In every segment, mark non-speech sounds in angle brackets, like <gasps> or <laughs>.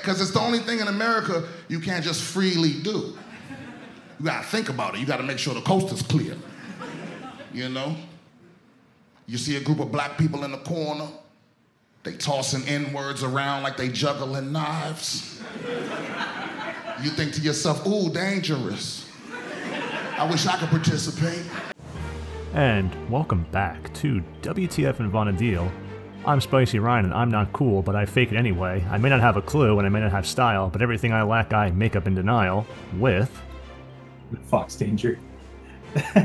Because it's the only thing in America you can't just freely do. You gotta think about it. You gotta make sure the coast is clear. You know? You see a group of black people in the corner, they tossing N-words around like they juggling knives. You think to yourself, ooh, dangerous. I wish I could participate. And welcome back to WTF and Vana'diel. I'm Spicy Ryan and I'm not cool, but I fake it anyway. I may not have a clue and I may not have style, but everything I lack I make up in denial with. Fox Danger. <laughs>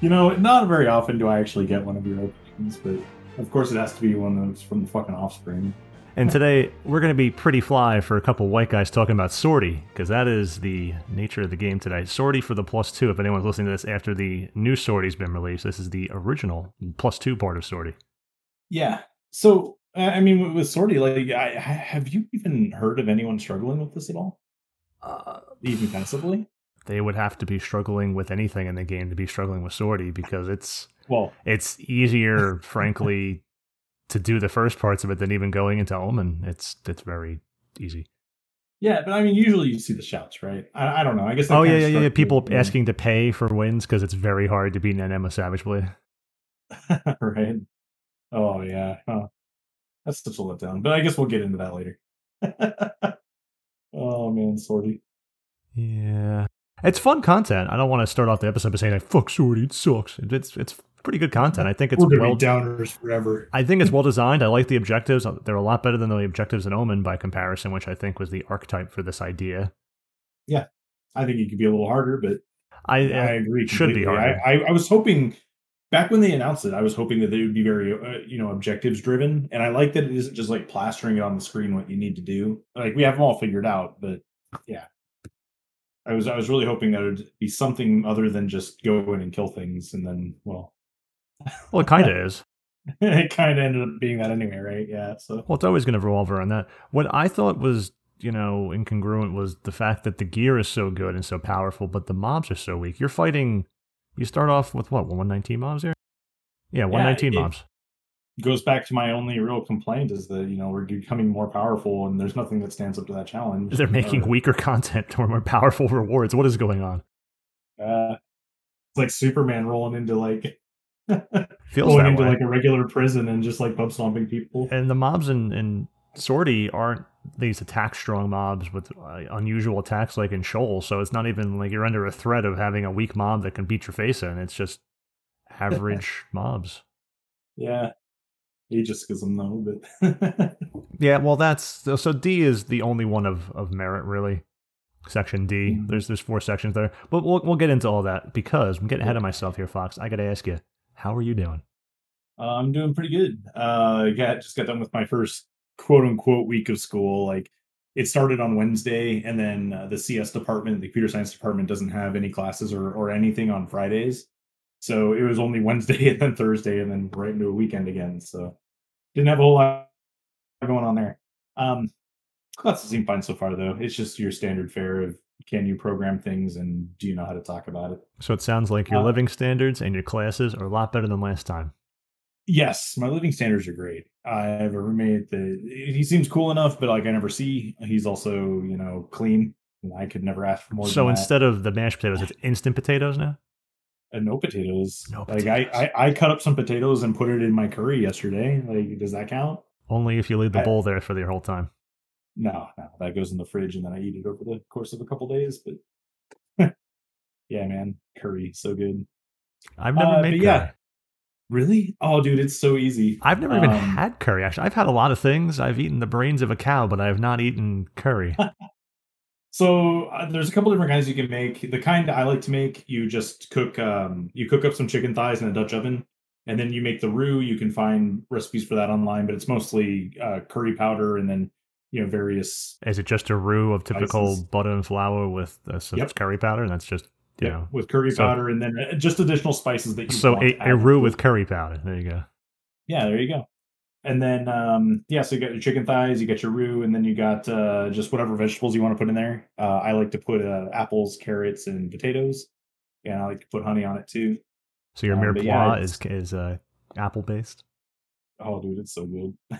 you know, not very often do I actually get one of your openings, but of course it has to be one that's from the fucking offspring. And today we're going to be pretty fly for a couple white guys talking about Sortie, because that is the nature of the game today. Sortie for the plus two, if anyone's listening to this after the new Sortie's been released, this is the original plus two part of Sortie. Yeah. So, I mean, with Sortie, like, I, have you even heard of anyone struggling with this at all? Uh, even passively? They would have to be struggling with anything in the game to be struggling with Sortie because it's well, it's easier, frankly, to do the first parts of it than even going into Omen. It's it's very easy. Yeah, but I mean, usually you see the shouts, right? I, I don't know. I guess. Oh yeah, yeah, yeah. People me, asking to pay for wins because it's very hard to beat an Emma Savage Blade. <laughs> right. Oh yeah. That's such a letdown. But I guess we'll get into that later. <laughs> oh man, Sortie. Yeah. It's fun content. I don't want to start off the episode by saying like "fuck Sortie," it sucks. It's it's pretty good content. I think it's We're well be downers forever. I think it's <laughs> well designed. I like the objectives. They're a lot better than the objectives in Omen by comparison, which I think was the archetype for this idea. Yeah, I think it could be a little harder, but I, I uh, agree. Should be harder. I, I, I, was hoping back when they announced it, I was hoping that they would be very uh, you know objectives driven, and I like that it isn't just like plastering it on the screen what you need to do. Like we have them all figured out, but yeah, I was I was really hoping that it would be something other than just go in and kill things and then well Well it kinda <laughs> is. it kinda ended up being that anyway, right? Yeah. So Well it's always gonna revolve around that. What I thought was, you know, incongruent was the fact that the gear is so good and so powerful, but the mobs are so weak. You're fighting you start off with what, one nineteen mobs here? Yeah, one nineteen yeah, mobs goes back to my only real complaint is that you know we're becoming more powerful and there's nothing that stands up to that challenge. They're making or, weaker <laughs> content or more powerful rewards. What is going on? Uh, it's like Superman rolling into like <laughs> feels going into way. like a regular prison and just like pub stomping people. And the mobs in in Sortie aren't these attack strong mobs with uh, unusual attacks like in Sheol. So it's not even like you're under a threat of having a weak mob that can beat your face in. It's just average mobs. Yeah, ageism though, but yeah, well, that's so D is the only one of of merit really. Section D. Mm-hmm. There's there's four sections there, but we'll we'll get into all that because I'm getting ahead of myself here, Fox. I got to ask you, how are you doing? Uh, I'm doing pretty good. Uh, got just got done with my first quote unquote week of school. Like it started on Wednesday, and then uh, the CS department, the computer science department, doesn't have any classes or or anything on Fridays. So it was only Wednesday <laughs> and then Thursday and then right into a weekend again. So didn't have a whole lot going on there. Um, classes seem fine so far though. It's just your standard fare of can you program things and do you know how to talk about it? So it sounds like your uh, living standards and your classes are a lot better than last time. Yes, my living standards are great. I have a roommate that he seems cool enough, but like I never see. He's also, you know, clean. And I could never ask for more. So instead of the mashed potatoes, it's instant potatoes now and no potatoes. No potatoes. Like I, I, I cut up some potatoes and put it in my curry yesterday. Like, does that count? Only if you leave the I, bowl there for the whole time. No, no, that goes in the fridge and then I eat it over the course of a couple days. But <laughs> yeah, man, curry so good. I've never uh, made curry. Yeah. Really? Oh, dude, it's so easy. I've never um, even had curry. Actually, I've had a lot of things. I've eaten the brains of a cow, but I have not eaten curry. <laughs> So uh, there's a couple different kinds you can make. The kind I like to make, you just cook um, you cook up some chicken thighs in a Dutch oven, and then you make the roux. You can find recipes for that online, but it's mostly uh, curry powder and then you know various. Is it just a roux of typical spices. butter and flour with uh, some yep. curry powder? And that's just you yep. know with curry so, powder and then uh, just additional spices that you. So a, a roux with curry powder. There you go. Yeah, there you go. And then, um, yeah, so you got your chicken thighs, you got your roux, and then you got uh, just whatever vegetables you want to put in there. Uh, I like to put uh, apples, carrots, and potatoes, and I like to put honey on it too. So your um, mirepoix yeah, is is uh, apple based. Oh, dude, it's so good. <laughs>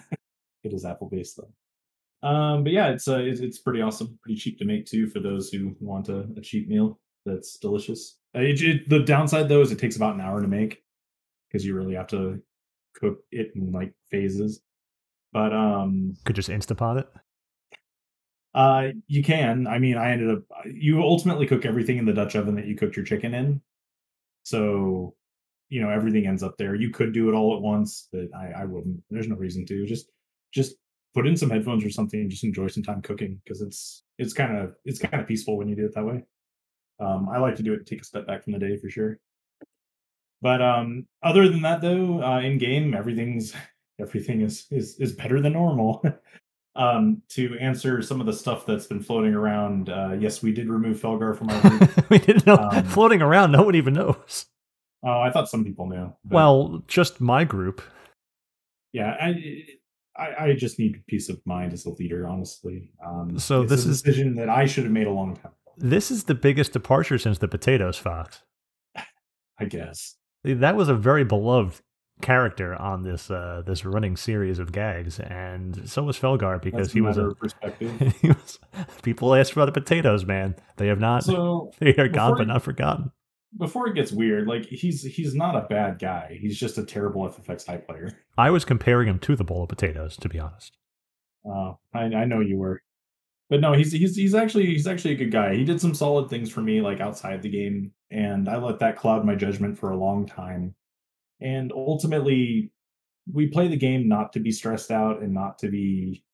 it is apple based though. Um, but yeah, it's uh, it's, it's pretty awesome, pretty cheap to make too for those who want a, a cheap meal that's delicious. Uh, it, it, the downside though is it takes about an hour to make because you really have to cook it in like phases. But um, Could just Instapot it. uh, you can. I mean, I ended up. You ultimately cook everything in the Dutch oven that you cooked your chicken in, so you know everything ends up there. You could do it all at once, but I, I wouldn't. There's no reason to. Just just put in some headphones or something and just enjoy some time cooking because it's it's kind of it's kind of peaceful when you do it that way. Um, I like to do it, take a step back from the day for sure. But um, other than that, though, uh, in game, everything's <laughs> everything is is is better than normal. <laughs> um, to answer some of the stuff that's been floating around, uh, yes, we did remove Felgar from our group. <laughs> we didn't know Um, floating around. No one even knows. oh, I thought some people knew. but Well, just my group. yeah, I, I I just need peace of mind as a leader, honestly. Um, So this a is- decision that I should have made a long time. ago, This is the biggest departure since the potatoes fox. I guess. That was a very beloved character on this uh, this running series of gags, and so was Felgar because he was a perspective. <laughs> he was. People asked for the potatoes, man. They have not. so <laughs> they are gone but not forgotten. before it gets weird, like he's he's not a bad guy. He's just a terrible FFXI player. I was comparing him to the bowl of potatoes, to be honest. Uh, I I know you were, but no, he's he's he's actually he's actually a good guy. He did some solid things for me, like outside the game, and I let that cloud my judgment for a long time. And ultimately, we play the game not to be stressed out and not to be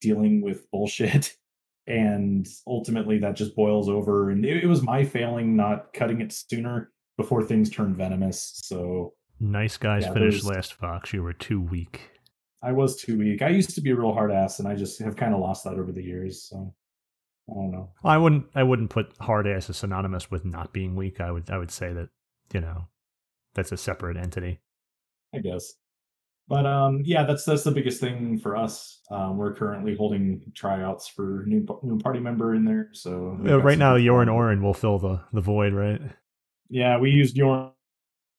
dealing with bullshit. <laughs> And ultimately, that just boils over. And it, it was my failing not cutting it sooner before things turned venomous. So Nice guys Yeah, finished last Fox. You were too weak. I was too weak. I used to be a real hard ass, and I just have kind of lost that over the years. So I don't know. I wouldn't. I wouldn't put hard ass as synonymous with not being weak. I would. I would say that you know, that's a separate entity. I guess. But um, yeah, that's that's the biggest thing for us. Um, we're currently holding tryouts for new new party member in there. So Uh, right now, Yorin Orin will fill the the void, right? Yeah, we used Yorin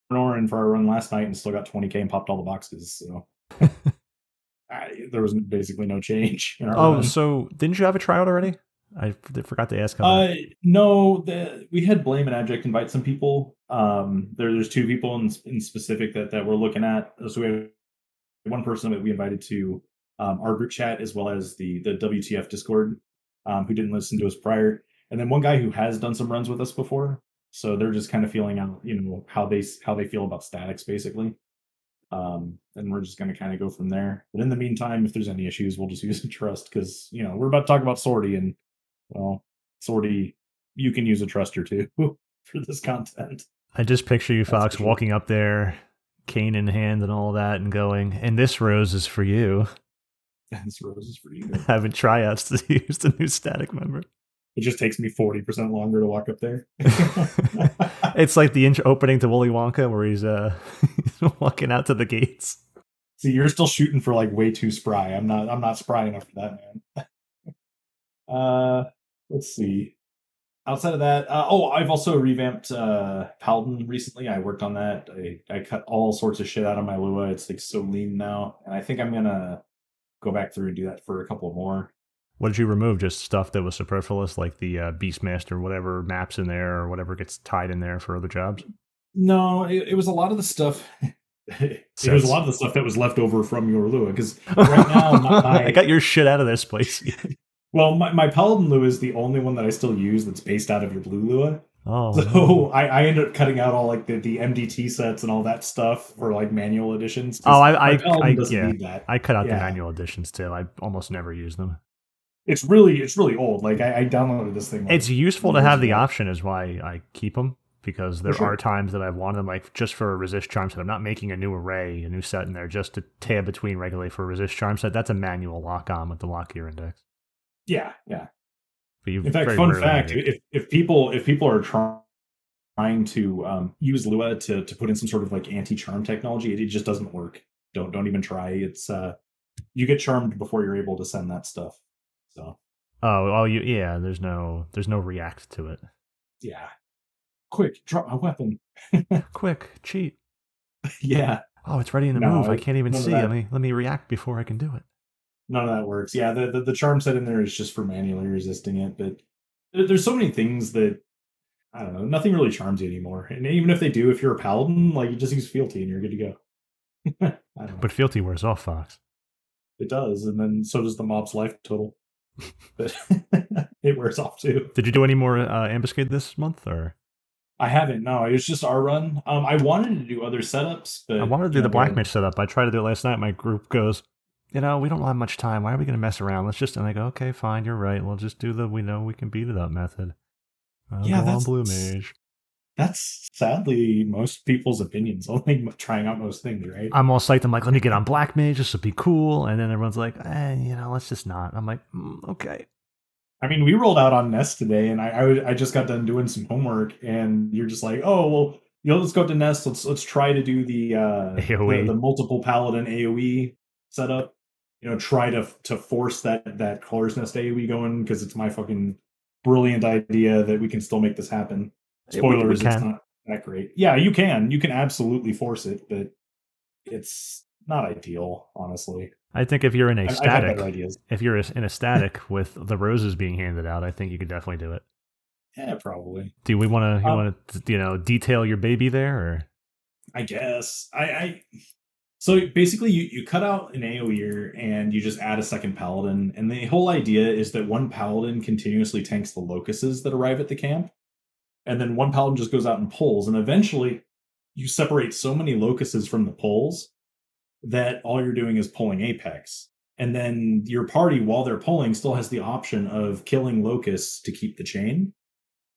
Orin for our run last night and still got 20k and popped all the boxes. So <laughs> I, there was basically no change. In our Oh, run. so didn't you have a tryout already? I forgot to ask. Uh, no, the, we had Blame and Abject invite some people. Um, there, there's two people in, in specific that, that we're looking at. So we have one person that we invited to um, our group chat as well as the the WTF Discord, um, who didn't listen to us prior, and then one guy who has done some runs with us before. So they're just kind of feeling out, you know, how they how they feel about statics, basically. Um, and we're just going to kind of go from there. But in the meantime, if there's any issues, we'll just <laughs> use a trust because you know we're about to talk about Sortie, and well, Sortie, you can use a trust or two <laughs> for this content. I just picture you, That's Fox, sure. walking up there, cane in hand, and all that, and going, "And this rose is for you." And <laughs> this rose is for you. Having tryouts to use the new static member. It just takes me forty percent longer to walk up there. <laughs> It's like the intro opening to Willy Wonka, where he's uh he's <laughs> walking out to the gates. See, you're still shooting for like way too spry. I'm not. I'm not spry enough for that, man. <laughs> uh, let's see. Outside of that, uh, oh, I've also revamped uh Paladin recently. I worked on that. I, I cut all sorts of shit out of my Lua. It's like so lean now, and I think I'm gonna go back through and do that for a couple more. What did you remove? Just stuff that was superfluous, like the uh, Beastmaster, whatever maps in there, or whatever gets tied in there for other jobs. No, it, it was a lot of the stuff. <laughs> it was a lot of the stuff that was left over from your Lua because <laughs> right now my, I got your shit out of this place. <laughs> well, my, my Paladin Lua is the only one that I still use that's based out of your blue Lua. oh, So no. I, I ended up cutting out all like the, the MDT sets and all that stuff for like manual editions. oh, I, I, I, yeah, need that. I cut out the manual editions too. I almost never use them. It's really it's really old. Like I, I downloaded this thing. Like, It's useful to have the option, is why I keep them because there sure. are times that I've wanted them, like just for a resist charm set. I'm not making a new array, a new set in there, just to tab between regularly for a resist charm set. That's a manual lock on with the lock gear index. Yeah, yeah. In fact, fun fact: if if people if people are trying trying to um, use Lua to to put in some sort of like anti charm technology, it, it just doesn't work. Don't don't even try. It's uh, you get charmed before you're able to send that stuff. So oh, you yeah. There's no, there's no react to it. yeah, quick, drop my weapon. <laughs> Quick, cheat. yeah, Oh, it's ready to No, move. I can't even see. that. Let me let me react before I can do it. none of that works. Yeah, the, the, the charm set in there is just for manually resisting it, but there's so many things that I don't know. Nothing really charms you anymore. And even if they do, if you're a paladin, like you just use fealty and you're good to go. <laughs> Don't know. But fealty wears off, Fox. It does, and then so does the mob's life total. But <laughs> it wears off too. Did you do any more uh, ambuscade this month, or I haven't. No, it was just our run. Um, I wanted to do other setups, but I wanted to do you the black mage setup. I tried to do it last night. My group goes, you know, we don't have much time. Why are we going to mess around? Let's just. And I go, okay, fine, you're right. We'll just do the we know we can beat it up method. I'll Yeah, go on that's- blue mage. That's sadly most people's opinions. <laughs> Only trying out most things, right? I'm all psyched. I'm like, let me get on black mage. This will be cool. And then everyone's like, eh, you know, let's just not. I'm like, mm, okay. I mean, we rolled out on Nest today, and I, I I just got done doing some homework, and you're just like, oh well, you know, let's go to Nest. Let's let's try to do the uh AoE. the, the multiple paladin AOE setup. You know, try to to force that that Crawlers Nest AOE going because it's my fucking brilliant idea that we can still make this happen. Yeah, we- we Spoilers, it's not that great. Yeah, you can. You can absolutely force it, but it's not ideal, honestly. I think if you're in a I, I've had static, if you're in a static with the roses being handed out, I think you could definitely do it. Yeah, probably. Do we want to, you Um, want to, you know, detail your baby there, or I guess. I, I so basically you, you cut out an AoE and you just add a second paladin, and the whole idea is that one paladin continuously tanks the locuses that arrive at the camp, and then one paladin just goes out and pulls, and eventually you separate so many locuses from the pulls that all you're doing is pulling apex. And then your party, while they're pulling, still has the option of killing locusts to keep the chain.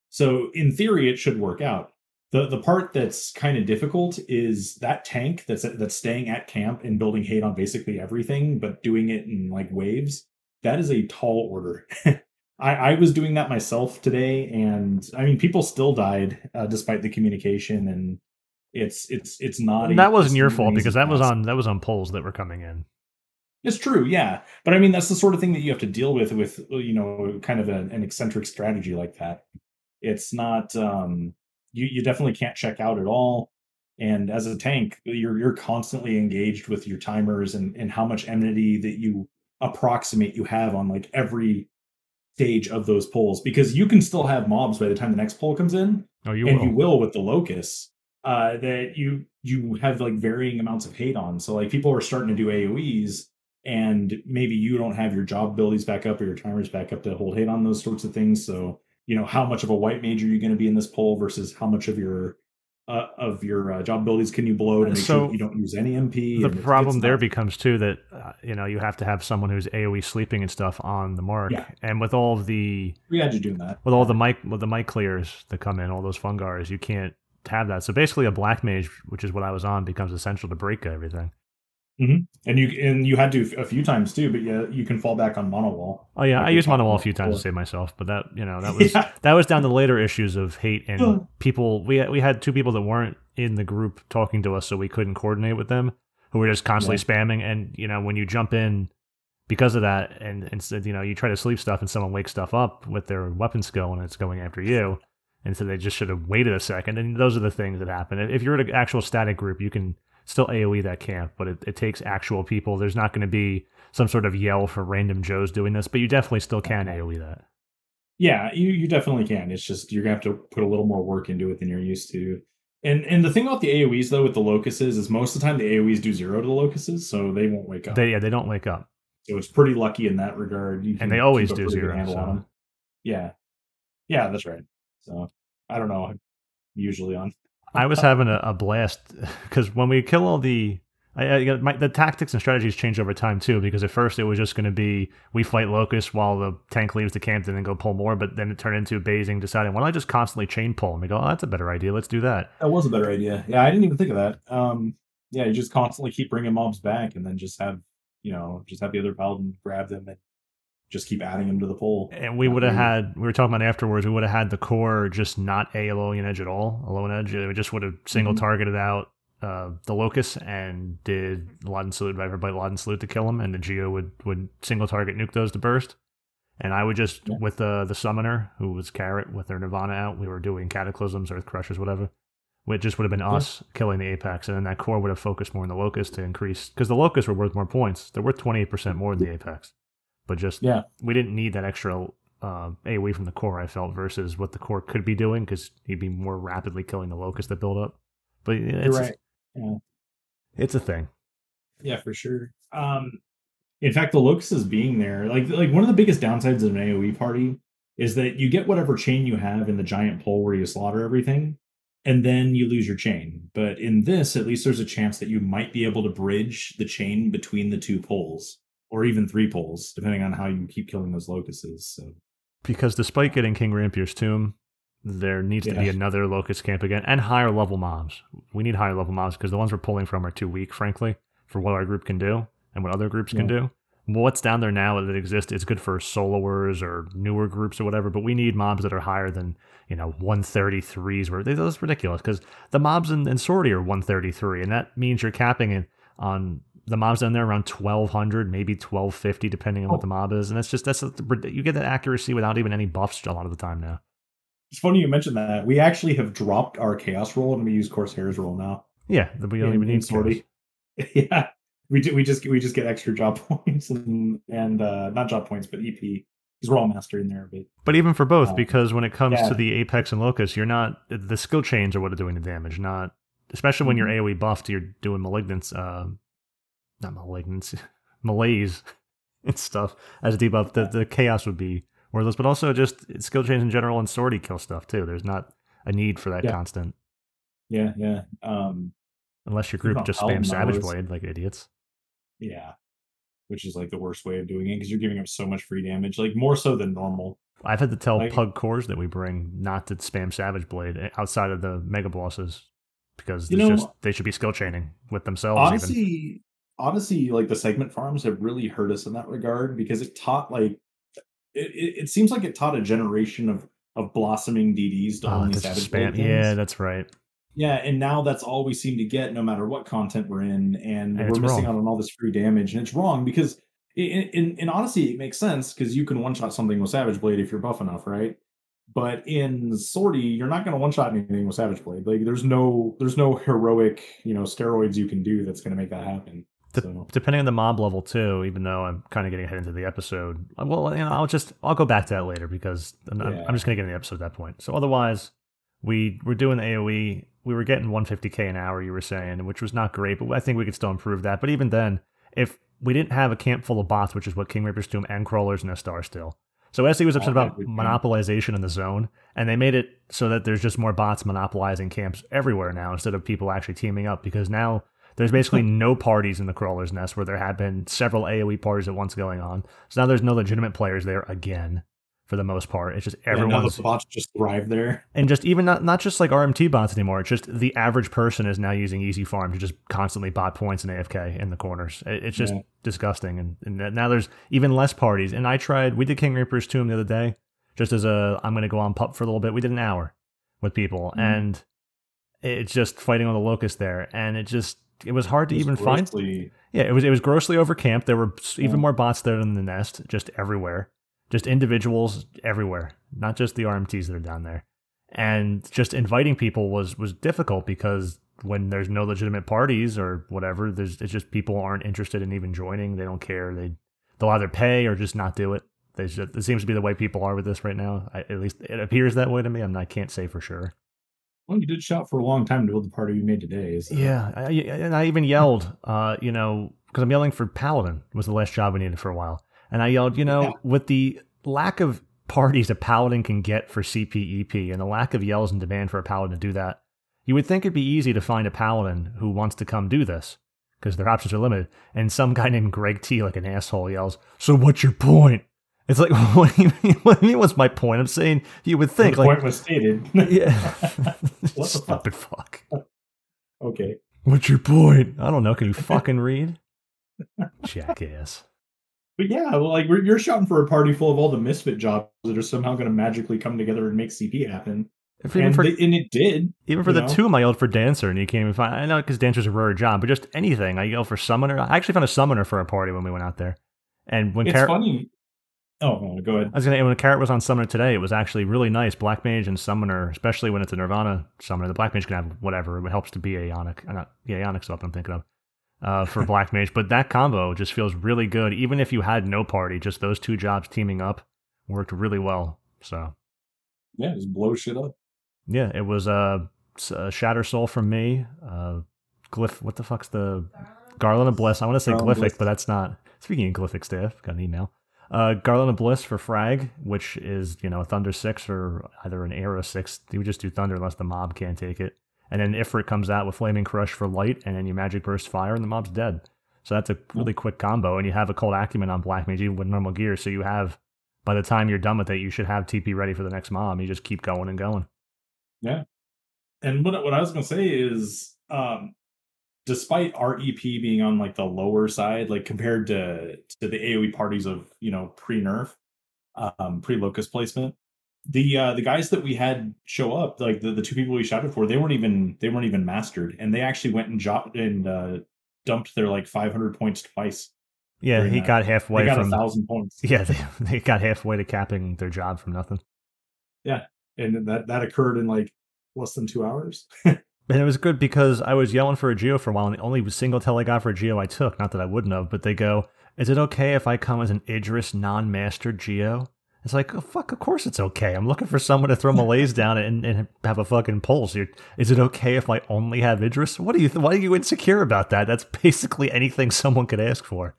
So in theory, it should work out. The the part that's kind of difficult is that tank that's that's staying at camp and building hate on basically everything, but doing it in like waves. That is a tall order. <laughs> I, I was doing that myself today, and I mean, people still died uh, despite the communication, and it's it's it's not. a- that wasn't your fault because that was on that was on polls that were coming in. It's true, yeah. But I mean, that's the sort of thing that you have to deal with with you know kind of an, an eccentric strategy like that. It's not um, you you definitely can't check out at all. And as a tank, you're you're constantly engaged with your timers and and how much enmity that you approximate you have on like every stage of those polls because you can still have mobs by the time the next poll comes in. Oh, you and will. you will. with the locusts uh that you you have like varying amounts of hate on. So like people are starting to do aoes and maybe you don't have your job abilities back up or your timers back up to hold hate on those sorts of things. So you know how much of a white mage are you going to be in this poll versus how much of your uh, of your uh, job abilities can you blow to make So, sure you don't use any mp the problem there becomes too that uh, you know you have to have someone who's AOE sleeping and stuff on the mark, Yeah. and with all the we had you doing that with all the mic with the mic clears that come in, all those fungars, you can't have that. So basically, a black mage, which is what I was on, becomes essential to break everything. Mm-hmm. and you and you had to a few times too but yeah you can fall back on mono wall Oh yeah, Like I used talked mono wall a few times to save myself, but that you know that <laughs> was Yeah. that was down to later issues of hate and people. We we had two people that weren't in the group talking to us, so we couldn't coordinate with them, who were just constantly spamming. And you know when you jump in because of that, and instead you know you try to sleep stuff, and someone wakes stuff up with their weapon skill, and it's going after you. And so they just should have waited a second. And those are the things that happen. If you're in an actual static group, you can still AoE that camp, but it, it takes actual people. There's not going to be some sort of yell for random Joes doing this, but you definitely still can AoE that. Yeah, you, you definitely can. It's just you're gonna have to put a little more work into it than you're used to. And and the thing about the AoEs though with the locuses is most of the time the AoEs do zero to the locuses, so they won't wake up. They yeah, they don't wake up. so it's pretty lucky in that regard. You And they always do zero, so- Yeah, yeah, that's right. So I don't know. I'm usually on. I was having a, a blast <laughs> because when we kill all the, I, I, my, the tactics and strategies change over time too. Because at first it was just going to be we fight locusts while the tank leaves the camp and then go pull more. But then it turned into Basing deciding, why don't I just constantly chain pull? And we go, oh, that's a better idea. Let's do that. That was a better idea. Yeah, I didn't even think of that. Um, yeah, you just constantly keep bringing mobs back, and then just have you know just have the other paladin grab them and just keep adding them to the pool. And we would have had, we were talking about afterwards, we would have had the core just not a alone edge at all, alone edge. It just would have single Mhm. targeted out uh, the locust and did Leaden Salute, everybody Leaden Salute to kill him, and the Geo would, would single target nuke those to burst. And I would just, with the the summoner, who was Carrot with their Nirvana out, we were doing cataclysms, earth crushers, whatever. It just would have been Yeah. us killing the Apex, and then that core would have focused more on the Locust to increase because the Locusts were worth more points. They're worth twenty eight percent more than the Apex, but just Yeah. we didn't need that extra uh, AOE from the core. I felt versus what the core could be doing because he'd be more rapidly killing the Locust that build up. But it's right. Yeah. it's a thing. Yeah, for sure. Um, in fact, the locusts being there, like like one of the biggest downsides of an AOE party is that you get whatever chain you have in the giant pole where you slaughter everything, and then you lose your chain. But in this, at least there's a chance that you might be able to bridge the chain between the two poles, or even three poles, depending on how you keep killing those locusts. So Because despite getting King Ranperre's tomb, there needs to be another Locust camp again and higher level mobs. We need higher level mobs because the ones we're pulling from are too weak, frankly, for what our group can do and what other groups can do. What's down there now that exists is good for soloers or newer groups or whatever, but we need mobs that are higher than, you know, 133s. Where That's ridiculous because the mobs in, in Sortie are 133, and that means you're capping it on the mobs down there around 1200, maybe 1250, depending on what Oh. the mob is. And that's just, that's you get that accuracy without even any buffs a lot of the time now. it's funny you mentioned that. We actually have dropped our chaos roll and we use Corsair's roll now. Yeah, we don't in- even need sortie. <laughs> yeah, we do. We just we just get extra job <laughs> points and and uh not job points, but EP because we're all master in there. But But even for both, Um, because when it comes yeah. to the Apex and Locust, you're not the skill chains are what are doing the damage, not especially when you're Mhm. AoE buffed, you're doing malignance, uh, not malignance, <laughs> malaise <laughs> and stuff as a debuff. The the chaos would be worthless, but also just skill chains in general and sortie kill stuff too. There's not a need for that Yeah. constant yeah, yeah, um, unless your group just spams Savage. Blade like idiots. yeah, which is like the worst way of doing it because you're giving up so much free damage, like more so than normal. I've had to tell Like- pug cores that we bring not to spam Savage Blade eh, outside of the mega bosses because just they should be skill chaining with themselves. even. Honestly, like the segment farms have really hurt us in that regard because it taught like it, it, it seems like it taught a generation of of blossoming DDs to Oh, only Savage Blade Yeah, that's right. Yeah, and now that's all we seem to get, no matter what content we're in, and, And we're missing wrong. out on all this free damage, and it's wrong because, in in, in honesty, it makes sense because you can one shot something with Savage Blade if you're buff enough, right? But in Sortie, you're not going to one shot anything with Savage Blade. Like, there's no there's no heroic, you know, steroids you can do that's going to make that happen. So Depending on the mob level too, even though I'm kind of getting ahead into the episode. Well, you know, I'll just I'll go back to that later because I'm, Yeah. I'm just gonna get in the episode at that point. So otherwise, we were doing the AOE. We were getting 150k an hour. You were saying, which was not great, but I think we could still improve that. But even then, if we didn't have a camp full of bots, which is what King Ranperre's Tomb and Crawlers Nest are still. So SD was upset Oh, about monopolization in the zone, and they made it so that there's just more bots monopolizing camps everywhere now instead of people actually teaming up. Because now there's <laughs> basically no parties in the Crawler's Nest where there had been several AoE parties at once going on. So now there's no legitimate players there again, for the most part. It's just everyone. yeah, now the bots just thrive there. and just even not not just like RMT bots anymore. It's just the average person is now using Easy Farm to just constantly bot points in AFK in the corners. It- It's just Yeah. disgusting. And, and now there's even less parties. And I tried. We did King Ranperre's Tomb the other day, just as a I'm going to go on pup for a little bit. We did an hour with people, Mhm. and it's just fighting on the locust there, and it just it was hard to Just even find. Yeah, it was it was grossly overcamped. There were even more bots there than the nest, just everywhere. Just individuals everywhere, not just the RMTs that are down there. And just inviting people was was difficult because when there's no legitimate parties or whatever, there's it's just people aren't interested in even joining. They don't care. They they'll either pay or just not do it. Just, it seems to be the way people are with this right now. I, at least it appears that way to me. I'm not, I can't say for sure. Well, you did shout for a long time to build the party we made today. So. Yeah, I, and I even yelled, uh, you know, because I'm yelling for Paladin was the last job we needed for a while, and I yelled, you know, Yeah. with the lack of parties a Paladin can get for CPEP and the lack of yells and demand for a Paladin to do that, you would think it'd be easy to find a Paladin who wants to come do this because their options are limited. And some guy named Greg T, like an asshole, yells, "So what's your point?" It's like, <laughs> what do you mean? What do you mean? What's my point? I'm saying you would think the like, point was stated. <laughs> <laughs> yeah, What the fuck? stupid fuck. okay. What's your point? I don't know. Can you fucking read? Jackass. But yeah, like you're shouting for a party full of all the misfit jobs that are somehow going to magically come together and make CP happen, and, for they, and it did. even for the know? tomb, I yelled for dancer, and you can't even find. I know because dancer's a rare job, but just anything. I yelled for summoner. I actually found a summoner for a party when we went out there. And when It's Car- funny. Oh, go ahead. I was gonna when Carrot was on Summoner today, it was actually really nice. Black Mage and Summoner, especially when it's a Nirvana Summoner, the Black Mage can have whatever. It helps to be Aeonic. Uh, Not yeah, Aeonic's what I'm thinking of. Uh, for Black Mage, but that combo just feels really good. Even if you had no party, just those two jobs teaming up worked really well. So Yeah, just blow shit up. yeah, it was uh, s- uh Shattersoul from me. Uh, Glyph, what the fuck's the Garland of Bliss? I want to say Garland Glyphic, but that's not. Speaking of Glyphic staff, got an email. Uh, Garland of Bliss for Frag, which is you know a Thunder six or either an Aero six. You would just do Thunder unless the mob can't take it. And then Ifrit comes out with Flaming Crush for light, and then you Magic Burst Fire, and the mob's dead. So that's a really quick combo, and you have Occult Acumen on Black Mage even with normal gear. So you have, by the time you're done with it, you should have TP ready for the next mob. You just keep going and going. Yeah. And what what I was gonna say is, um, despite our EP being on like the lower side, like compared to to the AOE parties of you know pre nerf, um, pre locust placement, the uh the guys that we had show up, like the, the two people we shouted for, they weren't even they weren't even mastered, and they actually went and jo- and uh, dumped their like 500 points twice. Yeah, he nice. got They halfway got from a thousand points, Yeah, <laughs> they, they got halfway to capping their job from nothing. Yeah, and that that occurred in like less than two hours. <laughs> And it was good because I was yelling for a Geo for a while, and the only single tell I got for a Geo I took, not that I wouldn't have, but they go, Is it okay if I come as an Idris non master Geo? It's like, oh, fuck, of course it's okay. I'm looking for someone to throw Malaise <laughs> down and, and have a fucking pulse. You're, is it okay if I only have Idris? What are you, why are you insecure about that? That's basically anything <laughs> someone could ask for.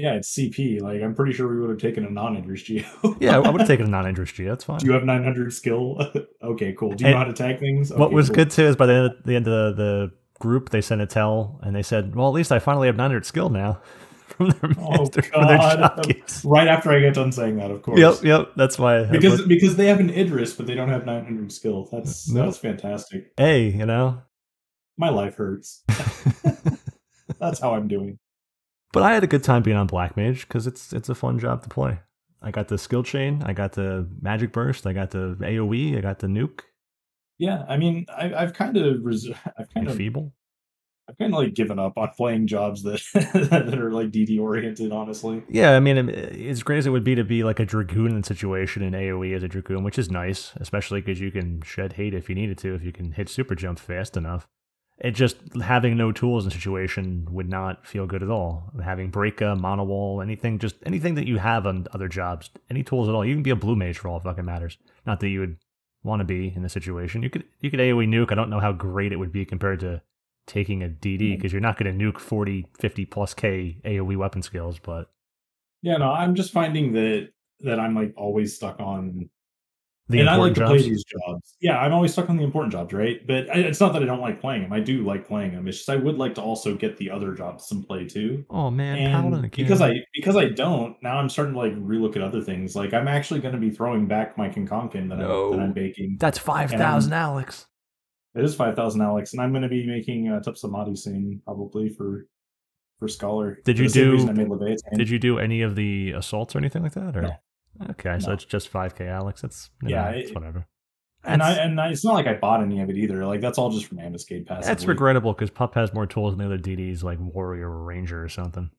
Yeah, it's CP. Like I'm pretty sure we would have taken a non-Idris geo. <laughs> Yeah, I would have taken a non Idris Geo. That's fine. Do you have 900 skill? <laughs> okay, cool. Do you And know how to tag things? what was cool. good too is by the end of the, end of the, group, they sent a tell and they said, "Well, at least I finally have 900 skill now <laughs> from their Oh, master from their God. Right after I get done saying that, of course. Yep, yep. That's why. Because because they have an Idris, but they don't have 900 skill. That's No. that's fantastic. hey, you know. My life hurts. That's how I'm doing. But I had a good time being on Black Mage because it's it's a fun job to play. I got the skill chain, I got the magic burst, I got the AOE, I got the nuke, Yeah, I mean, I, I've kind of res- I've kind and of feeble. I've kind of like given up on playing jobs that <laughs> that are like DD oriented. Honestly, Yeah, I mean, as great as it would be to be like a dragoon in situation in AOE as a dragoon, which is nice, especially because you can shed hate if you needed to, if you can hit super jump fast enough. It just having no tools in situation would not feel good at all. Having Breakga, mono wall, anything, just anything that you have on other jobs, any tools at all. You can be a blue mage for all fucking matters. Not that you would want to be in the situation. You could you could AOE nuke. I don't know how great it would be compared to taking a DD because mm. you're not going to nuke 40, 50 plus K AOE weapon skills, but yeah, no, I'm just finding that that I'm like always stuck on and I like important to jobs. play these jobs. Yeah, I'm always stuck on the important jobs, right? But I, it's not that I don't like playing them. I do like playing them. It's just I would like to also get the other jobs some play too. Oh man, And because I because I don't now, I'm starting to like relook at other things. Like I'm actually going to be throwing back my Kenkonken that, No. I'm, that I'm baking. that's five thousand, Alex. It is five thousand Alex, and I'm going to be making a Tupsimati soon, probably for for Scholar. Did For you do- I made Did you do any of the assaults or anything like that? Or No. Okay, so it's just five k, Alex. That's Yeah, know, it's whatever. And I and I, it's not like I bought any of it either. Like that's all just from Ambuscade Pass. That's regrettable because Pup has more tools than the other DDs, like Warrior or Ranger or something.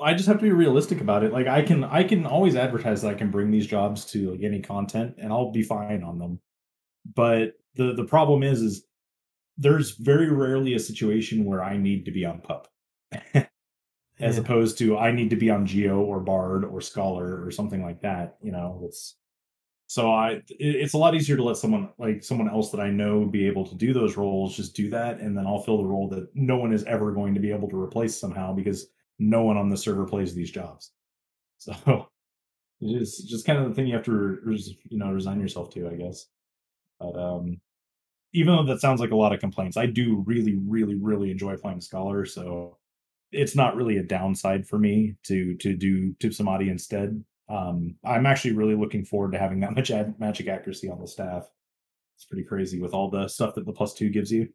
I just have to be realistic about it. Like I can I can always advertise that I can bring these jobs to like any content and I'll be fine on them. But the the problem is is there's very rarely a situation where I need to be on pup. <laughs> As Yeah. opposed to I need to be on Geo or Bard or Scholar or something like that, you know, it's so I it- it's a lot easier to let someone like someone else that I know be able to do those roles just do that and then I'll fill the role that no one is ever going to be able to replace somehow because no one on the server plays these jobs. <laughs> So it is just kind of the thing you have to you know resign yourself to, I guess. But um, even though that sounds like a lot of complaints, I do really, really, really enjoy playing Scholar. So it's not really a downside for me to to do Tupsimati instead. Um, I'm actually really looking forward to having that <laughs> much ad- magic accuracy on the staff. It's pretty crazy with all the stuff that the plus two gives you.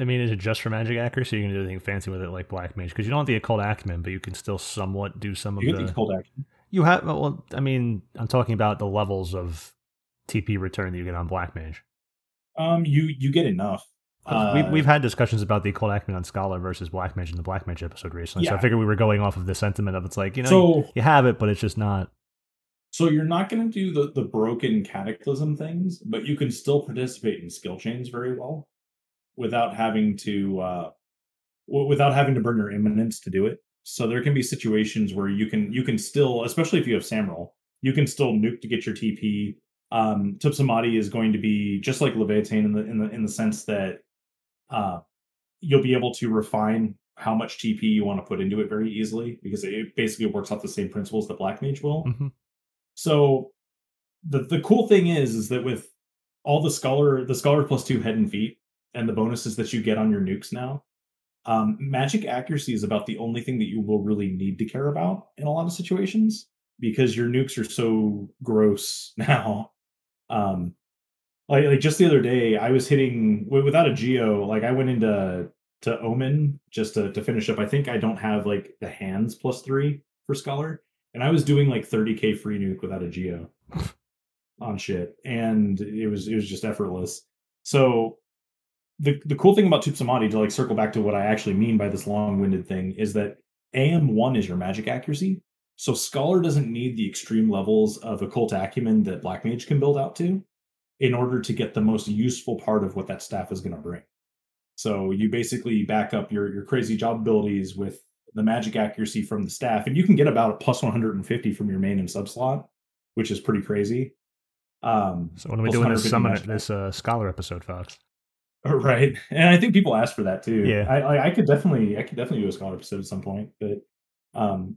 I mean, is it just for magic accuracy? You can do anything fancy with it like Black Mage because you don't have the occult acumen, but you can still somewhat do some of You get the. cold action. You have well, I mean, I'm talking about the levels of TP return that you get on Black Mage. Um, you you get enough. 'Cause we, Uh, we've had discussions about the occult acumen on Scholar versus Black Mage in the Black Mage episode recently, so I figured we were going off of the sentiment of it's like you know so you have it, but it's just not. So you're not going to do the the broken cataclysm things, but you can still participate in skill chains very well without having to uh w- without having to burn your Immanence to do it. So there can be situations where you can you can still, especially if you have Samral, you can still nuke to get your TP. Um Tupsimati is going to be just like Leviathan in the in the in the sense that uh you'll be able to refine how much TP you want to put into it very easily because it basically works off the same principles that Black Mage will. Mhm. So the the cool thing is is that with all the scholar the scholar plus two head and feet and the bonuses that you get on your nukes now, um, magic accuracy is about the only thing that you will really need to care about in a lot of situations because your nukes are so gross <laughs> now. Um, like, like just the other day, I was hitting without a geo. Like I went into to Omen just to, to finish up. I think I don't have like the hands plus three for scholar, and I was doing like 30k free nuke without a geo <laughs> on shit, and it was it was just effortless. So the the cool thing about Tupsimati to like circle back to what I actually mean by this long winded thing is that AM one is your magic accuracy. So Scholar doesn't need the extreme levels of occult acumen that Black Mage can build out to in order to get the most useful part of what that staff is going to bring. So you basically back up your your crazy job abilities with the magic accuracy from the staff, and you can get about a plus 150 from your main and sub slot, which is pretty crazy. Um, So when are we doing this 150 summon this uh, scholar episode, Fox? <laughs> Right, and I think people ask for that too. Yeah. I, I, I could definitely, I could definitely do a scholar episode at some point, but, um,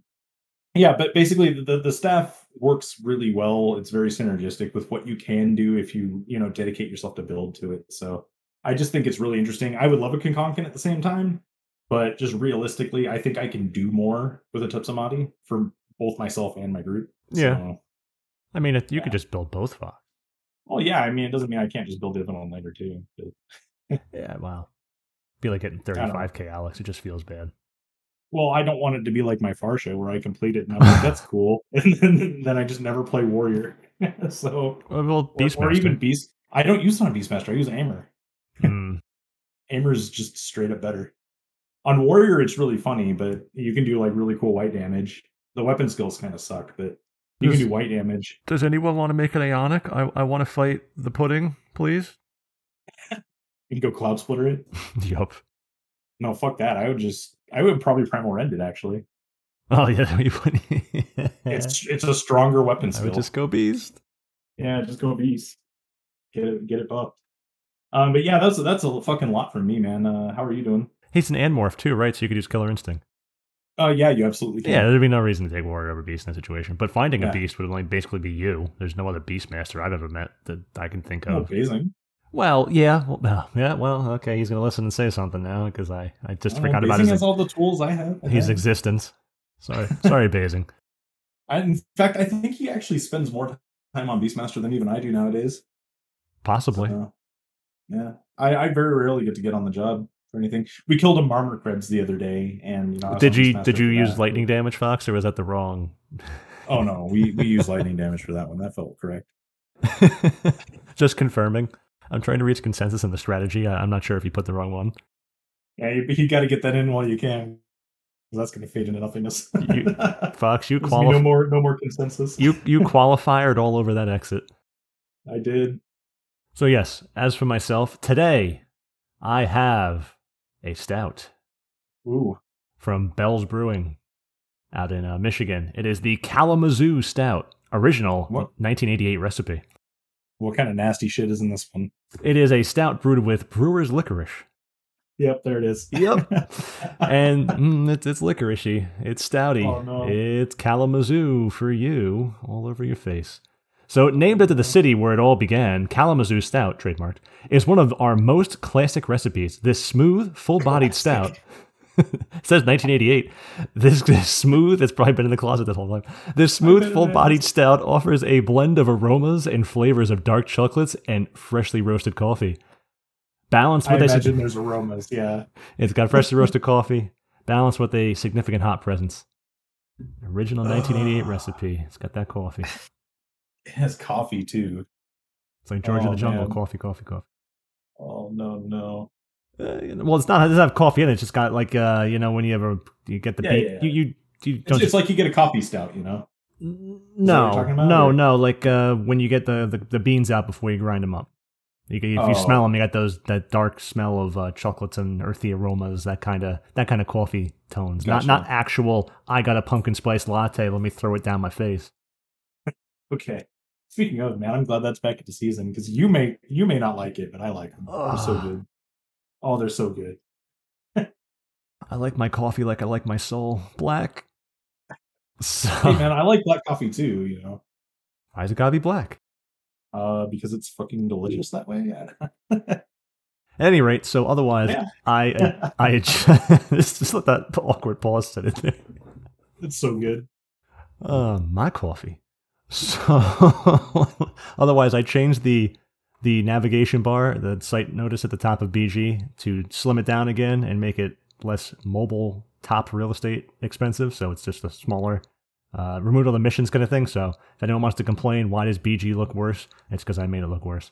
yeah, but basically the the staff works really well. It's very synergistic with what you can do if you you know dedicate yourself to build to it. So I just think it's really interesting. I would love a Kenkonken at the same time, but just realistically, I think I can do more with a Tupsimati for both myself and my group. Yeah. So, I mean, if you could just build both Fox. well, yeah. I mean, it doesn't mean I can't just build one later too. Yeah, wow. Be like getting 35k, <laughs> Alex. It just feels bad. Well, I don't want it to be like my Farsha where I complete it and I'm like, that's <laughs> cool. <laughs> And then, then I just never play Warrior. <laughs> so, Well, well or, or even Beast. I don't use it on Beastmaster. I use Aymur. Hmm. is just straight up better. On Warrior, it's really funny, but you can do like really cool white damage. The weapon skills kind of suck, but you can do white damage. Does anyone want to make an Aeonic? I, I want to fight the pudding, please. You can go Cloudsplitter it. yup. No, fuck that. I would just, I would probably Primal Rend it actually. Oh yeah. It's <laughs> it's a stronger weapon I would just go Beast. Yeah, just go beast. Get it, get it buffed. Um, but yeah, that's that's a fucking lot for me, man. Uh, how are you doing? He's an Anmorph too, right? So you could use Killer Instinct. Oh yeah, you absolutely can. Yeah, there'd be no reason to take Warrior over Beast in that situation. But finding Yeah. a Beast would only basically be you. There's no other beast master I've ever met that I can think of. Basing. Well, yeah, well, uh, yeah, well, okay. He's gonna listen and say something now because I, I just Oh, forgot about his has all the tools I have. I his existence. Sorry, sorry, <laughs> Basing. I, in fact, I think he actually spends more time on Beastmaster than even I do nowadays. Possibly. So, yeah, I, I very rarely get to get on the job for anything. We killed a Marmor Krebs the other day, and you know, Did you did you use that. lightning damage, Fox, or was that the wrong? Oh no, we we used <laughs> lightning damage for that one. That felt correct. <laughs> Just confirming. I'm trying to reach consensus on the strategy. I, I'm not sure if you put the wrong one. Yeah, you, you got to get that in while you can. That's going to fade into nothingness. You- <laughs> Fox, you There's no qualify. more no more consensus. You you <laughs> qualified all over that exit. I did. So yes, as for myself, today I have a stout Ooh. from Bell's Brewing out in uh, Michigan. It is the Kalamazoo Stout, original What? 1988 recipe. What kind of nasty shit is in this one? It is a stout brewed with brewer's licorice. Yep, there it is. Yep. <laughs> and mm, it's, it's licoricey. It's stouty. Oh, no. It's Kalamazoo for you, all over your face. So, named after the city where it all began, Kalamazoo Stout, trademarked, is one of our most classic recipes. This smooth, full-bodied stout. It <laughs> says 1988. This, this smooth, it's probably been in the closet this whole time. This smooth, full-bodied stout offers a blend of aromas and flavors of dark chocolates and freshly roasted coffee. Balanced I with a imagine there's aromas. Yeah. <laughs> it's got freshly roasted coffee, balanced with a significant hot presence. Original 1988 Ugh. recipe. It's got that coffee. <laughs> It has coffee too. It's like George of Oh, the Jungle. man. Coffee, coffee, coffee. Oh no, no. Uh, well, it's not. It doesn't have coffee in it. It's just got like uh, you know, when you ever you get the Yeah, beat, yeah, yeah. you you you It's, don't. it's like you get a coffee stout, you know. No, no, or- no. Like uh, when you get the, the, the beans out before you grind them up. You, if you Oh. smell them, you got those that dark smell of uh, chocolates and earthy aromas. That kind of that kind of coffee tones. Gotcha. Not not actual. I got a pumpkin spice latte. Let me throw it down my face. <laughs> Okay. Speaking of, man, I'm glad that's back into season because you may you may not like it, but I like them. They're so good. Oh, they're so good. I like my coffee like I like my soul, black. <laughs> So Hey, man, I like black coffee too. You know, why's it gotta be black? uh, because it's fucking delicious that way. <laughs> At any rate, so otherwise, Yeah. I <laughs> I just let that awkward pause sit in there. it's so good. Uh, my coffee. So, otherwise, I changed the the navigation bar, the site notice at the top of BG, to slim it down again and make it less mobile top real estate expensive. So it's just a smaller, uh, removed all the missions kind of thing. So if anyone wants to complain, why does BG look worse? It's because I made it look worse.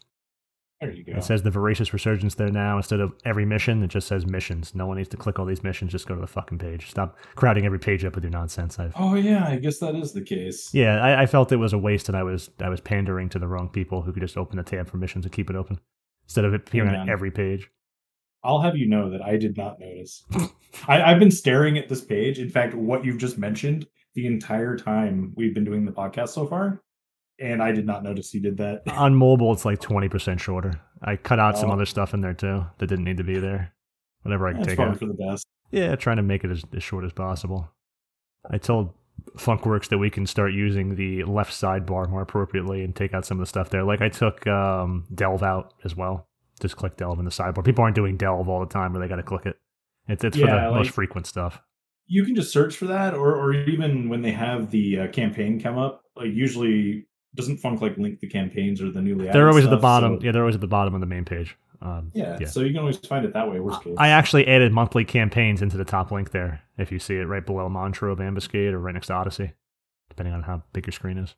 There you go. It says the voracious resurgence there now instead of every mission. It just says missions. No one needs to click all these missions. Just go to the fucking page. Stop crowding every page up with your nonsense. I've oh yeah, I guess that is the case. yeah, I, I felt it was a waste, and I was I was pandering to the wrong people who could just open the tab for missions and keep it open instead of it appearing on every page. I'll have you know that I did not notice. I, I've been staring at this page. In fact, what you've just mentioned the entire time we've been doing the podcast so far, and I did not notice you did that. <laughs> On mobile, it's like twenty percent shorter. I cut out some Oh. other stuff in there too that didn't need to be there. Whatever I can That's take out. for the best. Yeah, trying to make it as, as short as possible. I told Funkworkz that we can start using the left sidebar more appropriately and take out some of the stuff there. Like I took um, Delve out as well. Just click Delve in the sidebar. People aren't doing Delve all the time where they got to click it. It's, it's for the like- most frequent stuff. You can just search for that, or or even when they have the uh, campaign come up, like usually doesn't Funk like link the campaigns or the newly added They're always at the bottom. so- Yeah, they're always at the bottom of the main page. Um, yeah, yeah. so you can always find it that way. I actually added monthly campaigns into the top link there. If you see it right below Montrove Ambuscade or right next to Odyssey, depending on how big your screen is.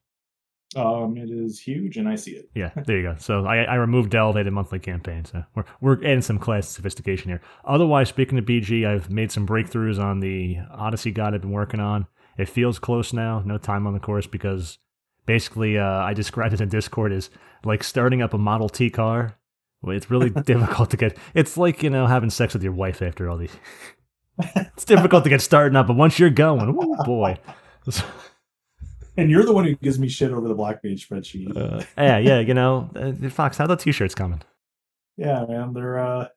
um, it is huge, and I see it. Yeah, <laughs> there you go. So I, I removed Delve, added monthly campaigns. So we're, we're adding some class sophistication here. Otherwise, speaking of BG, I've made some breakthroughs on the Odyssey guide I've been working on. It feels close now. No time on the course because basically uh, I described it in Discord as like starting up a Model T car. It's really <laughs> difficult to get. It's like you know having sex with your wife after all these. <laughs> it's difficult to get started up, but once you're going, oh boy. And you're the one who gives me shit over the black page spreadsheet. Uh, yeah, yeah, you know, uh, Fox, how the t-shirts coming? yeah, man, they're uh,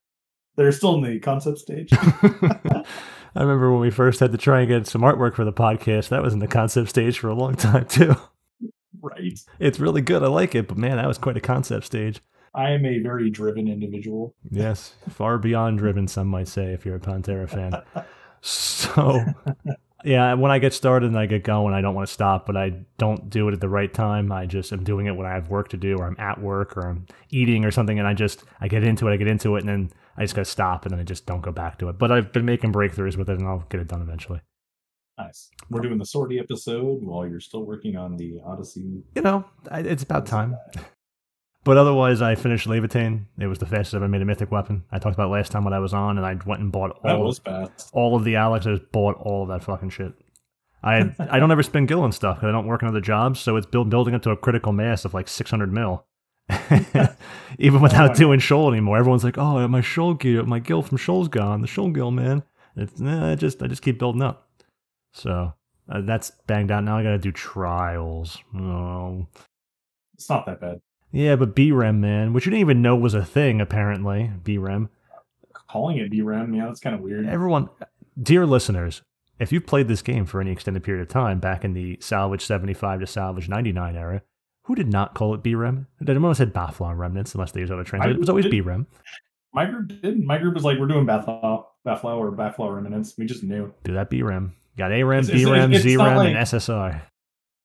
they're still in the concept stage. <laughs> I remember when we first had to try and get some artwork for the podcast. That was in the concept stage for a long time too. Right. It's really good. I like it, but man, that was quite a concept stage. I am a very driven individual. Yes, far beyond driven, some might say, if you're a Pantera fan. So, <laughs> yeah, when I get started and I get going, I don't want to stop, but I don't do it at the right time. I just am doing it when I have work to do, or I'm at work, or I'm eating, or something, and I just I get into it, I get into it, and then I just got to stop, and then I just don't go back to it. But I've been making breakthroughs with it, and I'll get it done eventually. Nice. We're doing the sortie episode while you're still working on the Odyssey. you know, it's about time. <laughs> But otherwise, I finished Laevateinn. It was the fastest I've ever made a mythic weapon. I talked about last time when I was on, and I went and bought That all was fast. all of the Alex. I just bought all of that fucking shit. I I don't ever spend gil and stuff because I don't work in other jobs, so it's build, building up to a critical mass of like 600 mil. <laughs> Even without my doing shoal anymore, everyone's like, "Oh, my shoal gear, my gil from shoal's gone. The shoal gil, man." It's nah, I just I just keep building up. So uh, that's banged out. Now I got to do trials. Oh. It's not that bad. Yeah, but BREM, man, which you didn't even know was a thing, apparently. BREM. Calling it DRAM, yeah, that's kind of weird. Everyone, dear listeners, if you've played this game for any extended period of time back in the Salvage 75 to Salvage 99 era, who did not call it BREM? Everyone said Bhaflau remnants, unless they use other translations. It was always did- BREM. My group didn't. My group was like, we're doing Bathflow, Bathflow or Bathflow remnants. We just knew. Do that BREM. Got AREM, It's- it's- BREM, it's not like- and SSR.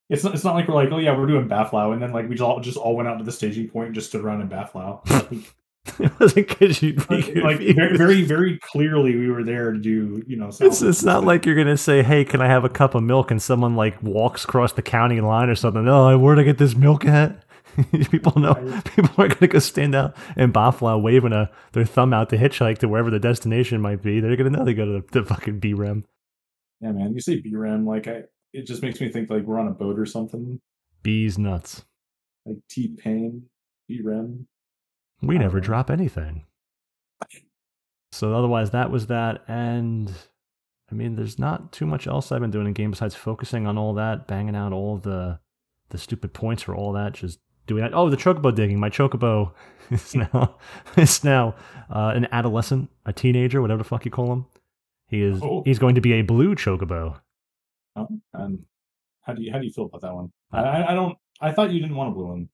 It's not, it's not like we're like, oh yeah, we're doing Bathflow, and then like we just all, just all went out to the staging point just to run in Bathflow. <laughs> Like, it wasn't because you'd <laughs> like very, <laughs> very, very clearly, we were there to do, you know. It's, it's not like you're gonna say, "Hey, can I have a cup of milk?" and someone like walks across the county line or something. Oh, where'd I get this milk at? people know. People are gonna go stand out in Bhaflau waving a their thumb out to hitchhike to wherever the destination might be. They're gonna know they go to the, the fucking BREM. Yeah, man. You say BRAM, like I, it just makes me think like we're on a boat or something. Bees nuts. Like T Pain, T Rem. We never know. drop anything. So otherwise, that was that, and I mean, there's not too much else I've been doing in game besides focusing on all that, banging out all the the stupid points for all that, just doing that. Oh, the chocobo digging. My chocobo <laughs> is now <laughs> is now uh, an adolescent, a teenager, whatever the fuck you call him. He is. Oh. He's going to be a blue chocobo. Oh, and how do you how do you feel about that one? I I, I don't. I thought you didn't want a blue one.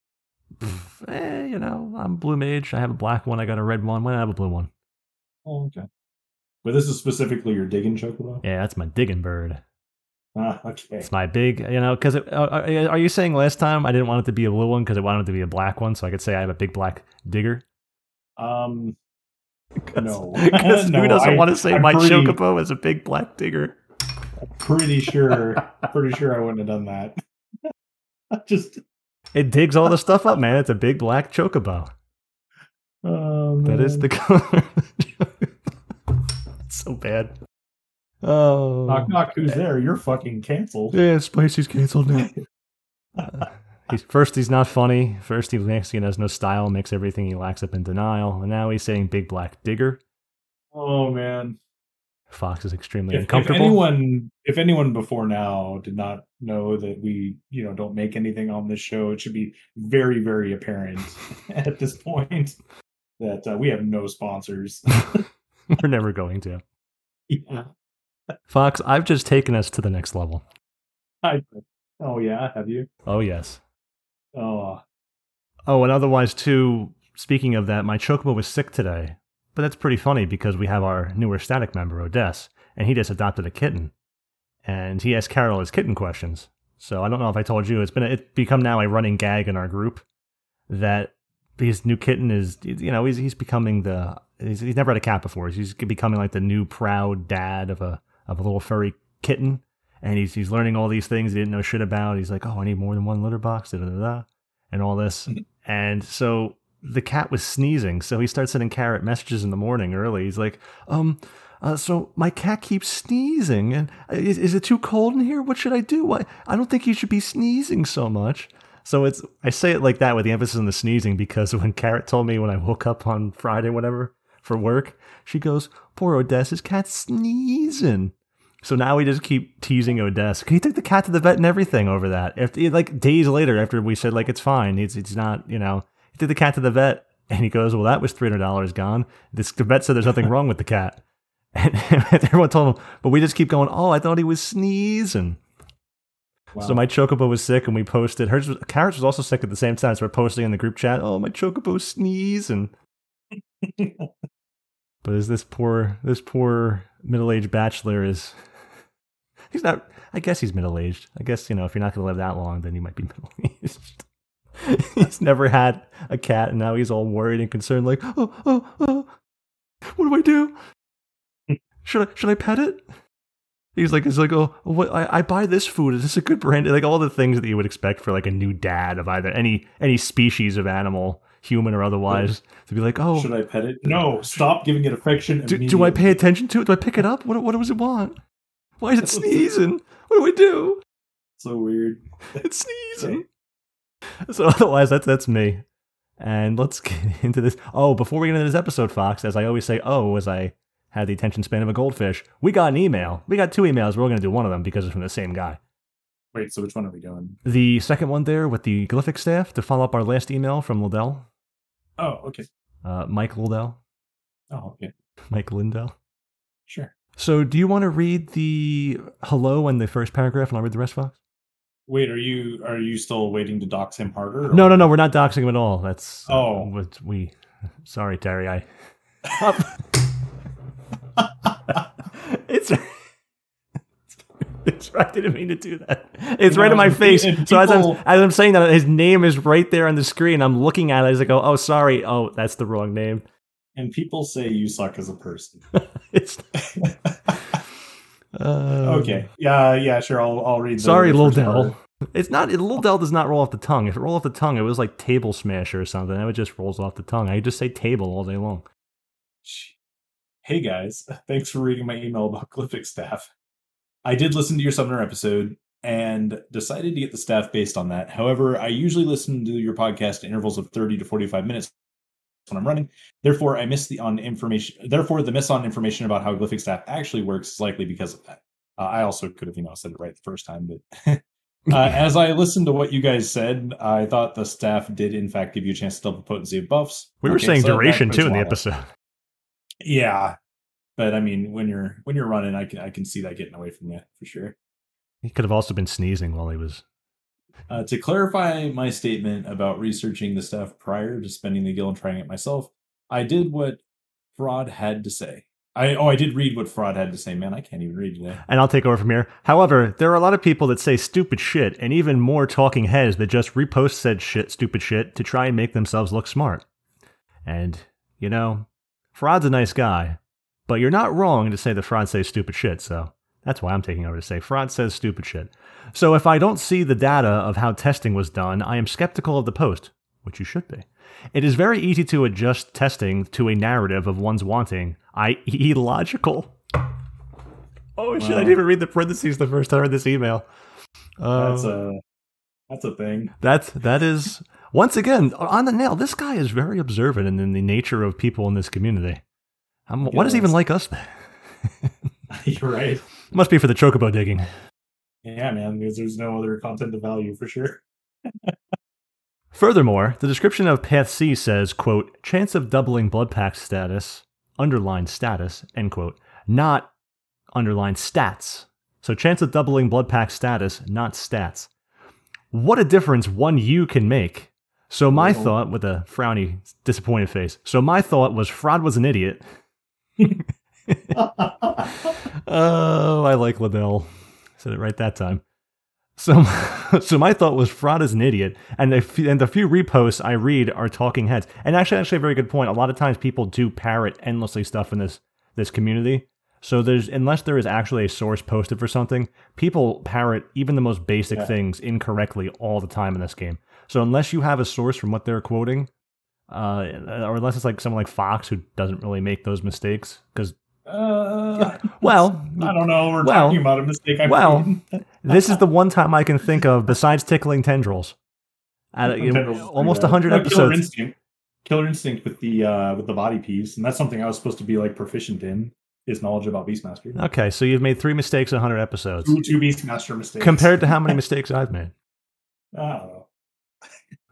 Eh, you know, I'm blue mage. I have a black one. I got a red one. Why not have a blue one? Oh, okay. But this is specifically your digging chocobo. Yeah, that's my digging bird. Ah, okay. It's my big, you know, because are are you saying last time I didn't want it to be a blue one because I wanted it to be a black one, so I could say I have a big black digger? Um, No. <laughs> 'cause No, who doesn't I- want to say I'm my pretty- chocobo is a big black digger? pretty sure, <laughs> pretty sure I wouldn't have done that. <laughs> Just It digs all the stuff up, man. It's a big black chocobo. um, That is the color. it's so bad. Oh, knock knock. Who's there? You're fucking canceled. yeah, Spicy's canceled now. He's first he's not funny. First he makes he has no style, makes everything he lacks up in denial, and now he's saying big black digger. Oh man. Fox is extremely If, if uncomfortable. anyone, if anyone before now did not know that we, you know, don't make anything on this show, it should be very, very apparent <laughs> at this point that uh, we have no sponsors. <laughs> We're never going to. yeah. Fox, I've just taken us to the next level. I, oh yeah, have you? Oh yes. Oh, Oh, and otherwise too. Speaking of that, my chocobo was sick today, but that's pretty funny because we have our newer static member, Odess, and he just adopted a kitten, and he asked Carol his kitten questions. So I don't know if I told you, it's been a, it's become now a running gag in our group that his new kitten is, you know, he's he's becoming the he's, he's never had a cat before. He's becoming like the new proud dad of a of a little furry kitten, and he's he's learning all these things he didn't know shit about. He's like, oh, I need more than one litter box, da da da, da and all this. And so the cat was sneezing, so he starts sending Carrot messages in the morning early. He's like, um, uh, so my cat keeps sneezing, and uh, is, is it too cold in here? What should I do? Why? I don't think you should be sneezing so much. So it's I say it like that with the emphasis on the sneezing because <laughs> when Carrot told me when I woke up on Friday, whatever, for work, she goes, "Poor Odessa's cat's sneezing." So now we just keep teasing Odessa. He took the cat to the vet and everything over that. After, like days later, after we said like it's fine, it's it's not, you know, he took the cat to the vet and he goes, well, that was three hundred dollars gone. This the vet said there's nothing wrong with the cat, <laughs> and everyone told him, but we just keep going. Oh, I thought he was sneezing. wow. So my chocobo was sick, and we posted. Hers, was, Carrots was also sick at the same time. So we're posting in the group chat. Oh, my chocobo sneezing. <laughs> But is this poor this poor middle aged bachelor is he's not I guess he's middle aged. I guess, you know, if you're not gonna live that long, then you might be <laughs> middle aged. he's never had a cat and now he's all worried and concerned, like, oh, oh, oh, what do I do? Should I should I pet it? He's like, he's like, oh, what? I, I buy this food. Is this a good brand? Like all the things that you would expect for like a new dad of either any any species of animal, human or otherwise, to be like, oh, Should I pet it? No, stop giving it affection. do, do I pay attention to it? Do I pick it up? What, what does it want? Why is it sneezing? <laughs> What do we do? So weird. <laughs> It's sneezing. So <laughs> otherwise, that's that's me. And let's get into this. Oh, before we get into this episode, Fox, as I always say, oh, as I had the attention span of a goldfish, we got an email. We got two emails. We're going to do one of them because it's from the same guy. Wait, so which one are we doing? The second one there with the Glyphic staff to follow up our last email from Liddell, Oh, okay. uh, Mike Liddell, Oh, okay. Mike Lindell. Sure. So, do you want to read the hello and the first paragraph, and I'll read the rest, Fox? Wait, are you are you still waiting to dox him harder? or- No, no, no. We're not doxing him at all. That's Oh. what we. Sorry, Terry. I. <laughs> it's. It's right. I didn't mean to do that. It's You right know, in my face. pe- and so as I'm as I'm saying that, his name is right there on the screen. I'm looking at it. As I go, oh, oh, sorry. Oh, that's the wrong name. And people say you suck as a person. <laughs> It's. Uh, <laughs> okay. Yeah, yeah, sure. I'll I'll read. the- Sorry, Lil. Dell. It's not. It, Lil Dell does not roll off the tongue. If it rolled off the tongue, it was like table smasher or something. It just rolls off the tongue. I just say table all day long. Hey guys, <laughs> thanks for reading my email about Glyphic staff. I did listen to your Summoner episode. and decided to get the staff based on that. However, I usually listen to your podcast at intervals of 30 to 45 minutes when I'm running. Therefore, I miss the on information. Therefore, the miss on information about how Glyphic staff actually works is likely because of that. Uh, I also could have, you know, said it right the first time, but <laughs> uh, <laughs> as I listened to what you guys said, I thought the staff did in fact give you a chance to double potency of buffs. We were Okay, saying so duration too in the episode. <laughs> Yeah, but I mean, when you're when you're running, I can I can see that getting away from you for sure. He could have also been sneezing while he was. Uh, to clarify my statement about researching the stuff prior to spending the guild and trying it myself, I did what Fraud had to say. I oh I did read what Fraud had to say. Man, I can't even read today. And I'll take over from here. However, there are a lot of people that say stupid shit, and even more talking heads that just repost said shit, stupid shit, to try and make themselves look smart. And, you know, Fraud's a nice guy, but you're not wrong to say that Fraud says stupid shit, so that's why I'm taking over to say Fraud says stupid shit. So if I don't see the data of how testing was done, I am skeptical of the post, which you should be. It is very easy to adjust testing to a narrative of one's wanting, i.e., <laughs> logical. Oh shit! I didn't even read the parentheses the first time I read this email. Uh, That's a that's a thing. that's that is once again on the nail. This guy is very observant in, in the nature of people in this community. Um, what is even like us? <laughs> <laughs> You're right. Must be for the chocobo digging. Yeah, man, because there's no other content of value for sure. <laughs> Furthermore, the description of Path C says, quote, chance of doubling blood pact status, underline status, end quote, not underline stats. So chance of doubling blood pact status, not stats. What a difference one U can make. So my Oh. thought, with a frowny, disappointed face, so my thought was Fraud was an idiot. <laughs> Oh, I like Liddell. Said it right that time. So, <laughs> so my thought was fraud is an idiot, and the few, and the few reposts I read are talking heads. And actually, actually, a very good point. A lot of times, people do parrot endlessly stuff in this this community. So there's unless there is actually a source posted for something, people parrot even the most basic Yeah. things incorrectly all the time in this game. So unless you have a source from what they're quoting, uh, or unless it's like someone like Fox who doesn't really make those mistakes, because uh, <laughs> well, I don't know. We're Well- talking about a mistake. I well, <laughs> this is the one time I can think of besides tickling tendrils. At a- Tendrils almost hundred No, Killer episodes. Instinct. Killer Instinct with the uh with the body piece, and that's something I was supposed to be like proficient in. Is knowledge about Beastmaster. Okay, so you've made three mistakes in hundred episodes, Two, two Beastmaster mistakes compared to how many <laughs> mistakes I've made, I don't know.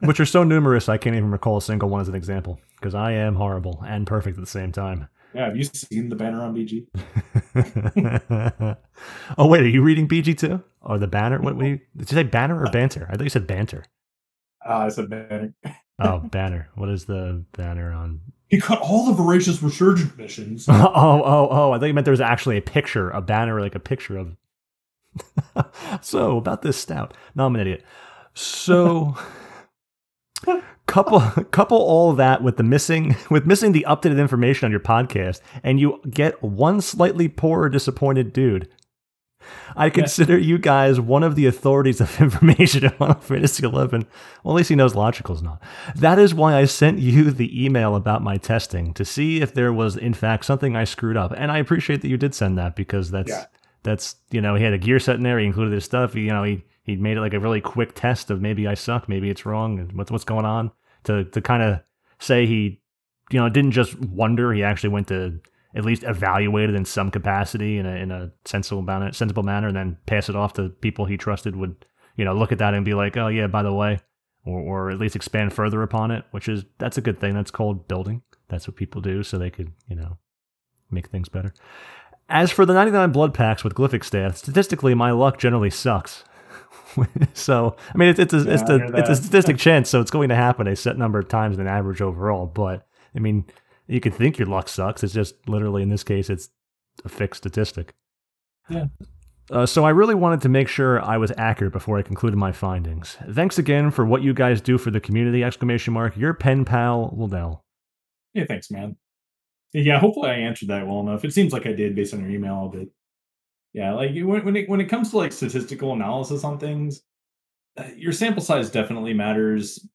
which are so numerous I can't even recall a single one as an example because I am horrible and perfect at the same time. Yeah, have you seen the banner on BG? <laughs> oh wait, are you reading BG too? Or the banner? What? what you, did you say banner or banter? I thought you said banter. Ah, I said banner. <laughs> Oh, banner. What is the banner on? He cut all the voracious resurgent missions. <laughs> oh, oh, oh! I thought you meant there was actually a picture, a banner, like a picture of. so about this stout. No, I'm an idiot. So, couple <laughs> couple all that with the missing <laughs> with missing the updated information on your podcast, and you get one slightly poor, disappointed dude. I consider you guys one of the authorities of <laughs> information on Final Fantasy XI. Well, at least he knows logical's not. That is why I sent you the email about my testing to see if there was, in fact, something I screwed up. And I appreciate that you did send that because that's Yeah. that's you know he had a gear set in there. He included his stuff. He, you know he he made it like a really quick test of maybe I suck, maybe it's wrong, and what's what's going on to to kind of say he you know didn't just wonder. He actually went to at least evaluate it in some capacity in a in a sensible manner, sensible manner, and then pass it off to people he trusted would you know look at that and be like, oh yeah, by the way, or or at least expand further upon it, which is that's a good thing. That's called building. That's what people do so they could you know make things better. As for the 99 blood pacts with glyphic staff, statistically, my luck generally sucks. <laughs> so, I mean, it's, it's, a, it's, Yeah, I a, it's a statistic chance, so it's going to happen a set number of times than average overall. But, I mean, you could think your luck sucks. It's just literally, in this case, it's a fixed statistic. Yeah. Uh, so I really wanted to make sure I was accurate before I concluded my findings. Thanks again for what you guys do for the community! Exclamation mark. Your pen pal, Liddell. Yeah, thanks, man. Yeah, hopefully I answered that well enough. It seems like I did based on your email, but yeah, like when when it when it comes to like statistical analysis on things, uh, your sample size definitely matters,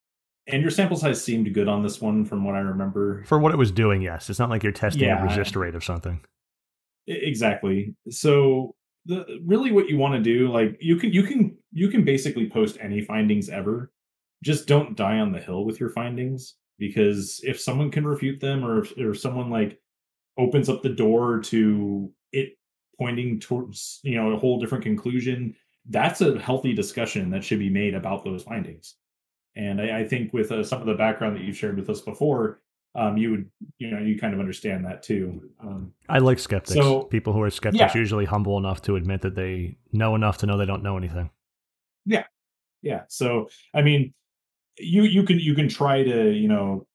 and your sample size seemed good on this one from what I remember. For what it was doing, yes. It's not like you're testing Yeah. a resist rate of something. Exactly. So the really what you want to do, like you can you can you can basically post any findings ever. Just don't die on the hill with your findings because if someone can refute them or if, or someone like opens up the door to it pointing towards you know a whole different conclusion that's a healthy discussion that should be made about those findings and i, I think with uh, some of the background that you've shared with us before um, you would you know you kind of understand that too um, I like skeptics. So- People who are skeptics Yeah. usually humble enough to admit that they know enough to know they don't know anything. yeah yeah so i mean you you can you can try to you know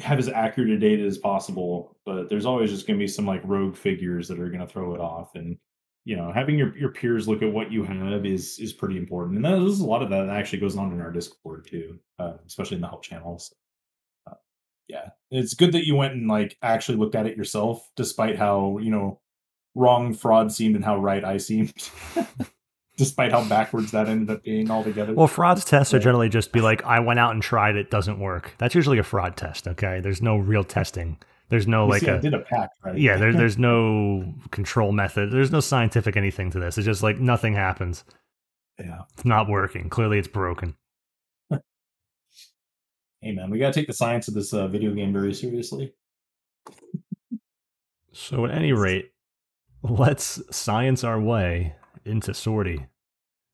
have as accurate a data as possible but there's always just going to be some like rogue figures that are going to throw it off and you know having your, your peers look at what you have is is pretty important and there's a lot of that actually goes on in our discord too uh, especially in the help channels. Uh, yeah it's good that you went and like actually looked at it yourself despite how you know wrong fraud seemed and how right i seemed <laughs> despite how backwards that ended up being altogether Well, frauds tests are generally just be like, I went out and tried it, doesn't work. That's usually a fraud test. Okay, there's no real testing. There's no You like see, I a did a pack, right? yeah. There, <laughs> there's no control method. There's no scientific anything to this. It's just like nothing happens. yeah. It's not working. Clearly, it's broken. <laughs> Hey man, we gotta take the science of this uh, video game very seriously. So at any rate, let's science our way into sortie.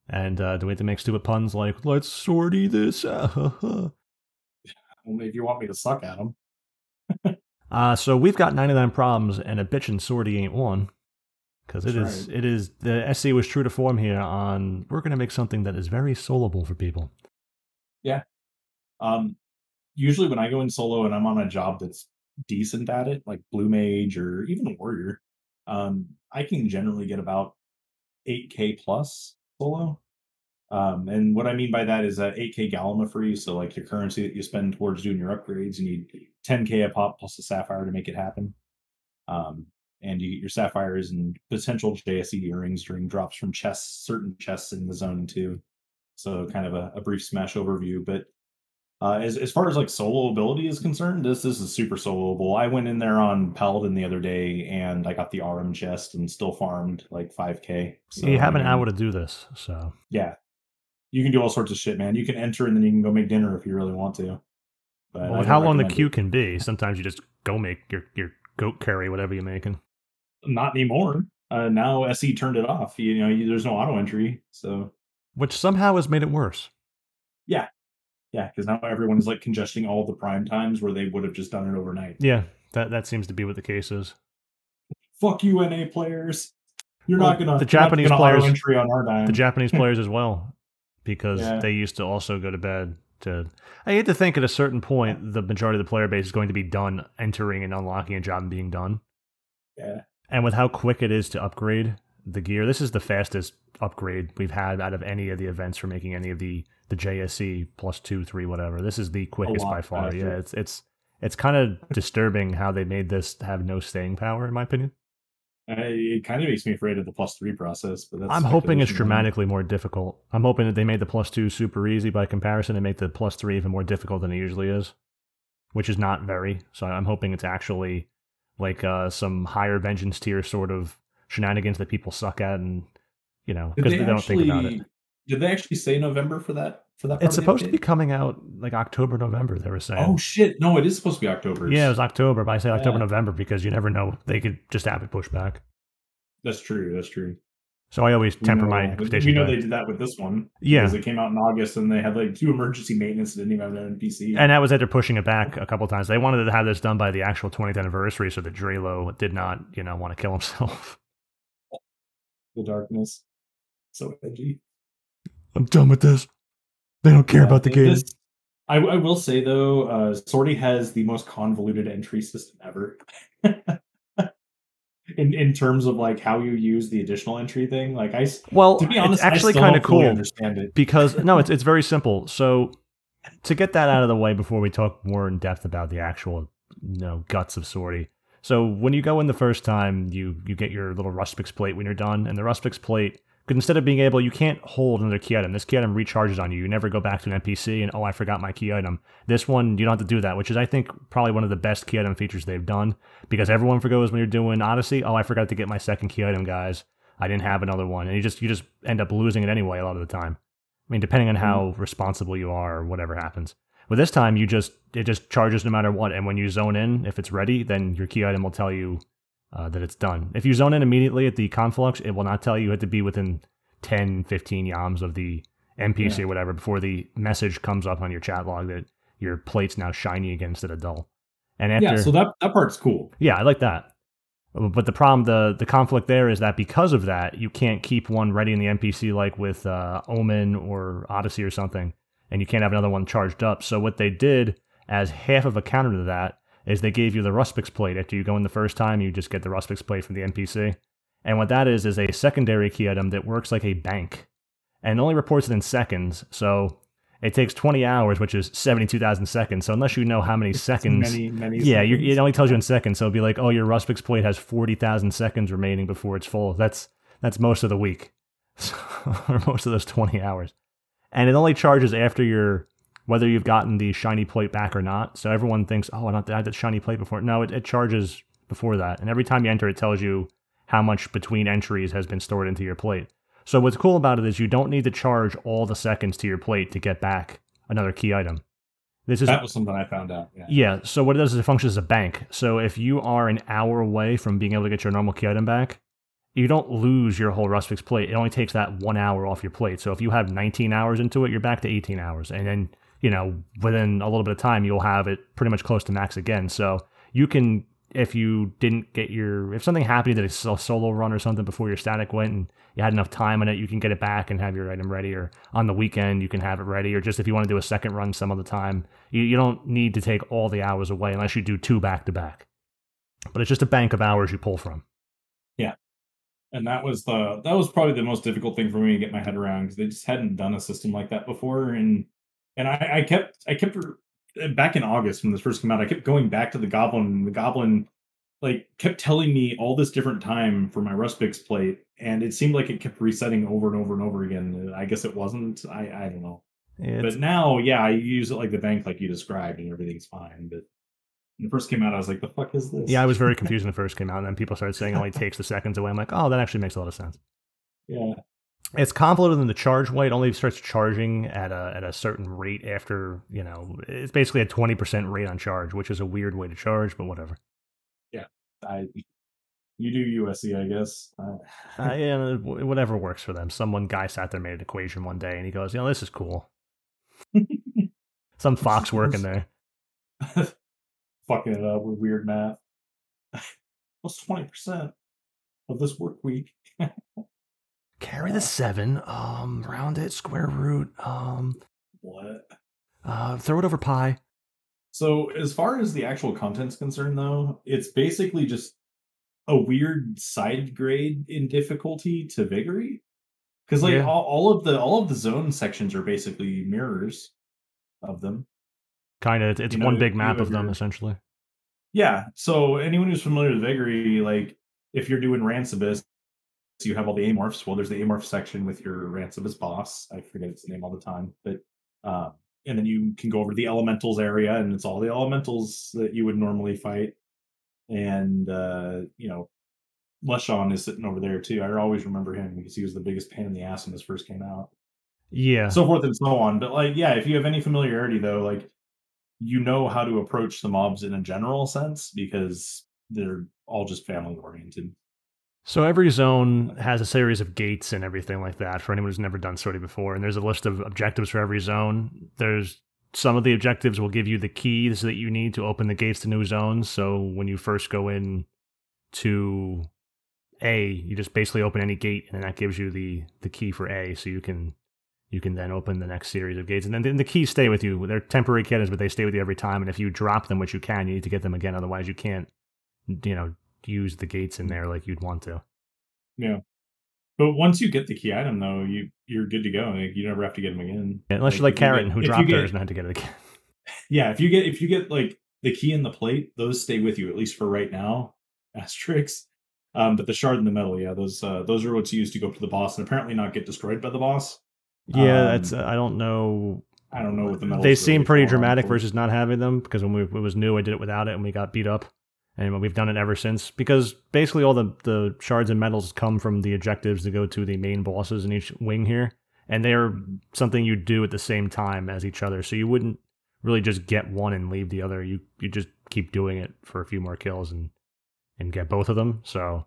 And uh, do we have to make stupid puns like "Let's sortie this"? <laughs> Only if you want me to suck at them. <laughs> Uh, so we've got 99 problems, and a bitchin' sortie ain't one. Because it is, it is, the SC was true to form here on, we're going to make something that is very solvable for people. Yeah. Um, usually when I go in solo and I'm on a job that's decent at it, like Blue Mage or even Warrior, um, I can generally get about 8k plus solo. Um, and what I mean by that is that 8k gallimaufry, so like your currency that you spend towards doing your upgrades, you need 10k a pop plus a sapphire to make it happen. Um, and you get your sapphires and potential JSE earrings during drops from chests, certain chests in the zone too. So kind of a, a brief smash overview, but uh, as as far as like solo ability is concerned, this this is super soloable. I went in there on Paladin the other day and I got the RM chest and still farmed like 5k. So, you have an hour to do this, so. Yeah, you can do all sorts of shit, man. You can enter and then you can go make dinner if you really want to. But Well, I with don't how long the queue it. can be, sometimes you just go make your, your goat curry, whatever you're making. not anymore. Uh, now SE turned it off. You know, you, there's no auto entry, so Which somehow has made it worse. yeah, because now everyone's like congesting all the prime times where they would have just done it overnight. Yeah, that, that seems to be what the case is. Fuck you, NA players. You're Well, not gonna the Japanese gonna players- entry on our dime. the Japanese players as well, because Yeah. they used to also go to bed. To I hate to think at a certain point the majority of the player base is going to be done entering and unlocking a job and being done. yeah. And with how quick it is to upgrade the gear, this is the fastest upgrade we've had out of any of the events for making any of the the JSE plus two, three, whatever. This is the quickest by far. faster. Yeah, it's it's it's kind of disturbing how they made this have no staying power, in my opinion. I, it kind of makes me afraid of the plus three process, but that's I'm hoping it's dramatically more difficult. I'm hoping that they made the plus two super easy by comparison and make the plus three even more difficult than it usually is, which is not very. So I'm hoping it's actually like uh, some higher vengeance tier sort of shenanigans that people suck at, and you know because they, they, don't actually, think about it. Did they actually say November for that? For that, It's supposed to be coming out like October, November. They were saying. Oh shit! No, it is supposed to be October. yeah, it was October, but I say October, Yeah. November because you never know. They could just have it pushed back. that's true. That's true. So I always temper know- my We expectations. know they did that with this one. Yeah. because it came out in August and they had like two emergency maintenance that didn't even have an NPC. And that was after pushing it back a couple times. They wanted to have this done by the actual 20th anniversary, so that Drelo did not, you know, want to kill himself. The darkness, so edgy. I'm done with this. They don't care Yeah, about the game. this- I, I will say though, uh, Sortie has the most convoluted entry system ever. <laughs> in in terms of like how you use the additional entry thing, like I well, to be honest, it's actually kind of don't cool Understand it? because no, it's <laughs> it's very simple. So to get that out of the way before we talk more in depth about the actual, you know, guts of Sortie. So when you go in the first time, you you get your little Ruspix plate when you're done, and the Ruspix plate. Because instead of being able, you can't hold another key item. This key item recharges on you. You never go back to an NPC and oh, I forgot my key item. This one, you don't have to do that, which is I think probably one of the best key item features they've done. Because everyone forgoes when you're doing Odyssey. Oh, I forgot to get my second key item, guys. I didn't have another one, and you just you just end up losing it anyway a lot of the time. I mean, depending on how mm-hmm. responsible you are or whatever happens. But this time, you just it just charges no matter what, and when you zone in, if it's ready, then your key item will tell you uh, that it's done. If you zone in immediately at the conflux, it will not tell you you have to be within 10, 15 yalms of the NPC Yeah. or whatever before the message comes up on your chat log that your plate's now shiny again instead of dull. And after, yeah, so that that part's cool. yeah, I like that. But the problem, the the conflict there is that because of that, you can't keep one ready in the NPC like with uh, Omen or Odyssey or something, and you can't have another one charged up. So what they did as half of a counter to that is they gave you the Ruspix plate. After you go in the first time, you just get the Ruspix plate from the NPC. And what that is is a secondary key item that works like a bank, and only reports it in seconds. So it takes 20 hours, which is 72,000 seconds. So unless you know how many seconds Many, many. yeah, seconds. it only tells you in seconds. So it'll be like, oh, your Ruspix plate has forty thousand seconds remaining before it's full. That's that's most of the week, <laughs> or most of those twenty hours, and it only charges after you're whether you've gotten the shiny plate back or not. So everyone thinks, oh, I don't I had that shiny plate before. No, it, it charges before that, and every time you enter, it tells you how much between entries has been stored into your plate. So what's cool about it is you don't need to charge all the seconds to your plate to get back another key item. This is That was something I found out. Yeah. yeah, so what it does is it functions as a bank. So if you are an hour away from being able to get your normal key item back, you don't lose your whole Ruspix plate. It only takes that one hour off your plate. So if you have 19 hours into it, you're back to 18 hours. And then, you know, within a little bit of time, you'll have it pretty much close to max again. So you can, if you didn't get your, if something happened, you did a solo run or something before your static went and you had enough time in it, you can get it back and have your item ready. Or on the weekend, you can have it ready. Or just if you want to do a second run some other time, you, you don't need to take all the hours away unless you do two back to back. But it's just a bank of hours you pull from. And that was the that was probably the most difficult thing for me to get my head around because they just hadn't done a system like that before. And and I, I kept i kept back in august when this first came out i kept going back to the goblin and the goblin like kept telling me all this different time for my ruspix plate and it seemed like it kept resetting over and over and over again. I guess it wasn't. I i don't know. It's, but now yeah i use it like the bank like you described and everything's fine but when it first came out i was like the fuck is this yeah, I was very <laughs> confused when it first came out, and then people started saying it only takes the seconds away. I'm like, oh, that actually makes a lot of sense. yeah It's convoluted in the charge way. It only starts charging at a at a certain rate after you know. It's basically a twenty percent rate on charge, which is a weird way to charge, but whatever. Yeah, I you do usc i guess uh, Uh, <laughs> yeah, whatever works for them. Someone guy sat there made an equation one day, and he goes, "You know, this is cool." <laughs> Some fox working there. Fucking it up with weird math. <laughs> What's twenty percent of this work week? Carry the seven. Um, round it, square root. Um, What? uh, throw it over pi. So as far as the actual content's concerned, though, it's basically just a weird side grade in difficulty to Vagary. Because like Yeah. all, all of the all of the zone sections are basically mirrors of them. Kind of. It's You know, one big map of them essentially. Yeah. So anyone who's familiar with Vagary, like if you're doing Rancibus, you have all the amorphs. Well, there's the amorph section with your Rancibus boss. I forget its name all the time, but uh, and then you can go over to the elementals area, and it's all the elementals that you would normally fight. And uh, you know, Leshonn is sitting over there too. I always remember him because he was the biggest pain in the ass when this first came out Yeah. so forth and so on. But like, yeah, if you have any familiarity though, like you know how to approach the mobs in a general sense because they're all just family oriented. So every zone has a series of gates and everything like that for anyone who's never done sortie before. And there's a list of objectives for every zone. There's some of the objectives will give you the keys that you need to open the gates to new zones. So when you first go in to A, you just basically open any gate and that gives you the the key for A so you can you can then open the next series of gates. And then, then the keys stay with you. They're temporary keys, but they stay with you every time. And if you drop them, which you can, you need to get them again. Otherwise you can't, you know, use the gates in there like you'd want to. Yeah. But once you get the key item though, you you're good to go. Like, you never have to get them again. Unless you're like if you Karen, get- who dropped get- hers and had to get it again. <laughs> Yeah, if you get if you get like the key and the plate, those stay with you at least for right now. <laughs> Asterisks. Um, but the shard and the metal, yeah, those uh, those are what's used to go up to the boss and apparently not get destroyed by the boss. Yeah, Um, that's. Uh, I don't know. I don't know what the metal. They seem pretty dramatic versus not having them because when we, it was new, I did it without it and we got beat up. and we've done it ever since because basically all the the shards and medals come from the objectives to go to the main bosses in each wing here, and they're something you do at the same time as each other. So you wouldn't really just get one and leave the other. You you just keep doing it for a few more kills and and get both of them. So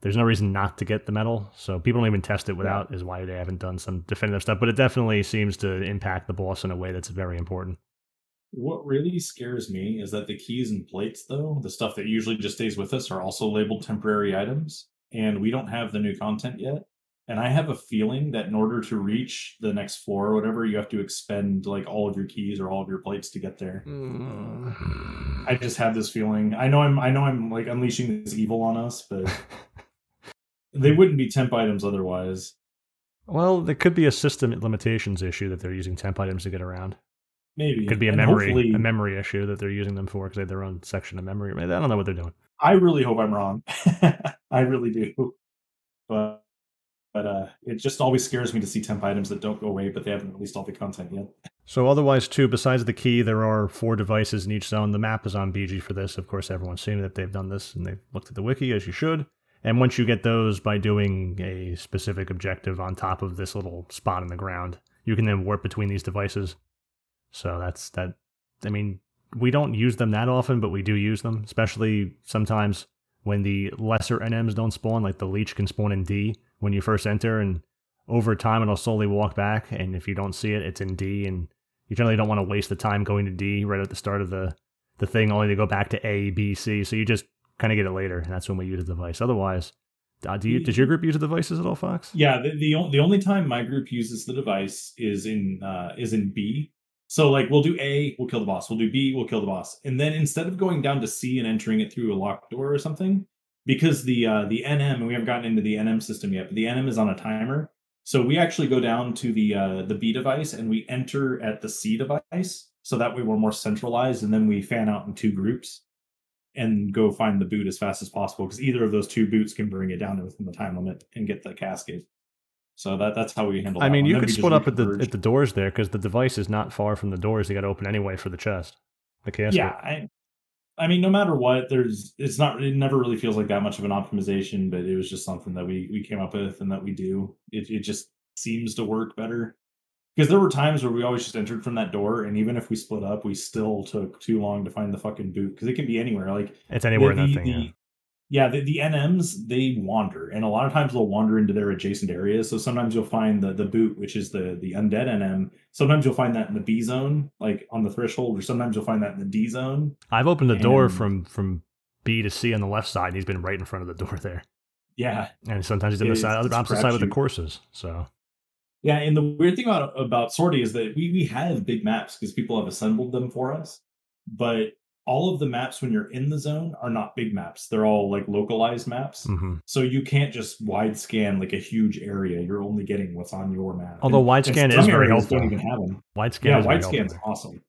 there's no reason not to get the medal. So people don't even test it without is why they haven't done some definitive stuff. But it definitely seems to impact the boss in a way that's very important. What really scares me is that the keys and plates, though, the stuff that usually just stays with us, are also labeled temporary items. And we don't have the new content yet. And I have a feeling that in order to reach the next floor or whatever, you have to expend like all of your keys or all of your plates to get there. Mm. I just have this feeling. I know I'm I know I'm like unleashing this evil on us, but <laughs> they wouldn't be temp items otherwise. Well, there could be a system limitations issue that they're using temp items to get around. Maybe it could be a and memory a memory issue that they're using them for because they have their own section of memory. I don't know what they're doing. I really hope I'm wrong. <laughs> I really do. But but uh, it just always scares me to see temp items that don't go away, but they haven't released all the content yet. So otherwise, too, besides the key, there are four devices in each zone. The map is on BG for this. Of course, everyone's seen that they've done this and they've looked at the wiki as you should. And once you get those by doing a specific objective on top of this little spot in the ground, you can then warp between these devices. So that's that. I mean, we don't use them that often, but we do use them, especially sometimes when the lesser NMs don't spawn, like the leech can spawn in D when you first enter, and over time it'll slowly walk back. And if you don't see it, it's in D, and you generally don't want to waste the time going to D right at the start of the the thing, only to go back to A, B, C. So you just kind of get it later, and that's when we use the device. Otherwise, uh, do you does your group use the devices at all, Fox? Yeah, the the, the only time my group uses the device is in uh, is in B. So like we'll do A, we'll kill the boss. We'll do B, we'll kill the boss, and then instead of going down to C and entering it through a locked door or something, because the uh, the NM and we haven't gotten into the NM system yet, but the NM is on a timer. So we actually go down to the uh, the B device and we enter at the C device. So that way we're more centralized, and then we fan out in two groups and go find the boot as fast as possible because either of those two boots can bring it down within the time limit and get the cascade. So that that's how we handle. It. I mean, you could split up at the at the doors there because the device is not far from the doors. You got to open anyway for the chest, the casket. Yeah, I, I mean, no matter what, there's it's not. It never really feels like that much of an optimization, but it was just something that we we came up with and that we do. It it just seems to work better because there were times where we always just entered from that door, and even if we split up, we still took too long to find the fucking boot because it can be anywhere. Like it's anywhere the, in that thing. The, yeah. yeah, the, the NMs they wander, and a lot of times they'll wander into their adjacent areas. So sometimes you'll find the the boot, which is the the undead NM. Sometimes you'll find that in the B zone, like on the threshold, or sometimes you'll find that in the D zone. I've opened the and, door from from B to C on the left side, and he's been right in front of the door there. Yeah, and sometimes he's on the side, opposite side with the courses. So yeah, and the weird thing about about Sortie is that we we have big maps because people have assembled them for us, but all of the maps when you're in the zone are not big maps. They're all like localized maps. Mm-hmm. So you can't just wide scan like a huge area. You're only getting what's on your map. Although wide scan is very helpful. Don't even have them. Wide scan. Yeah, wide scan's awesome.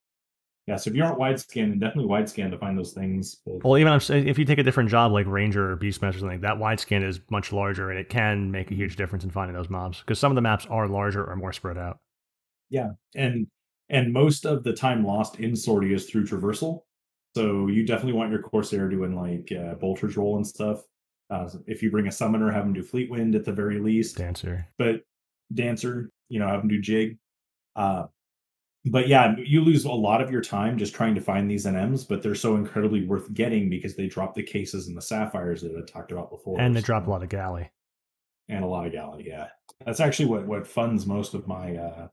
Yeah, so if you aren't wide scan, definitely wide scan to find those things. Well, even if you take a different job like Ranger or Beastmaster or something, that wide scan is much larger and it can make a huge difference in finding those mobs because some of the maps are larger or more spread out. Yeah, and and most of the time lost in Sortie is through traversal. So you definitely want your Corsair doing like uh, Bolter's roll and stuff. Uh, if you bring a summoner, have them do Fleetwind at the very least. Dancer, but Dancer, you know, have them do Jig. Uh, but yeah, you lose a lot of your time just trying to find these NMs, but they're so incredibly worth getting because they drop the cases and the sapphires that I talked about before. And they drop a lot of galley. And a lot of galley, yeah. That's actually what what funds most of my uh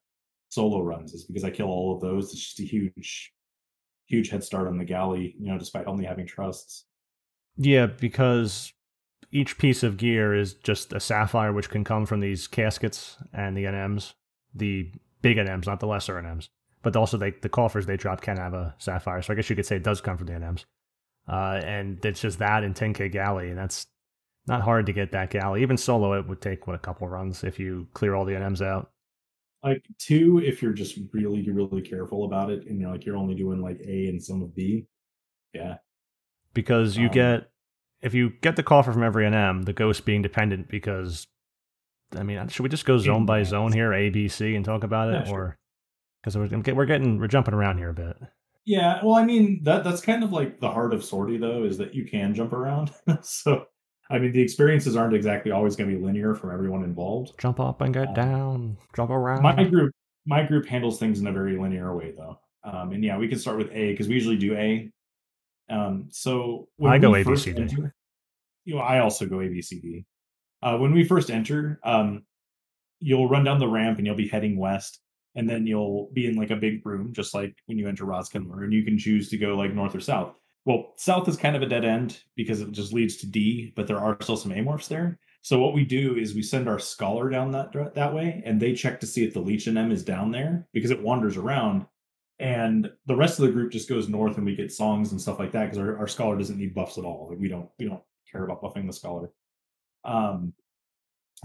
solo runs is because I kill all of those. It's just a huge huge head start on the galley, you know, despite only having trusts. Yeah, because each piece of gear is just a sapphire which can come from these caskets and the NMs. The big NMs, not the lesser NMs but also they, the coffers they drop can have a sapphire. So I guess you could say it does come from the NMs. Uh, and it's just that in 10k galley, and that's not hard to get that galley. Even solo, it would take what a couple runs if you clear all the NMs out. Like two, if you're just really really careful about it, and you're like you're only doing like A and some of B. Yeah, because you um, get if you get the coffer from every NM, the ghost being dependent. Because I mean, should we just go zone by zone here, A, B, C, and talk about it, yeah, sure. or because we're, we're getting we're jumping around here a bit. Yeah, well, I mean that that's kind of like the heart of sortie, though, is that you can jump around. <laughs> so, I mean, the experiences aren't exactly always going to be linear for everyone involved. Jump up and get Um, down. Jump around. My group, my group handles things in a very linear way, though. Um, and yeah, we can start with A because we usually do A. Um, so when I go ABCD. enter- you know, I also go ABCD. Uh, when we first enter, um, you'll run down the ramp and you'll be heading west, and then you'll be in like a big room, just like when you enter Roskilde, and you can choose to go like north or south. Well, south is kind of a dead end because it just leads to D, but there are still some amorphs there. So what we do is we send our scholar down that that way, and they check to see if the leech NM is down there because it wanders around. And the rest of the group just goes north, and we get songs and stuff like that because our, our scholar doesn't need buffs at all. Like we don't we don't care about buffing the scholar. Um,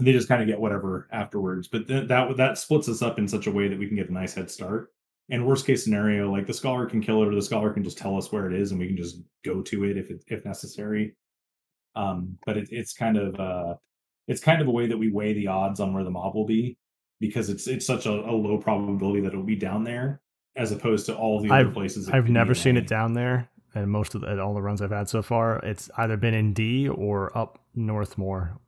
they just kind of get whatever afterwards. But th- that that splits us up in such a way that we can get a nice head start. And worst case scenario, like the scholar can kill it, or the scholar can just tell us where it is, and we can just go to it if it, if necessary. Um, but it, it's kind of uh, it's kind of a way that we weigh the odds on where the mob will be because it's it's such a, a low probability that it'll be down there as opposed to all the other places. I've never seen it down there, and most of the, all the runs I've had so far, it's either been in D or up north more.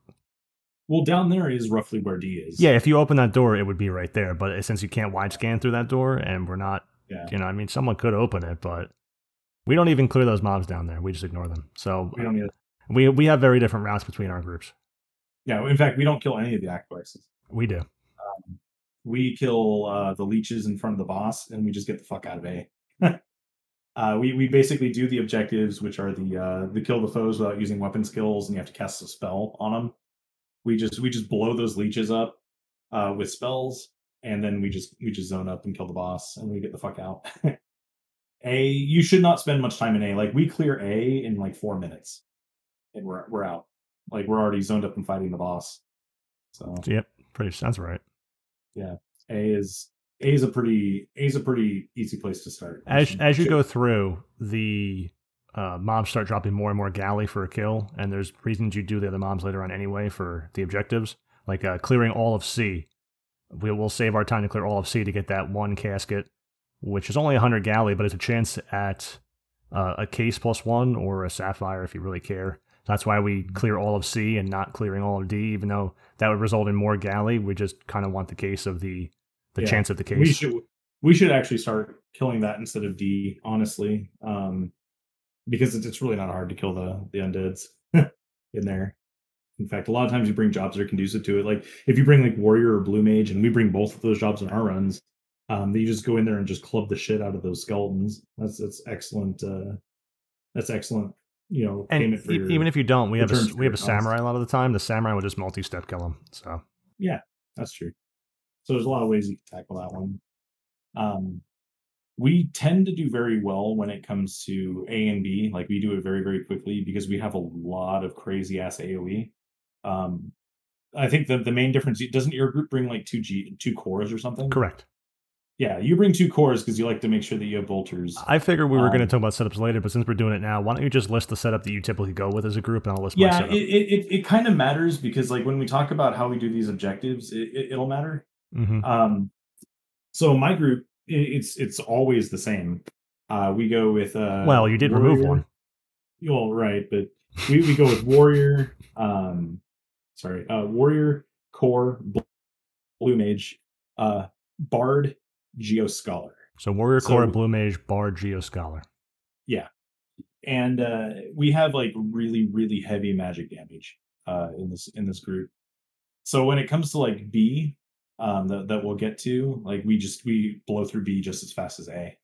Well, down there is roughly where D is. Yeah, if you open that door, it would be right there. But since you can't wide scan through that door, and we're not, Yeah. you know, I mean, someone could open it, but we don't even clear those mobs down there. We just ignore them. So we don't need. we we have very different routes between our groups. Yeah, in fact, we don't kill any of the Akbaises. We do. we kill uh, the leeches in front of the boss and we just get the fuck out of A. <laughs> uh, we we basically do the objectives, which are the uh, the kill the foes without using weapon skills, and you have to cast a spell on them. We just we just blow those leeches up uh, with spells, and then we just we just zone up and kill the boss, and we get the fuck out. <laughs> a you should not spend much time in A. Like we clear A in like four minutes, and we're we're out. Like we're already zoned up and fighting the boss. So Yep, pretty sounds right. Yeah, A is A is a pretty A is a pretty easy place to start. As as you go through, the uh, mobs start dropping more and more galley for a kill, and there's reasons you do the other mobs later on anyway for the objectives, like uh, clearing all of C. We will save our time to clear all of C to get that one casket, which is only 100 galley, but it's a chance at uh, a case plus one or a sapphire if you really care. That's why we clear all of C and not clearing all of D, even though that would result in more galley. We just kind of want the case of the the Yeah. chance of the case. we should we should actually start killing that instead of D, honestly, um, because it's, it's really not hard to kill the the undeads <laughs> in there. In fact, a lot of times you bring jobs that are conducive to it. Like if you bring like warrior or blue mage, and we bring both of those jobs in our runs, um, then you just go in there and just club the shit out of those skeletons. That's that's excellent. Uh, that's excellent. You know, And payment for e- your, even if you don't, we have a, returns s- for we have a cost. samurai a lot of the time. The samurai will just multi-step kill them. So yeah, That's true. So there's a lot of ways you can tackle that one. Um, we tend to do very well when it comes to A and B. Like we do it very, very quickly because we have a lot of crazy ass AOE. Um, I think the the main difference doesn't your group bring like two G two cores or something? correct. Yeah, you bring two cores because you like to make sure that you have bolters. I figured we were going to Um, talk about setups later, but since we're doing it now, why don't you just list the setup that you typically go with as a group, and I'll list my yeah, setup. it, it, it, it kind of matters because like when we talk about how we do these objectives, it, it, it'll matter. hmm Um, so my group, it's it's always the same. Uh, we go with uh, well, you did remove warrior- one. Well, right, but we, we go with warrior. <laughs> Um, sorry, uh, warrior, core, bl- blue mage, uh, bard, geo scholar, So warrior core, So- blue mage, bard, geo scholar. Yeah, and uh, we have like really really heavy magic damage uh, in this in this group. So when it comes to like B, um, that that we'll get to, like we just we blow through B just as fast as A.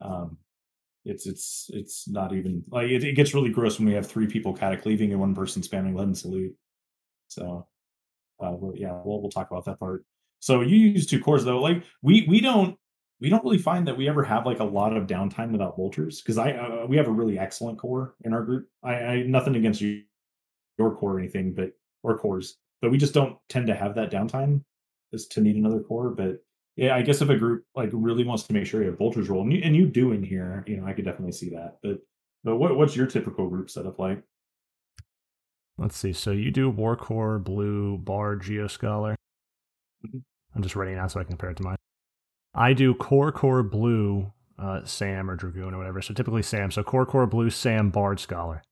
Um, it's it's it's not even like it, it gets really gross when we have three people catacleaving and one person spamming Leaden Salute. So, uh, well, yeah, we'll we'll talk about that part. So you use two cores though. Like we we don't we don't really find that we ever have like a lot of downtime without bolters because I uh, we have a really excellent core in our group. I, I nothing against you, your core or anything, but or cores, but we just don't tend to have that downtime is to need another core. But yeah, I guess if a group like really wants to make sure you have bolters role, and you, and you do in here, you know, I could definitely see that. But but what what's your typical group setup like? Let's see. So you do war core, blue, bard, geo scholar. Mhm. I'm just writing it out so I can compare it to mine. I do core, core, blue, uh, Sam or Dragoon or whatever. So typically Sam. So core, core, blue, Sam, Bard, Scholar.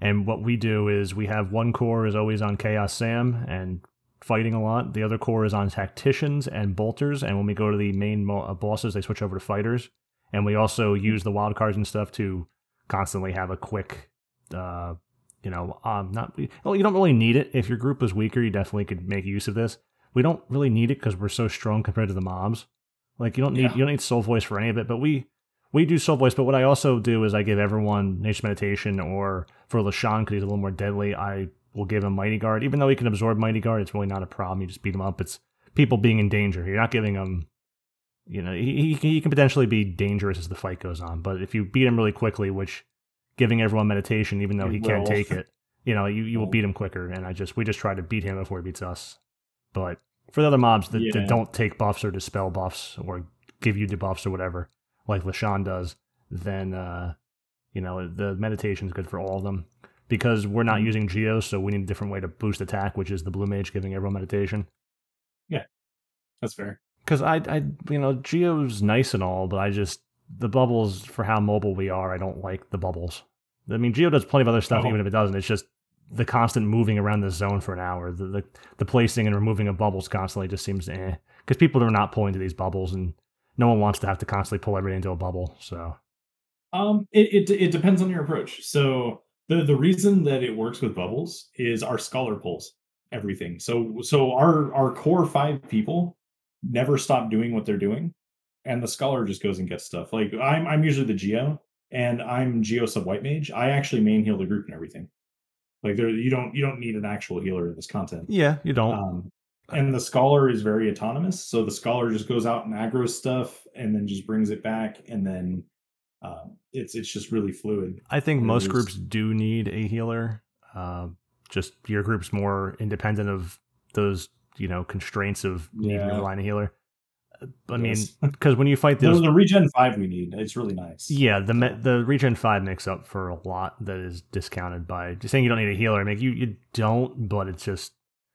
And what we do is we have one core is always on Chaos Sam and fighting a lot. The other core is on Tacticians and Bolters. And when we go to the main mo- uh, bosses, they switch over to Fighters. And we also use the wild cards and stuff to constantly have a quick, uh, you know, um, not well, you don't really need it. If your group is weaker, you definitely could make use of this. We don't really need it because we're so strong compared to the mobs. Like you don't need Yeah. you don't need soul voice for any of it, but we we do soul voice. But what I also do is I give everyone nature meditation, or for Leshonn because he's a little more deadly, I will give him mighty guard. Even though he can absorb mighty guard, it's really not a problem. You just beat him up. It's people being in danger. You're not giving him. You know, he, he he can potentially be dangerous as the fight goes on. But if you beat him really quickly, which giving everyone meditation, even though You he can't take it, you know, you, you will beat him quicker. And I just we just try to beat him before he beats us. But for the other mobs that, Yeah. that don't take buffs or dispel buffs or give you debuffs or whatever, like Leshonn does, then uh, you know the meditation is good for all of them. Because we're not Mhm. using geos, so we need a different way to boost attack, which is the blue mage giving everyone meditation. Yeah, that's fair. Because I, I, you know, geo's nice and all, but I just the bubbles for how mobile we are. I don't like the bubbles. I mean, geo does plenty of other stuff, Oh. even if it doesn't. It's just the constant moving around the zone for an hour, the the, the placing and removing of bubbles constantly just seems eh. Because people are not pulling to these bubbles, and no one wants to have to constantly pull everything into a bubble. So Um, it, it it depends on your approach. So the the reason that it works with bubbles is our scholar pulls everything. So so our our core five people never stop doing what they're doing, and the scholar just goes and gets stuff. Like I'm I'm usually the geo, and I'm geo sub white mage. I actually main heal the group and everything. Like there, you don't you don't need an actual healer in this content. yeah, you don't. Um, and the scholar is very autonomous. So the scholar just goes out and aggro stuff and then just brings it back, and then um, it's it's just really fluid. I think most groups do need a healer. Uh, just your group's more independent of those, you know, constraints of needing to Yeah. rely on a healer. Uh, I mean, because <laughs> when you fight the, those, the regen five we need. It's really nice. yeah, the the regen five makes up for a lot that is discounted by just saying you don't need a healer. I mean, you you don't, but it's just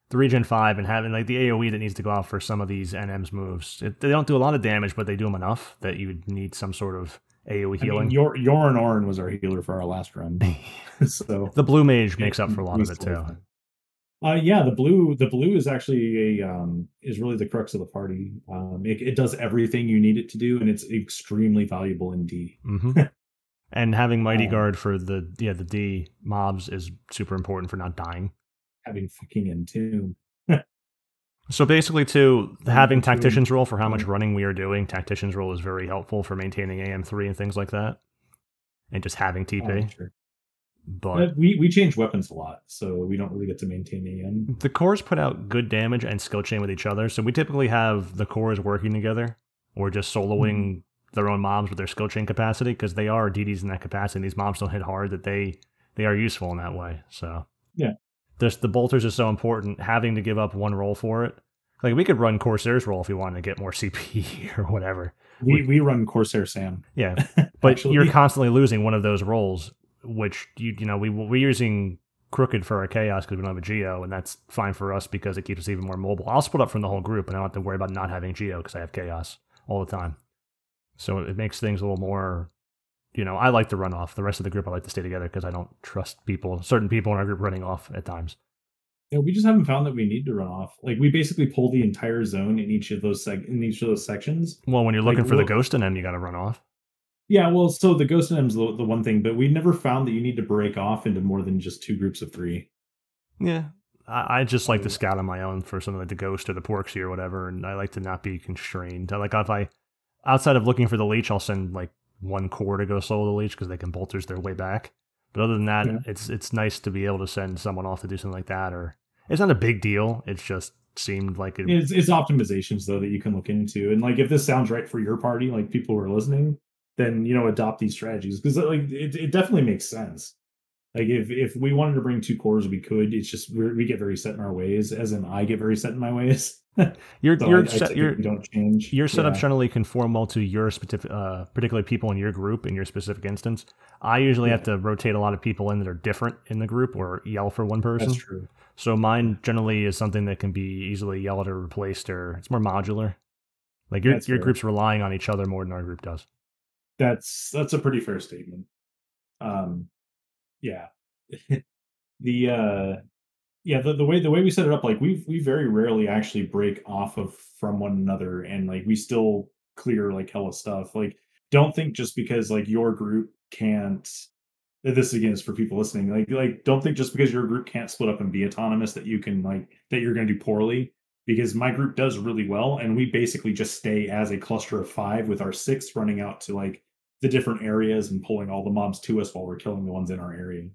the regen five and having like the AOE that needs to go out for some of these NM's moves. It, they don't do a lot of damage, but they do them enough that you would need some sort of AOE I healing. mean, Yor Yoran-Oran was our healer for our last run. <laughs> so the blue mage makes up for a lot of it too. Uh, yeah, the blue the blue is actually a um is really the crux of the party. Um, it, it does everything you need it to do, and it's extremely valuable in D. hmm <laughs> and having mighty Um, guard for the yeah the D mobs is super important for not dying. Having fucking entomb. So basically, too, having tactician's roll for how much running we are doing, tactician's roll is very helpful for maintaining AM3 and things like that, and just having TP. Oh, sure. But But we we change weapons a lot, so we don't really get to maintain AM. the cores put out good damage and skill chain with each other, so we typically have the cores working together or just soloing Mm-hmm. their own mobs with their skill chain capacity because they are DDs in that capacity. And these mobs don't hit hard that they they are useful in that way. So Yeah. This the bolters is so important. Having to give up one roll for it, like we could run Corsair's roll if we wanted to get more <laughs> CP or whatever. We we run Corsair Sam. Yeah, <laughs> but you're constantly losing one of those rolls, which you you know we we're using crooked for our chaos because we don't have a geo, and that's fine for us because it keeps us even more mobile. I'll split up from the whole group, and I don't have to worry about not having geo because I have chaos all the time. So it makes things a little more. You know, I like to run off. The rest of the group, I like to stay together because I don't trust people, certain people in our group running off at times. Yeah, we just haven't found that we need to run off. Like we basically pull the entire zone in each of those seg- in each of those sections. Well, when you're Like, looking for the we'll- ghost in them, you got to run off. Yeah, well, so the Ghost NM's the, the one thing, but we never found that you need to break off into more than just two groups of three. Yeah. I, I just like to scout on my own for something like the ghost or the porksy or whatever, and I like to not be constrained. I like if I outside of looking for the leech, I'll send like one core to go solo the leech because they can bolters their way back. But other than that, Yeah. it's it's nice to be able to send someone off to do something like that. Or it's not a big deal. It's just seemed like it. It's, it's optimizations though that you can look into, and like if this sounds right for your party, like people who are listening, then you know adopt these strategies because like it, it definitely makes sense. Like if if we wanted to bring two cores, we could. It's just we're, we get very set in our ways, as in I get very set in my <laughs> ways. <laughs> You're So you're I, I set, you're don't change. your setup Yeah. generally conform well to your specific, uh, particular people in your group in your specific instance. I usually have to rotate a lot of people in that are different in the group or yell for one person. That's true. So mine generally is something that can be easily yelled or replaced, or it's more modular. Like your That's your fair. group's relying on each other more than our group does. That's that's a pretty fair statement. Um, yeah, <laughs> the uh, yeah the, the way the way we set it up, like we we very rarely actually break off of from one another, and like we still clear like hella stuff. Like, don't think just because like your group can't. This again is for people listening. Like, like don't think just because your group can't split up and be autonomous that you can like that you're going to do poorly because my group does really well and we basically just stay as a cluster of five with our six running out to like the different areas and pulling all the mobs to us while we're killing the ones in our area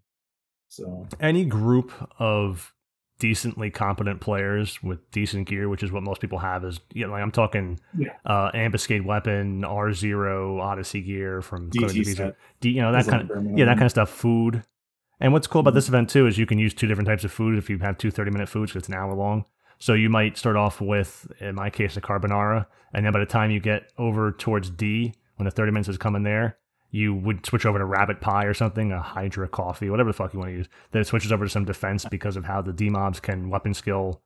so any group of decently competent players with decent gear which is what most people have is you know like i'm talking Yeah. uh ambuscade weapon r0 odyssey gear from DT Code of Duty, set. D, you know that kind of yeah that kind of stuff. Food. And what's cool about this event too is you can use two different types of food if you have two 30 minute foods it's an hour long. So you might start off with in my case a carbonara and then by the time you get over towards d when the 30 minutes is coming there you would switch over to rabbit pie or something a hydra coffee whatever the fuck you want to use then it switches over to some defense because of how the d mobs can weapon skill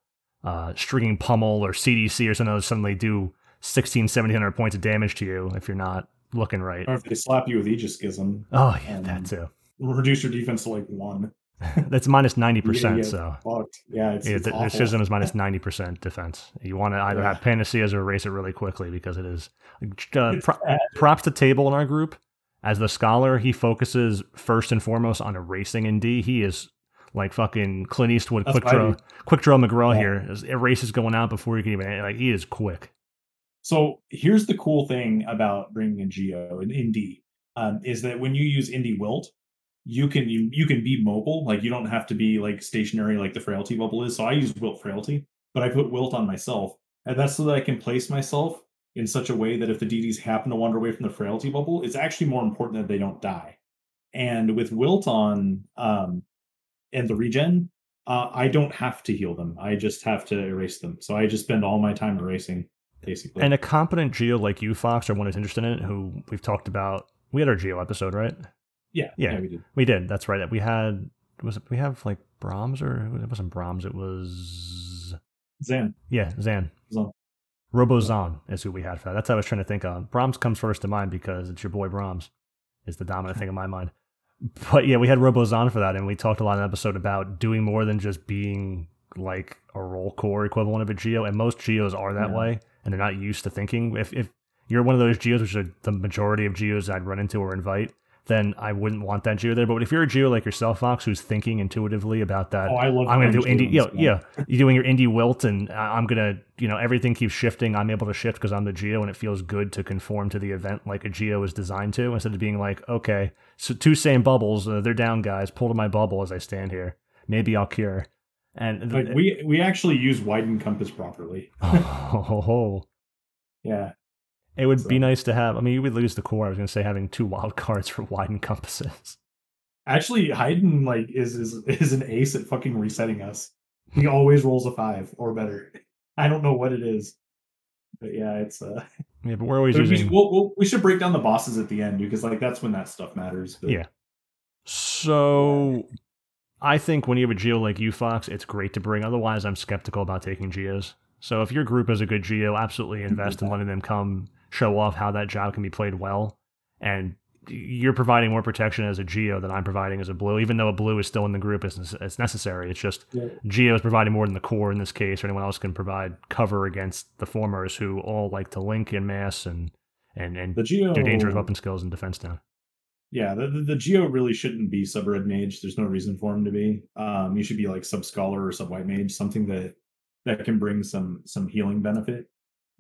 uh, stringing pummel or cdc or something that'll suddenly do 16 1700 points of damage to you if you're not looking right. Or if they slap you with aegis schism. Oh yeah that Um, too. reduce your defense to like one. <laughs> That's minus 90% Yeah, yeah, so. fucked. yeah it's, yeah, it's the, schism is minus <laughs> 90% defense. You want to either Yeah. have panaceas or erase it really quickly because it is uh, pro- props to table in our group as the scholar he focuses first and foremost on erasing in d he is like fucking clint eastwood That's quick draw quick draw mcgraw Yeah. here His erases going out before you can even like he is quick So here's the cool thing about bringing in Geo and Indie um, is that when you use Indie Wilt, you can you, you can be mobile. Like you don't have to be like stationary like the Frailty bubble is. So I use Wilt Frailty, but I put Wilt on myself, and that's so that I can place myself in such a way that if the DDs happen to wander away from the Frailty bubble, it's actually more important that they don't die. And with Wilt on um, and the regen, uh, I don't have to heal them. I just have to erase them. So I just spend all my time erasing, basically. and a competent geo like you fox or one who's interested in it who we've talked about we had our geo episode right Yeah, Yeah. we did. we did that's right we had was it we have like brahms or it wasn't brahms it was Zan. yeah zan Zan. Robozan is who we had for that. That's what I was trying to think of. Brahms comes first to mind because it's your boy Brahms is the dominant thing in my mind. But yeah, we had Robozon for that, and we talked a lot in the episode about doing more than just being like a roll core equivalent of a geo. And most geos are that Yeah. way, and they're not used to thinking. If if you're one of those geos, which are the majority of geos I'd run into or invite, then I wouldn't want that geo there. But if you're a geo like yourself, Fox, who's thinking intuitively about that, Oh, I love. I'm going to do indie. Yeah, ones, man. yeah. You're doing your indie wilt, and I'm going to, you know, everything keeps shifting. I'm able to shift because I'm the geo, and it feels good to conform to the event like a geo is designed to, instead of being like, okay, so two same bubbles, uh, they're down, guys. Pull to my bubble as I stand here. Maybe I'll cure. And Like we we actually use widen compass properly. oh, ho, ho. <laughs> Yeah, it would So- be nice to have. I mean, you would lose the core. I was going to say having two <laughs> wild cards for wide encompasses. actually, Hayden like is is is an ace at fucking resetting us. He always rolls a five or better. <laughs> I don't know what it is, but yeah, it's uh. Yeah, but we're always but we, using. should, we'll, we'll, we should break down the bosses at the end because like that's when that stuff matters. But Yeah. So I think when you have a geo like you, Fox, it's great to bring. Otherwise, I'm skeptical about taking geos. So if your group is a good geo, absolutely invest in letting them come show off how that job can be played well. And you're providing more protection as a geo than I'm providing as a blue, even though a blue is still in the group as, as necessary. It's just Yeah. geo is providing more than the core in this case, or anyone else can provide cover against the formers who all like to link in mass and and and the Geo do dangerous weapon skills and defense down. Yeah, the, the, the Geo really shouldn't be sub red mage. There's no reason for him to be. Um, you should be like sub scholar or sub white mage, something that that can bring some some healing benefit.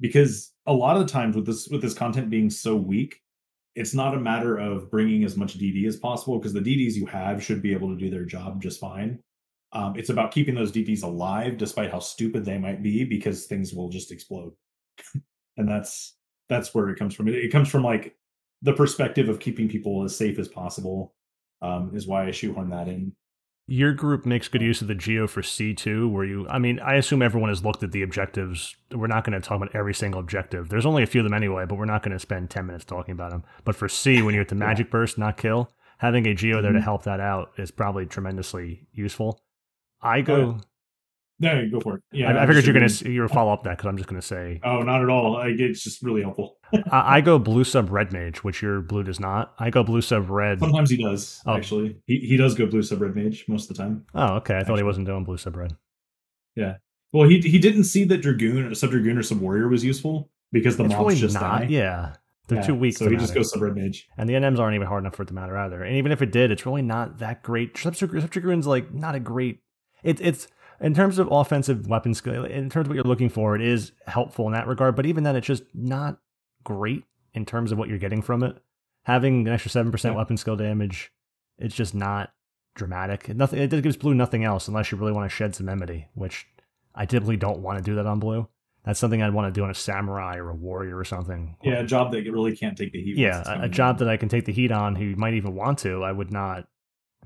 Because a lot of the times with this with this content being so weak, it's not a matter of bringing as much DD as possible because the DDs you have should be able to do their job just fine. Um, it's about keeping those DDs alive despite how stupid they might be because things will just explode, <laughs> and that's that's where it comes from. It, it comes from like the perspective of keeping people as safe as possible um, is why I shoehorn that in. Your group makes good use of the geo for C2, where you, I mean, I assume everyone has looked at the objectives. We're not going to talk about every single objective. There's only a few of them anyway, but we're not going to spend 10 minutes talking about them. But for C, when you're at the <laughs> magic burst, not kill, having a geo there to Mhm. help that out is probably tremendously useful. I Oh, go, No, go for it. Yeah, I, I figured you're gonna just- s- you were follow up that because I'm just gonna say Oh, not at all. Like it's just really helpful. <laughs> I, I go blue sub red mage, which your blue does not. I go blue sub red. Sometimes he does Oh. actually. He he does go blue sub red mage most of the time. Oh, okay. I thought he wasn't doing blue sub red. Yeah. Well, he he didn't see that dragoon, sub dragoon, or sub warrior was useful because the it's mobs really just not. die. Yeah, they're Yeah, too weak. So he just matter. goes sub red mage. and the NMs aren't even hard enough for it to matter either. And even if it did, it's really not that great. Sub Dragoon's like not a great. It, it's in terms of offensive weapon skill. In terms of what you're looking for, it is helpful in that regard. But even then, it's just not great in terms of what you're getting from it. Having an extra seven percent Yeah. weapon skill damage, it's just not dramatic. Nothing. It gives blue nothing else unless you really want to shed some enmity, which I typically don't want to do that on blue. That's something I'd want to do on a samurai or a warrior or something. Yeah, a job that you really can't take the heat. Yeah, a, a job that I can take the heat on, who might even want to, I would not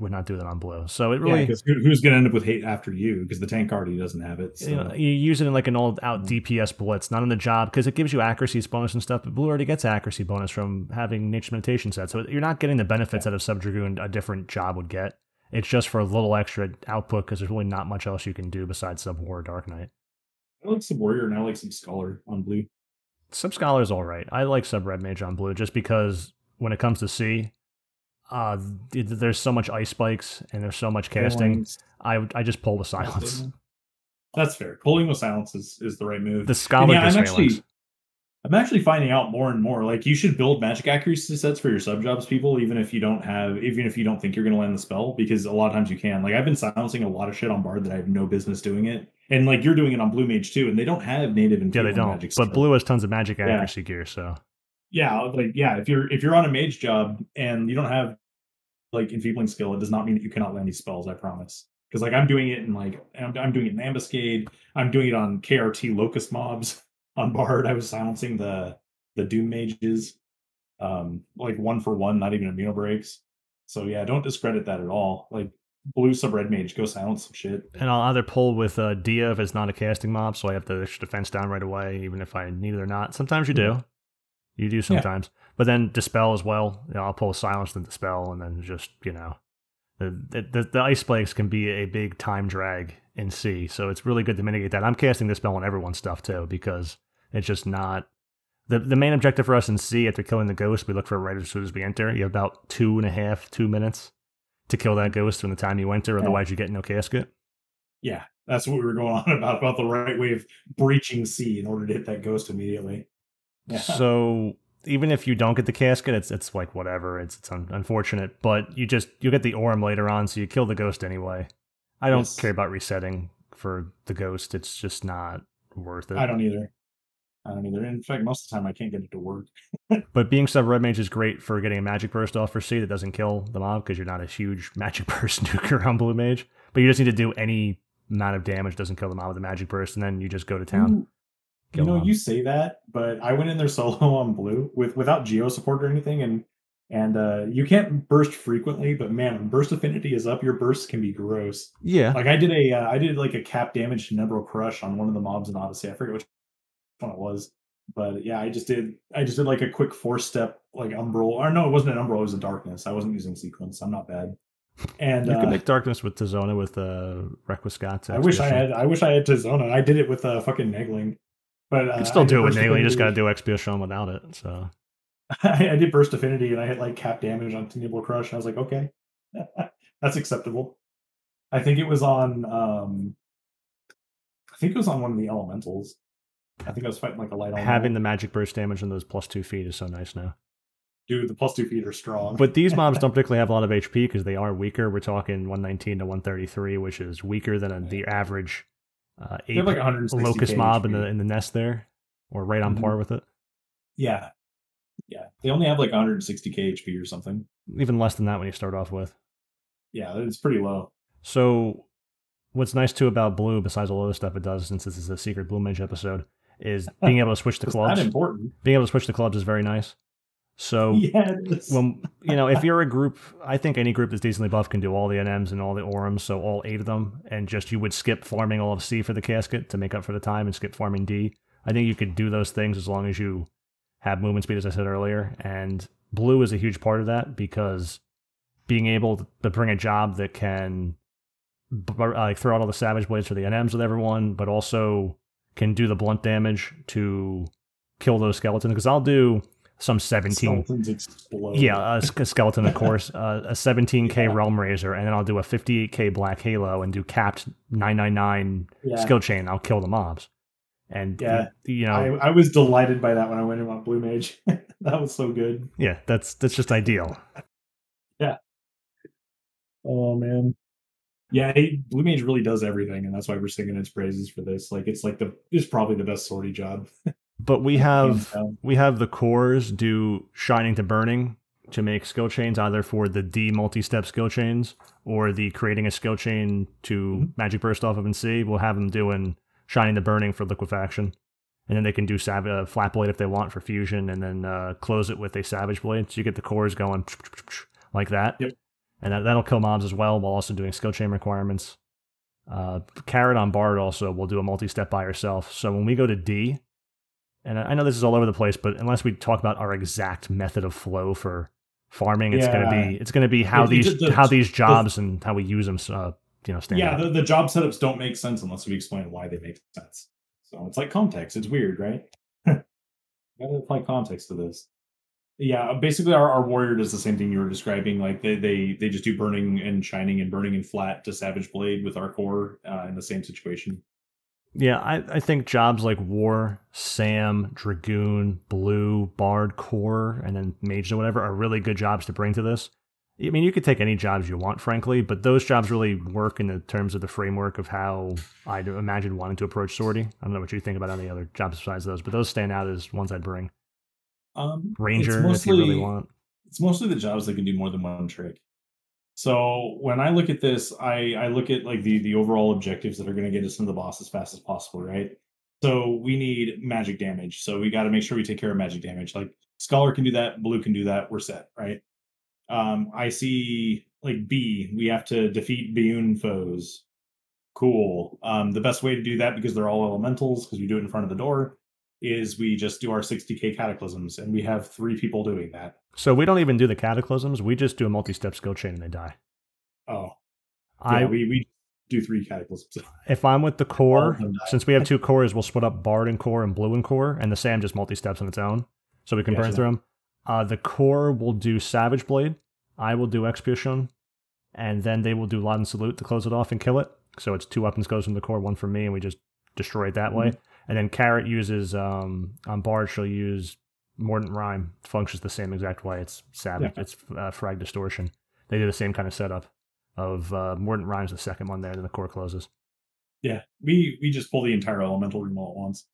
would not do that on blue. So it really, who, who's going to end up with hate after you? Because the tank already doesn't have it. So. you, know, you use it in like an old out. DPS blitz, not in the job because it gives you accuracy bonus and stuff. But blue already gets accuracy bonus from having nature's meditation set, so you're not getting the benefits out of sub dragoon a different job would get. It's just for a little extra output because there's really not much else you can do besides sub war dark knight. I like sub warrior and I like some scholar on blue. Sub Scholar's all right. I like Sub Red Mage on blue just because when it comes to C, uh, there's so much ice spikes and there's so much casting. Feelings. I I just pull the silence. That's fair. Pulling with silence is, is the right move. The Scholar yeah, I'm actually. I'm actually finding out more and more. Like you should build magic accuracy sets for your sub jobs, people, even if you don't have, even if you don't think you're going to land the spell, because a lot of times you can. Like I've been silencing a lot of shit on Bard that I have no business doing it, and like you're doing it on Blue Mage too, and they don't have native and Yeah, they don't. magic But stuff. blue has tons of magic Yeah. accuracy gear, so yeah like yeah if you're if you're on a mage job and you don't have like enfeebling skill it does not mean that you cannot land these spells i promise. Because like i'm doing it in like I'm, I'm doing it in ambuscade i'm doing it on krt locust mobs <laughs> on bard i was silencing the the doom mages um like one for one not even immuno breaks so yeah don't discredit that at all. Like blue sub red mage go silence some shit. And I'll either pull with uh, Dia if it's not a casting mob, so I have the extra defense down right away, even if I need it or not. Sometimes you do, you do sometimes. But then dispel as well. You know, I'll pull silence and dispel, and then just you know, the, the the ice spikes can be a big time drag in C, so it's really good to mitigate that. I'm casting this spell on everyone's stuff too because it's just not. The, the main objective for us in C after killing the ghost, we look for it right as soon as we enter. You have about two and a half, two minutes to kill that ghost from the time you enter, otherwise you get no casket. yeah that's what we were going <laughs> on about about the right way of breaching c in order to hit that ghost immediately yeah. So even if you don't get the casket, it's it's like whatever. It's it's un- unfortunate, but you just you get the orm later on, so you kill the ghost anyway. I don't Yes. care about resetting for the ghost. It's just not worth it. I don't either. I don't either. In fact, most of the time I can't get it to work. <laughs> But being sub red mage is great for getting a magic burst off for C that doesn't kill the mob because you're not a huge <laughs> magic burst nuker on blue mage. But you just need to do any amount of damage doesn't kill the mob with a magic burst, and then you just go to town. You, You know, mob. you say that, but I went in there <laughs> solo on blue with without geo support or anything, and and uh, you can't burst frequently. But man, burst affinity is up, your bursts can be gross. Yeah, Like I did a uh, I did like a cap damage to Nebro Crush on one of the mobs in Odyssey. I forget which one it was, but yeah, I just did I just did like a quick four step like umbral. Or no, it wasn't an umbral. It was a darkness. I wasn't using sequence. I'm not bad. And you uh, can make darkness with Tizona with uh, Requiescat. I wish I had. I wish I had Tizona. I did it with uh, fucking Negling, but uh, You can still do it with Nagel. You just got to do Expiation without it. So <laughs> I, I did burst affinity and I hit like cap damage on Nibble Crush. And I was like, okay, <laughs> that's acceptable. I think it was on. um I think it was on one of the elementals. I think I was fighting like a light having the magic burst damage on those plus two feet is so nice now. dude. The plus two feet are strong. But these mobs <laughs> don't particularly have a lot of HP because they are weaker. We're talking 119 to 133, which is weaker than the average uh, they have ape like 160 locust mob in the in the nest there, or right on Mhm. par with it. yeah, yeah. They only have like 160 k HP or something. Even less than that when you start off with. Yeah, it's pretty low. So, what's nice too about blue, besides all the other stuff it does, since this is a secret blue mage episode, is <laughs> being able to switch the clubs. not important. Being able to switch the clubs is very nice. So <laughs> is. when you know if you're a group i think any group that's decently buff can do all the nms and all the orms so all eight of them and just you would skip farming all of c for the casket to make up for the time and skip farming d i think you could do those things as long as you have movement speed as i said earlier and blue is a huge part of that because being able to bring a job that can like throw out all the savage blades for the NMs with everyone, but also can do the blunt damage to kill those skeletons. Because I'll do some 17 Skeletons explode. yeah, a, a <laughs> skeleton, of course, uh, a 17k Realm Razor, and then I'll do a 58k Black Halo and do capped 999 Yeah. skill chain. I'll kill the mobs. And, Yeah. you know, I, I was delighted by that when I went in on Blue Mage. <laughs> that was so good. yeah, that's that's just ideal. <laughs> Yeah oh man. Yeah, he, Blue Mage really does everything, and that's why we're singing its praises for this. Like, it's like the it's probably the best sortie job. But we have we have the cores do shining to burning to make skill chains either for the D multi-step skill chains or the creating a skill chain to Mhm. magic burst off of and C. We'll have them doing shining to burning for liquefaction, and then they can do sav- uh, flat blade if they want for fusion, and then uh, close it with a savage blade. So you get the cores going <tsk> like that, Yep. and that, that'll kill mobs as well while also doing skill chain requirements. Uh, Carrot on Bard also will do a multi-step by herself. So when we go to D, and I know this is all over the place, but unless we talk about our exact method of flow for farming, it's gonna be it's gonna be how it these the- how these jobs and how we use them, uh, you know, stand yeah, out. the, the job setups don't make sense unless we explain why they make sense. So it's like context. It's weird, right? <laughs> Gotta apply context to this. Yeah, basically our, our warrior does the same thing you were describing. Like they they they just do burning and shining and burning and flat to savage blade with our core uh, in the same situation. Yeah, I, I think jobs like War, Sam, Dragoon, Blue, Bard, Core, and then Mage or whatever are really good jobs to bring to this. I mean, you could take any jobs you want, frankly, but those jobs really work in the terms of the framework of how I'd imagine wanting to approach sortie. I don't know what you think about any other jobs besides those, but those stand out as ones I'd bring. Um, Ranger, it's if you really want. It's mostly the jobs that can do more than one trick. So when I look at this, I I look at like the the overall objectives that are going to get us into the boss as fast as possible, right? So we need magic damage. So we got to make sure we take care of magic damage. Like Scholar can do that, Blue can do that. We're set, right? Um, I see like B. We have to defeat Biyun foes. Cool. Um, the best way to do that because they're all elementals because we do it in front of the door is we just do our 60k cataclysms and we have three people doing that. So we don't even do the cataclysms. We just do a multi-step skill chain and they die. Oh, I yeah, we we do three cataclysms. <laughs> if I'm with the core, of them die. since we have two cores, we'll split up Bard and core and Blue and core, and the Sam just multi-steps on its own, so we can burn through them. Uh, the core will do Savage Blade. I will do Expiation, and then they will do Leaden Salute to close it off and kill it. So it's two weapons goes from the core, one from me, and we just destroy it that Mm-hmm. way. And then Carrot uses um, on Bard, she'll use Mordant Rhyme. Functions the same exact way. It's Savage. Yeah. It's uh, Frag Distortion. They do the same kind of setup of uh, Mordant Rhyme's the second one there, then the core closes. Yeah, we we just pull the entire elemental room all at once,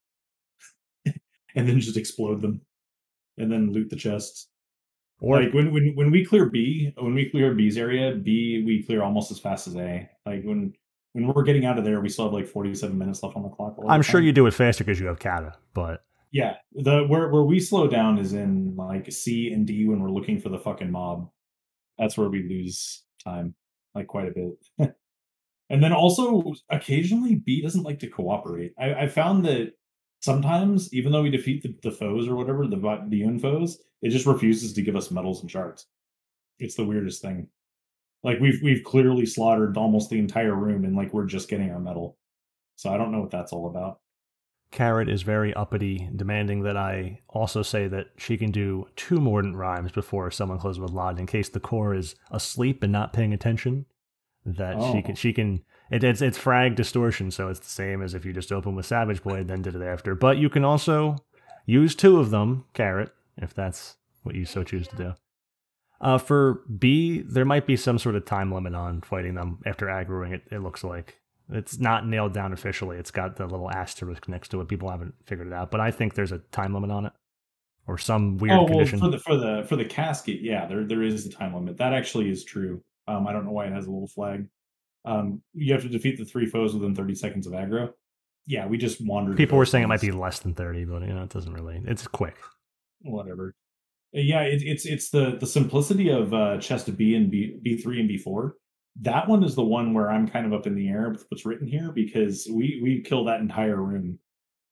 <laughs> and then just explode them, and then loot the chests. Or like when when when we clear B, when we clear B's area, B we clear almost as fast as A. Like when when we're getting out of there, we still have like forty seven minutes left on the clock. I'm sure you do it faster because you have Kata, but Yeah, the where where we slow down is in like C and D when we're looking for the fucking mob. That's where we lose time, like quite a bit. <laughs> and then also occasionally B doesn't like to cooperate. I, I found that sometimes, even though we defeat the, the foes or whatever, the Biyun foes, it just refuses to give us medals and shards. It's the weirdest thing. Like we've we've clearly slaughtered almost the entire room, and like we're just getting our medal. So I don't know what that's all about. Carrot is very uppity, demanding that I also say that she can do two mordant rhymes before someone closes with Lod in case the core is asleep and not paying attention. That she Oh. can she can it, it's it's frag distortion, so it's the same as if you just open with Savage Blade, then did it after. But you can also use two of them, Carrot, if that's what you so choose to do. Uh, for B, there might be some sort of time limit on fighting them after aggroing it, it looks like. It's not nailed down officially. It's got the little asterisk next to it. People haven't figured it out, but I think there's a time limit on it, or some weird oh well, condition. for the for the for the casket, yeah, there there is a time limit. That actually is true. Um, I don't know why it has a little flag. Um, you have to defeat the three foes within 30 seconds of aggro. Yeah, we just wandered. People were saying it might be less than thirty, but you know it doesn't really. It's quick. whatever. Yeah, it, it's it's the the simplicity of uh, chest B and B B three and B four. That one is the one where I'm kind of up in the air with what's written here because we we kill that entire room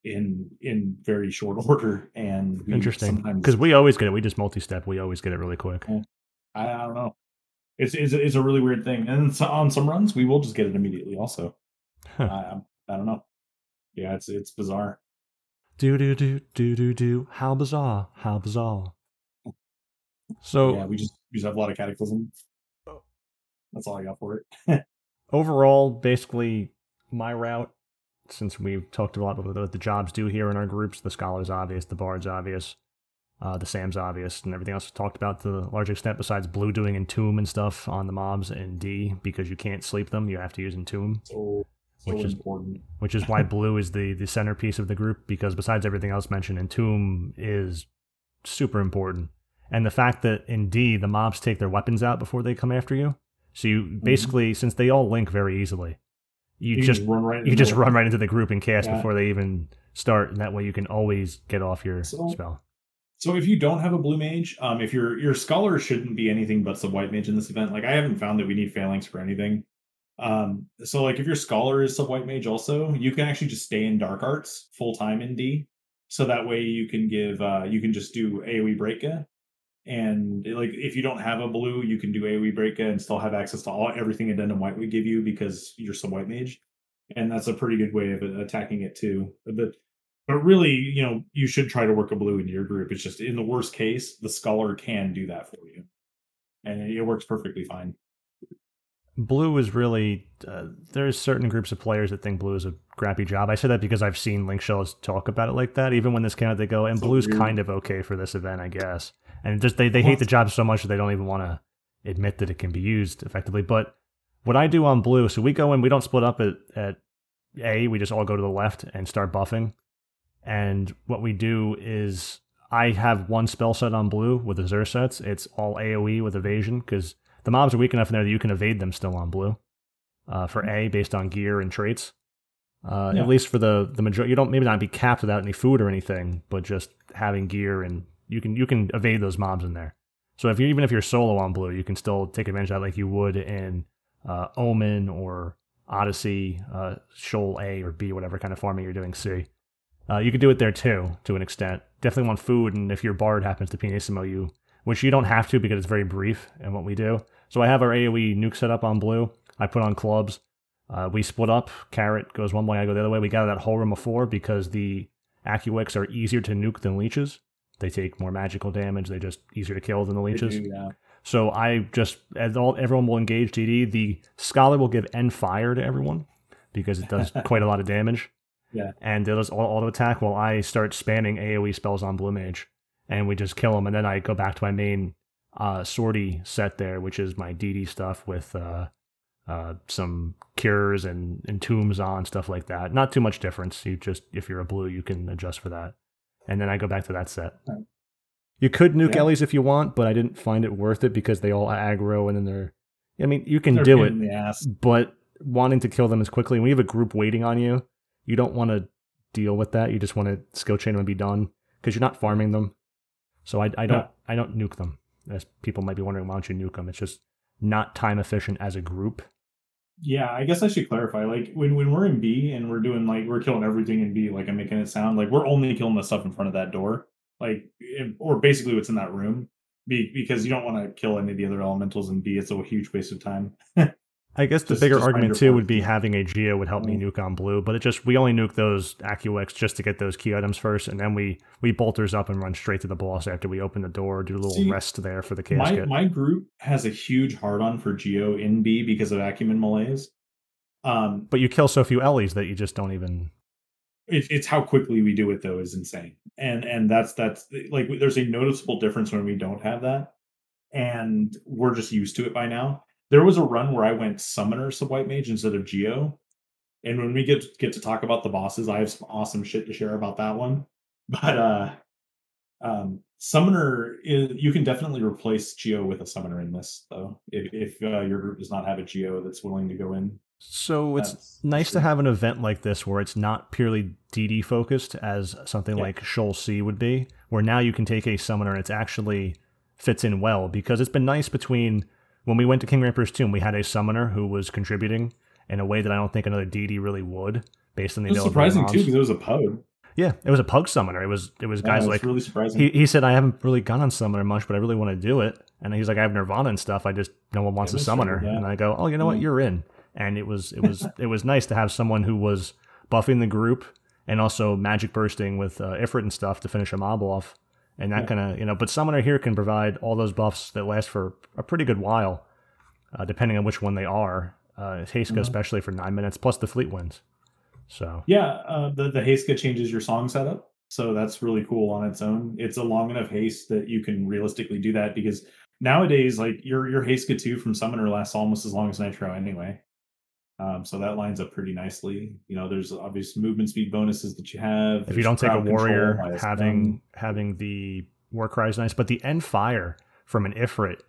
in in very short <laughs> order and Interesting, because we always get it. We just multi-step. We always get it really quick. I, I don't know. It's, it's it's a really weird thing, and so on some runs we will just get it immediately. Also, Huh. I, I don't know. Yeah, it's it's bizarre. Do do do do do do. How bizarre! How bizarre! So yeah, we just we just have a lot of cataclysm. That's all I got for it. <laughs> overall, basically, my route, since we've talked a lot about what the jobs do here in our groups, the scholars obvious, the bards obvious, uh, the Sam's obvious, and everything else we talked about to the large extent. Besides blue doing entomb and stuff on the mobs and D because you can't sleep them, you have to use entomb. So so Which is- important. which is why <laughs> blue is the the centerpiece of the group because besides everything else mentioned entomb is super important and the fact that in d the mobs take their weapons out before they come after you so you basically since they all link very easily you, You, just run right. you just run right into the group and cast Yeah. before they even start and that way you can always get off your So- spell So if you don't have a blue mage, um, if your your scholar shouldn't be anything but some white mage in this event. Like I haven't found that we need phalanx for anything. Um, so like if your scholar is sub white mage also, you can actually just stay in dark arts full time in D. So that way you can give uh you can just do AoE breaka. And like if you don't have a blue, you can do AoE break and still have access to all everything addendum white would give you because you're some white mage. And that's a pretty good way of attacking it too. But but really, you know, you should try to work a blue in your group. It's just in the worst case, the scholar can do that for you, and it, it works perfectly fine. blue is really uh, there's certain groups of players that think blue is a crappy job i say that because i've seen link shells talk about it like that even when this came out they go and So blue's weird. kind of okay for this event i guess and just they, they hate the job so much that they don't even want to admit that it can be used effectively but what i do on blue so we go in we don't split up at, at a we just all go to the left and start buffing and what we do is i have one spell set on blue with the Zur sets it's all aoe with evasion because the mobs are weak enough in there that you can evade them still on blue uh, for A based on gear and traits. Uh, Yeah. At least for the the majority, you don't maybe not be capped without any food or anything, but just having gear and you can you can evade those mobs in there. So if you even if you're solo on blue, you can still take advantage of that like you would in uh, Omen or Odyssey, uh, Sheol A or B, whatever kind of farming you're doing C. Uh, you can do it there too, to an extent. Definitely want food, and if your bard happens to pianissimo you, which you don't have to because it's very brief in what we do. So I have our AoE nuke set up on blue. I put on clubs. Uh, we split up. Carrot goes one way, I go the other way. We got that whole room of four because the Acuex are easier to nuke than leeches. They take more magical damage. They're just easier to kill than the leeches. do, yeah. So I just as all everyone will engage DD. The scholar will give end fire to everyone because it does <laughs> quite a lot of damage. Yeah. And it does auto attack while I start spamming AOE spells on Blue Mage, and we just kill them. And then I go back to my main uh, sortie set there, which is my DD stuff with uh, uh, some cures and, and tombs on stuff like that. Not too much difference. You just if you're a blue, you can adjust for that. And then I go back to that set. Right. You could nuke Yeah. Ellie's if you want, but I didn't find it worth it because they all aggro and then they're. I mean, you can They're do it, in the ass. but wanting to kill them as quickly when you have a group waiting on you, you don't want to deal with that. You just want to skill chain them and be done because you're not farming them. So I, I don't Yeah. I don't nuke them. As people might be wondering, why don't you nuke them? It's just not time efficient as a group. Yeah, I guess I should clarify. Like when when we're in B and we're doing like we're killing everything in B, like I'm making it sound like we're only killing the stuff in front of that door, like or basically what's in that room. Be, because you don't want to kill any of the other elementals in B. It's a huge waste of time. <laughs> I guess the Just- bigger just argument too would be having a Geo would help me Mhm. nuke on blue, but it just we only nuke those Acuex just to get those key items first, and then we we bolters up and run straight to the boss after we open the door, do a little See, rest there for the my casket. my group has a huge hard on for Geo in B because of acumen malaise. Um, but you kill so few Ellies that you just don't even. it, it's how quickly we do it though is insane and and that's that's like there's a noticeable difference when we don't have that and we're just used to it by now there was a run where i went summoner sub white mage instead of geo. And when we get get to talk about the bosses i have some awesome shit to share about that one. <laughs> But uh um summoner is, you can definitely replace geo with a summoner in this though if, if uh, your group does not have a geo that's willing to go in. So it's That's- nice to have an event like this where it's not purely DD focused as something Yeah. like Sheol C would be, where now you can take a summoner and it's actually fits in well because it's been nice between when we went to King Ranperre's Tomb, we had a summoner who was contributing in a way that I don't think another DD really would, based on the it was surprising too because it was a pug Yeah, it was a pug summoner. It was it was guys was like really surprising he, he said I haven't really gone on summoner much, but I really want to do it. And he's like, I have Nirvana and stuff. I just no one wants Yeah, a summoner. true, yeah. And I go, oh, you know what? You're in. And it was it was <laughs> it was nice to have someone who was buffing the group and also magic bursting with uh, Ifrit and stuff to finish a mob off. And that Yeah. kind of you know, but summoner here can provide all those buffs that last for a pretty good while, uh, depending on which one they are. Uh, Hastega Mhm. especially for nine minutes plus the fleet wins. So Yeah, uh, the the Hastega changes your song setup, so that's really cool on its own. It's a long enough haste that you can realistically do that because nowadays, like your your Hastega two from Summoner lasts almost as long as Nitro anyway. Um, so that lines up pretty nicely. You know, there's obvious movement speed bonuses that you have. if you don't take a control warrior, having stun. having the war cry is nice, but the end fire from an Ifrit,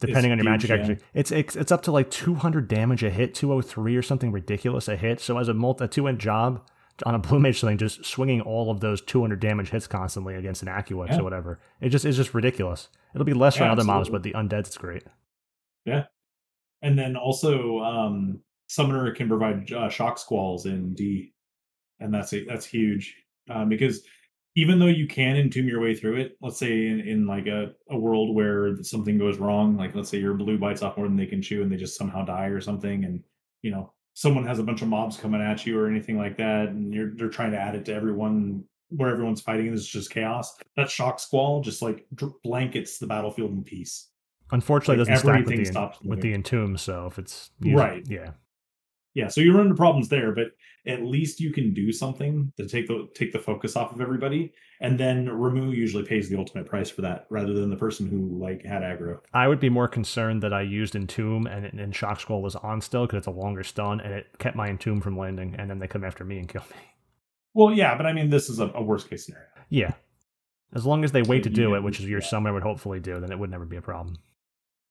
depending on your magic yeah. it's, it's it's up to like 200 damage a hit, 203 or something ridiculous a hit. So as a multi a two end job on a blue mage thing, just swinging all of those 200 damage hits constantly against an Acuex Yeah. or whatever, it just is just ridiculous. It'll be less Yeah, on other mobs, but the undead is great. Yeah. And then also um, Summoner can provide uh, shock squalls in D, and that's a, that's huge um, because even though you can entomb your way through it, let's say in, in like a, a world where something goes wrong, like let's say your blue bites off more than they can chew and they just somehow die or something, and you know someone has a bunch of mobs coming at you or anything like that, and you're they're trying to add it to everyone where everyone's fighting and it's just chaos. That shock squall just like blankets the battlefield in peace. Unfortunately, Like, it doesn't stack with the, stops with the entomb. So if it's used- Right. yeah. Yeah, so you run into problems there, but at least you can do something to take the take the focus off of everybody, and then Ramuh usually pays the ultimate price for that, rather than the person who like had aggro. I would be more concerned that I used Entomb and, and Shock Squall was on still because it's a longer stun and it kept my Entomb from landing and then they come after me and kill me. Well, yeah, but I mean, this is a, a worst case scenario. Yeah. As long as they wait to do it, which is your summoner would hopefully do, then it would never be a problem.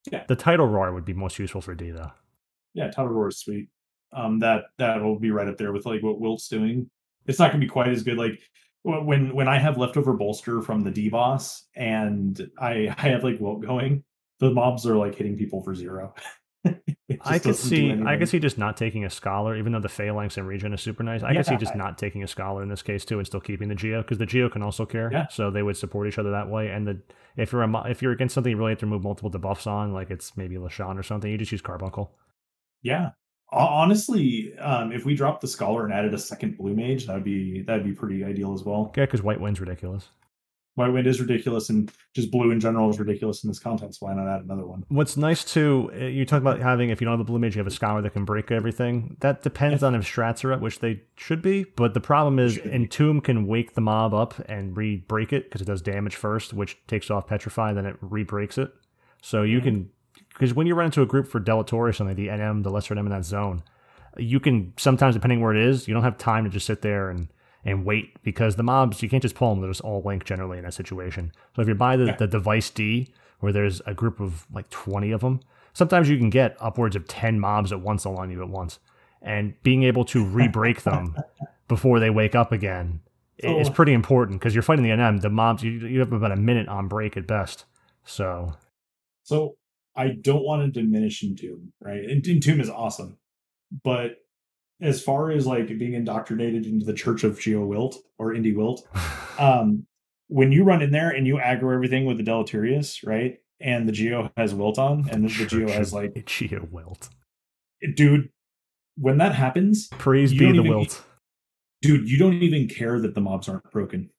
Yeah. The Tidal Roar would be most useful for D though. Yeah, Tidal Roar is sweet. Um, that that'll be right up there with like what Wilt's doing. It's not gonna be quite as good. Like when when I have leftover bolster from the D boss and I I have like Wilt going, the mobs are like hitting people for zero. <laughs> I could see I could see just not taking a scholar, even though the phalanx and regen is super nice. I could see just not taking a scholar in this case too, and still keeping the geo because the geo can also care. Yeah. So they would support each other that way. And the if you're a, if you're against something you really have to remove multiple debuffs on, like it's maybe Leshonn or something, you just use Carbuncle. Yeah. Ho- Honestly, um, if we dropped the scholar and added a second blue mage, that'd be that'd be pretty ideal as well. Yeah, because White Wind's ridiculous. White wind is ridiculous, and just blue in general is ridiculous in this content. So why not add another one? What's nice too, uh, you talk about having if you don't have a blue mage, you have a scholar that can break everything. That depends on if strats are up, which they should be. But the problem is, Entomb can wake the mob up and re-break it because it does damage first, which takes off Petrify, then it re-breaks it. So you can, because when you run into a group for Delator or something, the NM, the lesser NM in that zone, you can sometimes depending where it is, you don't have time to just sit there and and wait because the mobs you can't just pull them; they're just all linked generally in that situation. So if you're by the, Yeah. the device D where there's a group of like 20 of them, sometimes you can get upwards of 10 mobs at once along you at once, and being able to re-break <laughs> them before they wake up again i- is Oh. pretty important because you're fighting the NM. The mobs you you have about a minute on break at best. So So I don't want to diminish Entomb, right? And Entomb is awesome, but as far as like being indoctrinated into the Church of Geo Wilt or Indie Wilt, <laughs> um, when you run in there and you aggro everything with the Deleterious, right? And the Geo has Wilt on, and the, the Geo has like, <laughs> Geo Wilt. dude, when that happens, Praise be the Wilt. dude, you don't even care that the mobs aren't broken.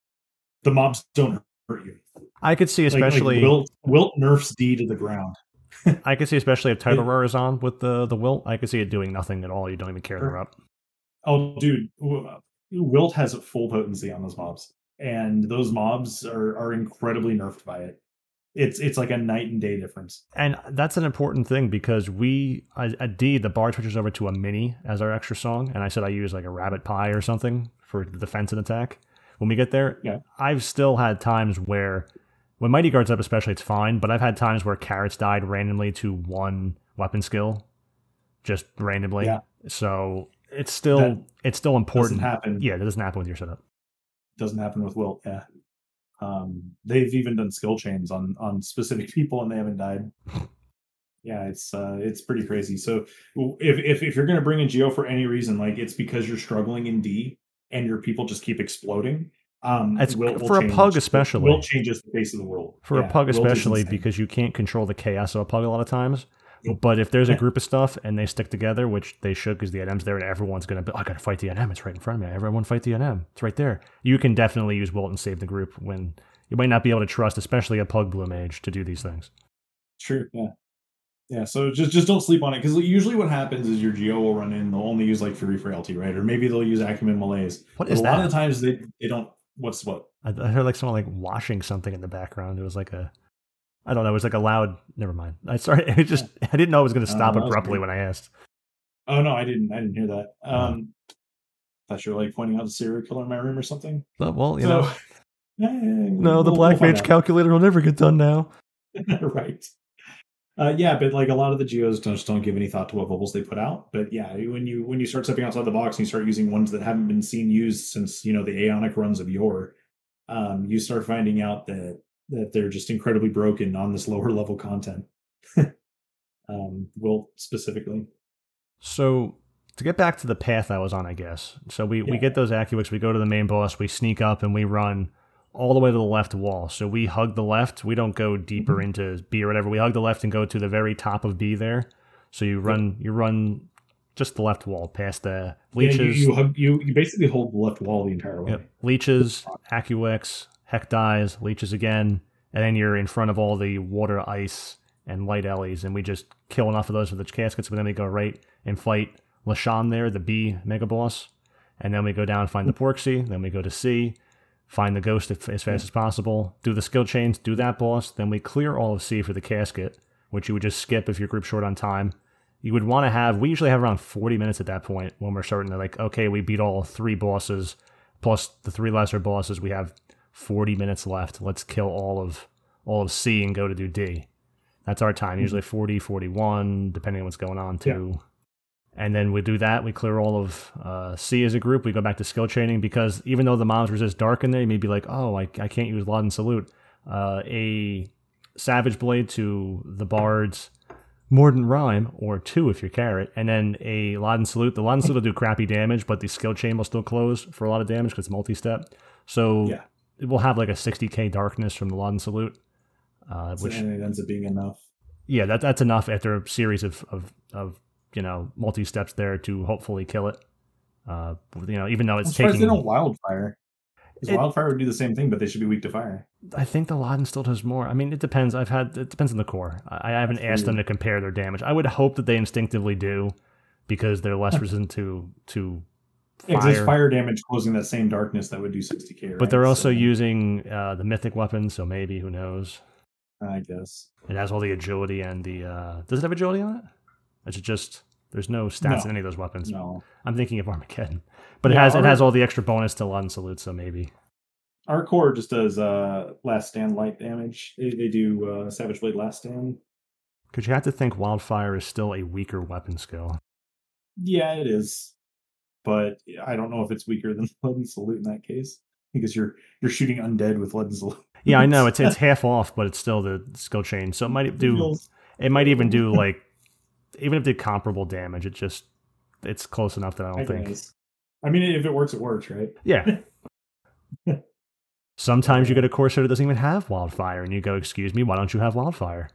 The mobs don't hurt you. I could see Like- like especially Wilt, Wilt nerfs D to the ground. <laughs> I could see especially if Tidal Roar is on with the the Wilt, I could see it doing nothing at all. You don't even care they're up. Oh, dude, Wilt has full potency on those mobs, and those mobs are are incredibly nerfed by it. It's it's like a night and day difference. And that's an important thing because we at at D the bar switches over to a mini as our extra song, and I said I use like a rabbit pie or something for the defense and attack. When we get there, Yeah. I've still had times where when Mighty Guard's up, especially, it's fine. But I've had times where carrots died randomly to one weapon skill, just randomly. Yeah. So it's still That it's still important. Doesn't happen. Yeah, it doesn't happen with your setup. doesn't happen with Wilt. Yeah. Um, they've even done skill chains on on specific people, and they haven't died. Yeah, it's uh, it's pretty crazy. So if if if you're gonna bring in Geo for any reason, like it's because you're struggling in D and your people just keep exploding, Um, It's Wilt will for a pug especially. Wilt changes the face of the world for Yeah, a pug especially because you can't control the chaos of a pug a lot of times. But if there's a group of stuff and they stick together, which they should because the NM's there and everyone's going to be, oh, I got to fight the NM. It's right in front of me. Everyone fight the NM. It's right there. You can definitely use Wilt and save the group when you might not be able to trust, especially a pug blue mage, to do these things. True. Yeah. Yeah. So just just don't sleep on it because usually what happens is your Geo will run in. They'll only use like Fury Frailty, right? Or maybe they'll use Acumen Malaise. What But is a lot of the times they they don't. What's what? I, I heard like someone like washing something in the background. It was like a, I don't know. It was like a loud. Never mind. I sorry. <laughs> It just I didn't know it was going to Oh, stop was abruptly when I asked. Oh no, I didn't. I didn't hear that. Oh. Um, thought you were like pointing out a serial killer in my room or something. But, well, you so, know, <laughs> no, the we'll- black we'll mage calculator will never get done now. <laughs> right. Uh, yeah, but like a lot of the geos don't, just don't give any thought to what bubbles they put out. But yeah, when you when you start stepping outside the box and you start using ones that haven't been seen used since you know the Aeonic runs of yore, um, you start finding out that that they're just incredibly broken on this lower level content. <laughs> um, Wilt specifically. So to get back to the path I was on, I guess. So we, we get those Acuex, we go to the main boss, we sneak up and we run all the way to the left wall. So we hug the left. We don't go deeper into B or whatever. We hug the left and go to the very top of B there. So you run you run just the left wall past the leeches. Yeah, you, you, hug, you you basically hold the left wall the entire way. Yep. Leeches, Acuex, Heck dies, leeches again, and then you're in front of all the water, ice, and light alleys, and we just kill enough of those with the caskets, but then we go right and fight Leshonn there, the B mega boss, and then we go down and find the mm. Porxie, then we go to C, find the ghost as as fast as possible, do the skill chains, do that boss, then we clear all of C for the casket, which you would just skip if your group's short on time. You would want to have, we usually have around 40 minutes at that point when we're starting to like, okay, we beat all three bosses plus the three lesser bosses. We have 40 minutes left. Let's kill all of all of C and go to do D. That's our time, mm-hmm. usually 40, 41, depending on what's going on too. And then we do that. We clear all of uh, C as a group. We go back to skill chaining because even though the mobs resist dark in there, you may be like, oh, I, I can't use Leaden Salute. Uh, a Savage Blade to the Bards, Mordant Rhyme, or two if you're Carrot, and then a Leaden Salute. The Leaden Salute will do crappy damage, but the skill chain will still close for a lot of damage because it's multi step. So Yeah. it will have like a 60k darkness from the Leaden Salute. Uh, which and it ends up being enough. yeah, that that's enough after a series of of, of you know multi steps there to hopefully kill it. Uh, you know, even though I'm it's surprised taking, they don't wildfire. It- wildfire would do the same thing, but they should be weak to fire. I think the Leaden still does more. I mean, it depends. I've had it depends on the core. I, I haven't asked them to compare their damage. I would hope that they instinctively do, because they're less resistant to to Yeah, 'cause there's fire. fire damage causing that same darkness that would do 60k. Right? But they're also So, using uh, the mythic weapon, so maybe who knows? I guess. It has all the agility and the. Uh, does it have agility on it? Is it just there's no stats No. in any of those weapons? No. I'm thinking of Armageddon, but it Yeah, has it has all the extra bonus to Leaden Salute, so maybe. Our core just does uh last stand light damage. They, they do uh Savage Blade last stand. Because you have to think wildfire is still a weaker weapon skill. Yeah, it is. But I don't know if it's weaker than <laughs> Leaden Salute in that case. Because you're you're shooting undead with Leaden Salute. Yeah, I know it's <laughs> it's half off, but it's still the skill chain, so it might do. It might even do <laughs> like, even if they did comparable damage, it just it's close enough that I don't I think. guess. I mean, if it works, it works, right? <laughs> Yeah. <laughs> Sometimes you get a course that doesn't even have wildfire, and you go, "Excuse me, why don't you have wildfire?"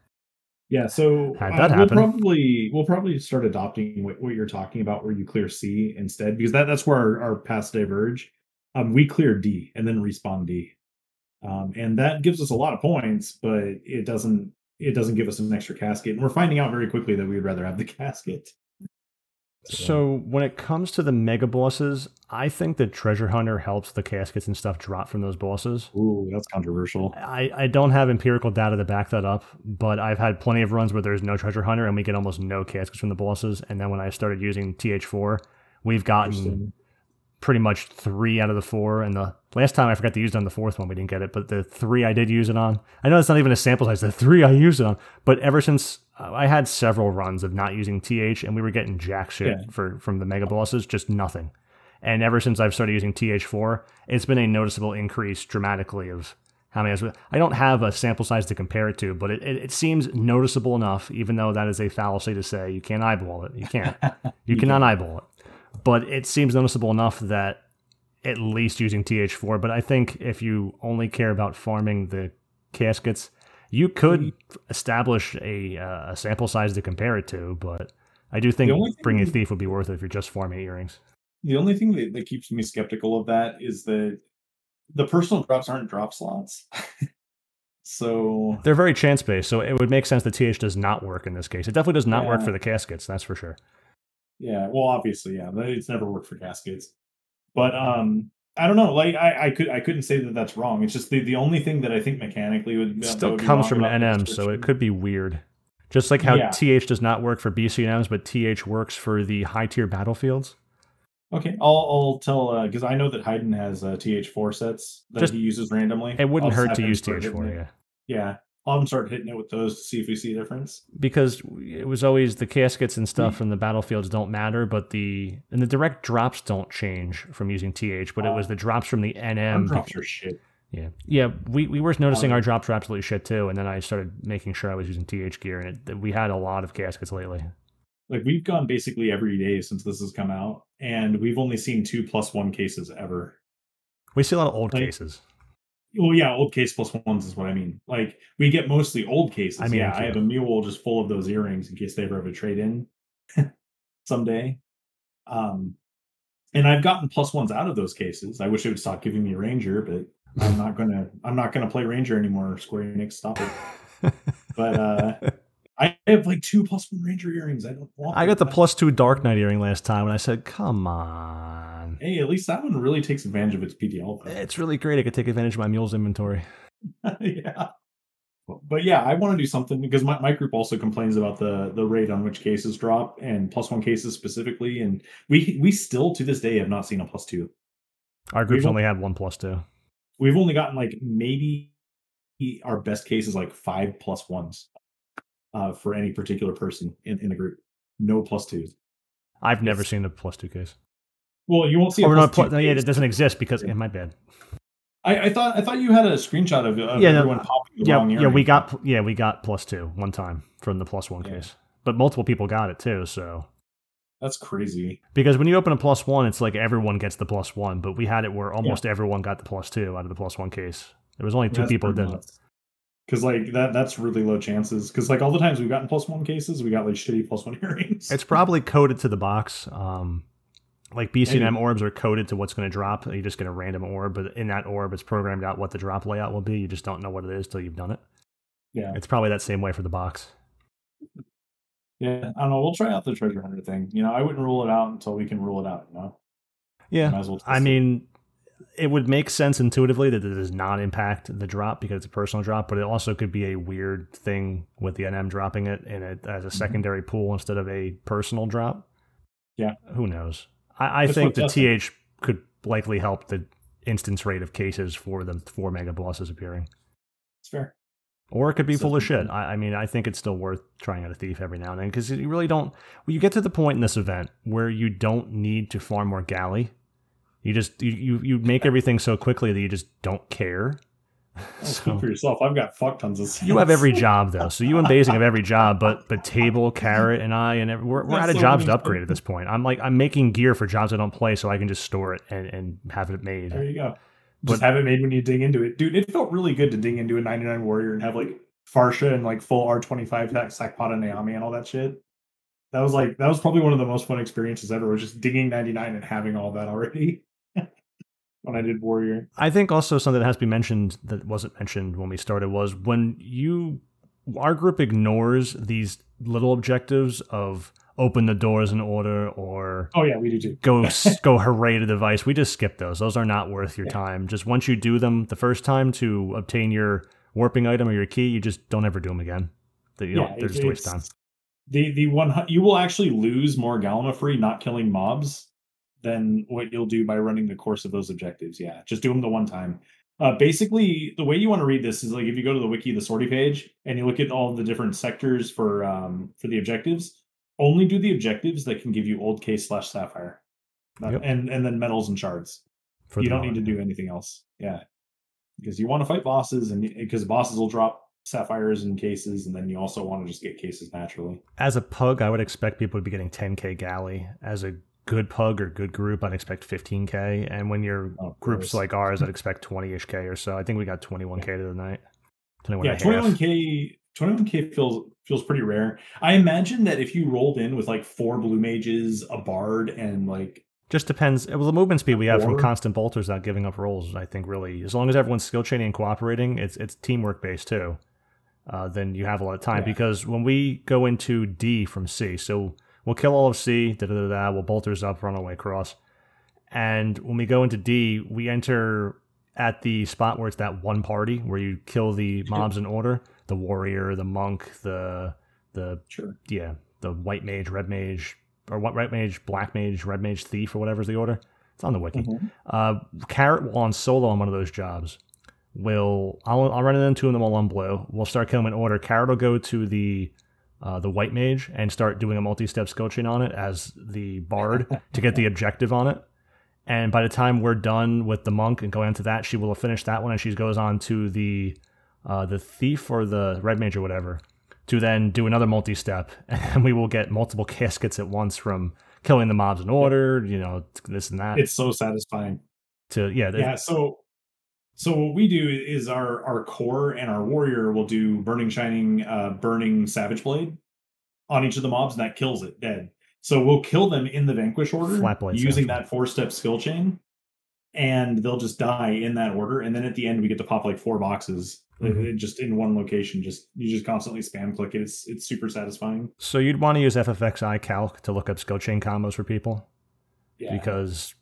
Yeah, so Had uh, that we'll happen. probably we'll probably start adopting what, what you're talking about, where you clear C instead, because that, that's where our, our paths diverge. Um, we clear D and then respawn D, um, and that gives us a lot of points, but it doesn't it doesn't give us an extra casket. And we're finding out very quickly that we'd rather have the <laughs> casket. So when it comes to the mega bosses, I think that Treasure Hunter helps the caskets and stuff drop from those bosses. ooh, that's controversial. I, I don't have empirical data to back that up, but I've had plenty of runs where there's no treasure hunter and we get almost no caskets from the bosses. And then when I started using TH4, we've gotten pretty much three out of the four. And the last time I forgot to use it on the fourth one, we didn't get it. But the three I did use it on, I know it's not even a sample size, the three I used it on. But ever since uh, I had several runs of not using TH and we were getting jack shit Yeah. for from the mega bosses, just nothing. And ever since I've started using TH4, it's been a noticeable increase dramatically of how many. I don't have a sample size to compare it to, but it, it, it seems noticeable enough, even though that is a fallacy to say. You can't eyeball it. You can't. <laughs> You, You cannot can't. eyeball it. But it seems noticeable enough that at least using TH4. But I think if you only care about farming the caskets, you could Mm-hmm. establish a, uh, a sample size to compare it to. But I do think The only thing- bringing thief would be worth it if you're just farming earrings. The only thing that, that keeps me skeptical of that is that the personal drops aren't drop slots. <laughs> so They're very chance based, so it would make sense that TH does not work in this case. It definitely does not work for the caskets, that's for sure. yeah, well, obviously, yeah, it's never worked for caskets. But um, I don't know. Like I, I could I couldn't say that that's wrong. It's just the, the only thing that I think mechanically would still would comes from an NM, so it could be weird. Just like how Yeah. TH does not work for BCNMs, but TH works for the high tier battlefields. Okay, I'll I'll tell because I know that Hayden has uh, TH4 sets that Just- he uses randomly. It wouldn't I'll hurt to use start TH4, yeah. Yeah, I'll have him start hitting it with those to see if we see a difference. Because it was always the caskets and stuff hmm. from the battlefields don't matter, but the and the direct drops don't change from using TH, but it was oh. the drops from the NM. drops are shit. Yeah, yeah. We we were noticing our drops were absolutely shit too, and then I started making sure I was using TH gear, and it, we had a lot of caskets lately. Like we've gone basically every day since this has come out, and we've only seen two plus one cases ever. We see a lot of old Like- cases. Well, yeah, old case plus ones is what I mean. Like we get mostly old cases. I mean, yeah, I have a mule just full of those earrings in case they ever have a trade in <laughs> someday. Um, and I've gotten plus ones out of those cases. I wish it would stop giving me Ranger, but I'm not gonna. I'm not gonna play Ranger anymore. Square Enix, stop it. <laughs> But uh, I have like two plus one Ranger earrings. I don't want. I got the plus two Dark Knight earring last time, and I said, "Come on, Hey, at least that one really takes advantage of its PDL. though. it's really great. I could take advantage of my mule's inventory." <laughs> yeah. But yeah, I want to do something because my, my group also complains about the the rate on which cases drop and plus one cases specifically, and we we still to this day have not seen a plus two. Our group's won't- only had one plus two. We've only gotten like maybe our best case is like five plus ones uh, for any particular person in, in the group. No plus twos. I've never seen a plus two case. Well, you won't see. A Or plus not, no, yeah, it doesn't exist because yeah, my bad. I, I thought I thought you had a screenshot of, of Yeah, no, everyone popping the Yeah, yeah, we got yeah we got plus two one time from the plus one Yeah. case, but multiple people got it too. So That's crazy. because when you open a plus one, it's like everyone gets the plus one, but we had it where almost everyone got the plus two out of the plus one case. There was only two people that didn't. Because like that that's really low chances. Because like all the times we've gotten plus one cases, we got like shitty plus one <laughs> earrings. It's probably coded to the box. Um, like BCNM Maybe. orbs are coded to what's going to drop. You just get a random orb, but in that orb, it's programmed out what the drop layout will be. You just don't know what it is till you've done it. yeah. It's probably that same way for the box. Yeah. I don't know. We'll try out the treasure hunter thing. You know, I wouldn't rule it out until we can rule it out, you know? Yeah, Might as well I it. mean, it would make sense intuitively that it does not impact the drop because it's a personal drop, but it also could be a weird thing with the NM dropping it in it as a secondary pool instead of a personal drop. Mm-hmm. Yeah. who knows? I, I think the TH could likely help the instance rate of cases for the four mega bosses appearing. it's fair. Or it could be full of shit. I, I mean, I think it's still worth trying out a thief every now and then because you really don't. When you get to the point in this event where you don't need to farm more galley, you just you you, you make everything so quickly that you just don't care. Speak So for yourself. I've got fuck tons of you have every job though. So you and Basing have every job, but but Table, Carrot, and I and every, we're we're out of so jobs to upgrade at this point. I'm like I'm making gear for jobs I don't play, so I can just store it and and have it made. There you go. But- Just have it made when you dig into it. Dude, it felt really good to dig into a 99 warrior and have like Farsha and like full R25 sac- Sakpata Nyame and all that shit. That was like that was probably one of the most fun experiences ever, was just digging 99 and having all that already. When I did warrior. I think also something that has to be mentioned that wasn't mentioned when we started was when you our group ignores these little objectives of open the doors in order or Oh yeah, we do too. go <laughs> go hooray to the device. We just skip those. Those are not worth your Yeah. time. Just once you do them the first time to obtain your warping item or your key, you just don't ever do them again. You don't, they're just waste time. The the one you will actually lose more gallimaufry not killing mobs than what you'll do by running the course of those objectives. Yeah, just do them the one time. Uh, basically, the way you want to read this is like if you go to the wiki, the sortie page, and you look at all the different sectors for um, for the objectives. Only do the objectives that can give you old case slash sapphire, That- Yep. and and then metals and shards For you don't need to do anything else. Yeah, because you want to fight bosses, and because bosses will drop sapphires and cases, and then you also want to just get cases naturally. As a pug, I would expect people to be getting 10k galley as a good pug or good group, I'd expect 15k, and when you're Oh, groups like ours, I'd <laughs> expect 20ish k or so. I think we got 21k to the night. 21 yeah, and a half. 21k 21k feels feels pretty rare. I imagine that if you rolled in with like four blue mages, a bard, and like Just depends. Well, the movement speed we have from constant bolters not giving up rolls, I think, really, as long as everyone's skill chaining and cooperating, it's it's teamwork based too. Uh, then you have a lot of time Yeah. because when we go into D from C, so we'll kill all of C, da da da da, we'll bolters up, run away across, and when we go into D, we enter at the spot where it's that one party where you kill the mobs in order, the warrior, the monk, the the sure. yeah, the white mage, red mage, or what white mage, black mage, red mage, thief, or whatever's the order. It's on the wiki. Mhm. Uh, Carrot while on solo on one of those jobs will I'll, I'll run into them all on blue. We'll start killing in order. Carrot will go to the uh, the white mage and start doing a multi-step chain on it as the bard <laughs> to get the objective on it. And by the time we're done with the monk and going into that, she will have finished that one, and she goes on to the uh, the thief or the red mage or whatever to then do another multi-step, <laughs> and we will get multiple caskets at once from killing the mobs in order, you know, this and that. It's so satisfying. to yeah, Yeah, so so what we do is our our core and our warrior will do burning shining uh burning savage blade on each of the mobs and that kills it dead. So we'll kill them in the vanquish order using that four step skill chain and they'll just die in that order and then at the end we get to pop like four boxes uh, Mhm. just in one location just you just constantly spam click it. It's it's super satisfying. So you'd want to use FFXI calc to look up skill chain combos for people? Yeah. Because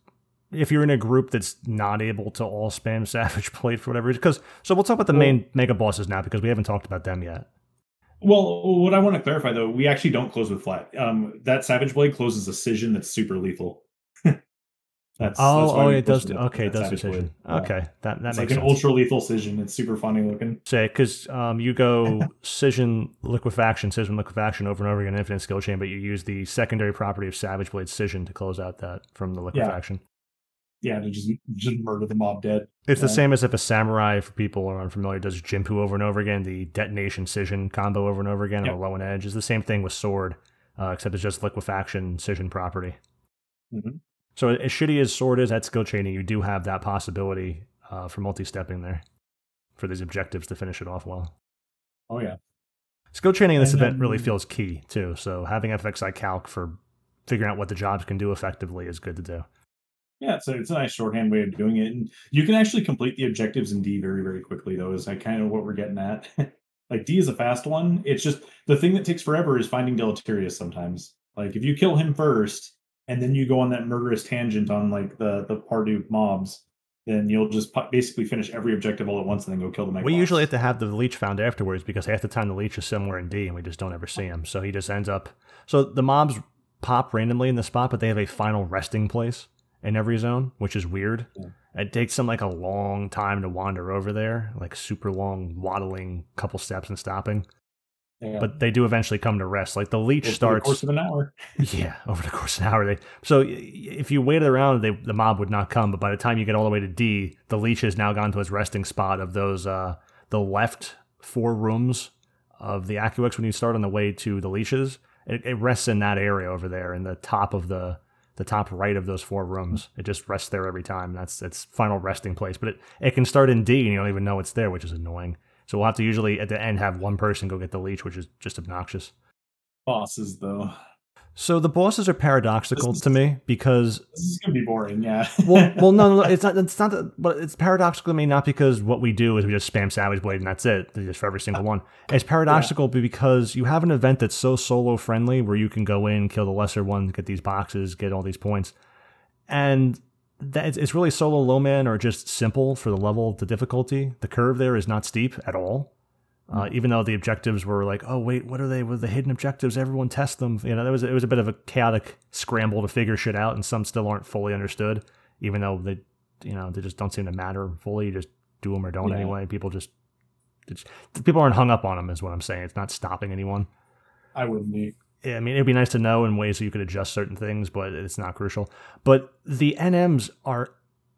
if you're in a group that's not able to all spam <laughs> Savage Blade for whatever reason, because so we'll talk about the Well- main mega bosses now because we haven't talked about them yet. Well, what I want to clarify though, we actually don't close with flat. Um, that Savage Blade closes a Scission that's super lethal. <laughs> that's, that's Oh, why oh, it does. Do, okay, it does decision. Yeah. Okay, that that It's makes like an sense. ultra lethal Scission. It's super funny looking. Say because um, you go <laughs> Scission Liquefaction, Scission Liquefaction over and over again, infinite skill chain, but you use the secondary property of Savage Blade Scission to close out that from the liquefaction. Yeah, to just just murder the mob dead. It's the same as if a samurai, for people who are unfamiliar, does Jinpu over and over again, the detonation Scission combo over and over again Yep. on a low and edge. is the same thing with sword, uh, except it's just liquefaction Scission property. Mhm. So as shitty as sword is at skill chaining, you do have that possibility uh, for multi-stepping there for these objectives to finish it off well. Oh yeah, Skill chaining in this And event really feels key too. So having FFXI calc for figuring out what the jobs can do effectively is good to do. Yeah. so it's a nice shorthand way of doing it, and you can actually complete the objectives in D very very quickly. Though is like kind of what we're getting at. <laughs> like D is a fast one. It's just the thing that takes forever is finding Deleterious sometimes. Like if you kill him first and then you go on that murderous tangent on like the the of mobs, then you'll just basically finish every objective all at once and then go kill the mega We boss. usually have to have the leech found afterwards because half the time the leech is somewhere in D and we just don't ever see him. So he just ends up. So the mobs pop randomly in the spot, but they have a final resting place in every zone, which is weird. Yeah. It takes them like a long time to wander over there, like super long, waddling, couple steps and stopping. Yeah. But they do eventually come to rest. Like the leech Over the starts. course of an hour. <laughs> Yeah, over the course of an hour. They so if you waited around, they, the mob would not come. But by the time you get all the way to D, the leech has now gone to its resting spot of those uh, the left four rooms of the Acuex when you start on the way to the leeches. It, it rests in that area over there, in the top of the the top right of those four rooms. It just rests there every time. That's its final resting place. But it, it can start in D and you don't even know it's there, which is annoying. So we'll have to usually at the end have one person go get the leech, which is just obnoxious. Bosses though. So the bosses are paradoxical is- to me because This is gonna be boring. Yeah. <laughs> well, well, no, no, no, <laughs> it's not. It's not. that- But it's paradoxical to me not because what we do is we just spam Savage Blade and that's it, just for every single ah. one. It's paradoxical because you have an event that's so solo friendly where you can go in, kill the lesser one, get these boxes, get all these points, and that it's, it's really solo low man or just simple for the level of the difficulty. The curve there is not steep at all. Uh, even though the objectives were like, oh wait, what are they? With the hidden objectives, everyone test them. You know, there was it was a bit of a chaotic scramble to figure shit out, and some still aren't fully understood. Even though they, you know, they just don't seem to matter fully. You just do them or don't Yeah. anyway. People just, people aren't hung up on them, is what I'm saying. It's not stopping anyone. I wouldn't be. Yeah, I mean, it'd be nice to know in ways that you could adjust certain things, but it's not crucial. But the NMs are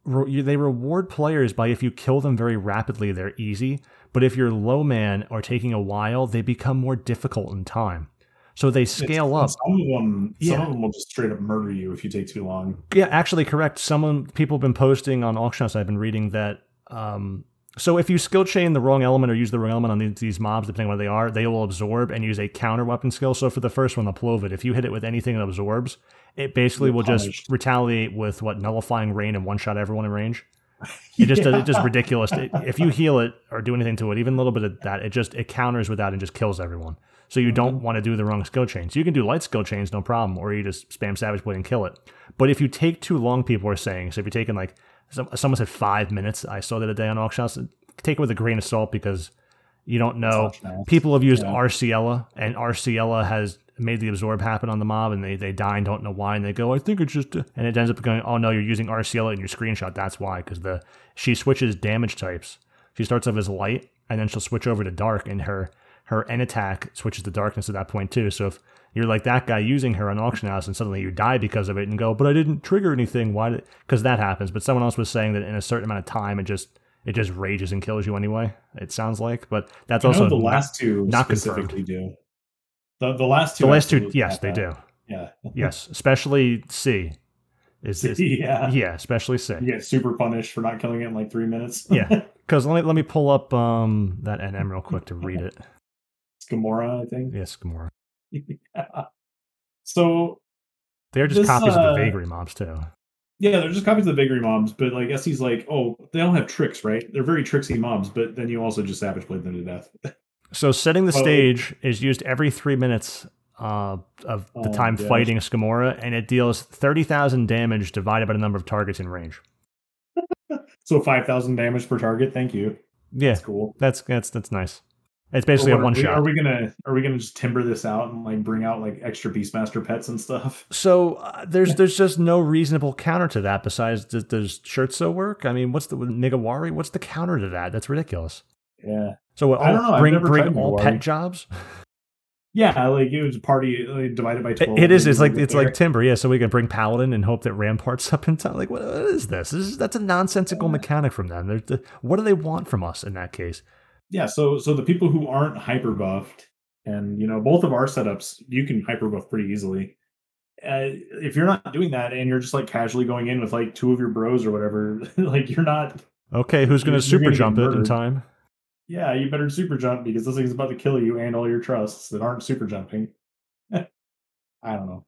re- they reward players by if you kill them very rapidly, they're easy. But if you're low man or taking a while, they become more difficult in time. So they scale up. Some of them, some of them will just straight up murder you if you take too long. Yeah, actually, correct. Someone people have been posting on auction house. I've been reading that. Um, so if you skill chain the wrong element or use the wrong element on these, mobs, depending on what they are, they will absorb and use a counter weapon skill. So for the first one, the Plovid, if you hit it with anything that absorbs, it basically You're will just retaliate with what nullifying rain and one shot everyone in range. <laughs> It just Yeah. it's just ridiculous. It- if you heal it or do anything to it, even a little bit of that, it just it counters with that and just kills everyone. So you don't want to do the wrong skill chains. You can do light skill chains, no problem, or you just spam Savage Blade and kill it. But if you take too long, people are saying. So if you're taking like some, someone said five minutes, I saw that a day on auction house. Take it with a grain of salt because you don't know. Such an ass. People have used Yeah. Arciela, and Arciela has made the absorb happen on the mob, and they, they die and don't know why, and they go, I think it's just, and it ends up going, oh no, you're using Arciela in your screenshot. That's why, because the she switches damage types. She starts off as light, and then she'll switch over to dark, and her her end attack switches to darkness at that point too. So if you're like that guy using her on auction house, and suddenly you die because of it, and go, but I didn't trigger anything. Why? Because that happens. But someone else was saying that in a certain amount of time, it just it just rages and kills you anyway. It sounds like, but that's I also know the last two not specifically do. The the last two. the last two, yes, they that. do. Yeah. <laughs> Yes, especially C. Is, is <laughs> yeah. yeah, especially C. You get super punished for not killing it in like three minutes. Yeah, <laughs> because let me let me pull up um that NM real quick to read it. It's Gamora, I think. Yes, Gamora. So They're just This, copies of uh, the vagary mobs too. yeah, they're just copies of the vagary mobs, but like Essie's like, oh, they all have tricks, right? They're very tricksy mobs, but then you also just savage blade them to death. <laughs> So setting the Oh. stage is used every three minutes uh, of the Oh, time gosh. fighting Skomora, and it deals thirty thousand damage divided by the number of targets in range. <laughs> so five thousand damage per target. Thank you. Yeah, That's cool. that's that's that's nice. It's basically Or a one shot. Are we gonna are we gonna just timber this out and like bring out like extra Beastmaster pets and stuff? <laughs> So uh, there's there's just no reasonable counter to that besides does, does Shirtso work? I mean, what's the Migawari? What's the counter to that? That's ridiculous. Yeah. So what, I don't know, bring bring all Migawari. pet jobs. Yeah, like it was a party like, divided by twelve. it is. It's like it's there. like timber. Yeah. So we can bring paladin and hope that ramparts <laughs> up in time. Like what, what is this? This is that's a nonsensical mechanic from them. The, what do they want from us in that case? Yeah. So so the people who aren't hyper buffed, and you know both of our setups, you can hyper buff pretty easily. Uh, if you're not doing that and you're just like casually going in with like two of your bros or whatever, <laughs> like you're not. Okay, who's going to super gonna jump it in time? Yeah, you better super jump because this thing's about to kill you and all your trusts that aren't super jumping. <laughs> I don't know.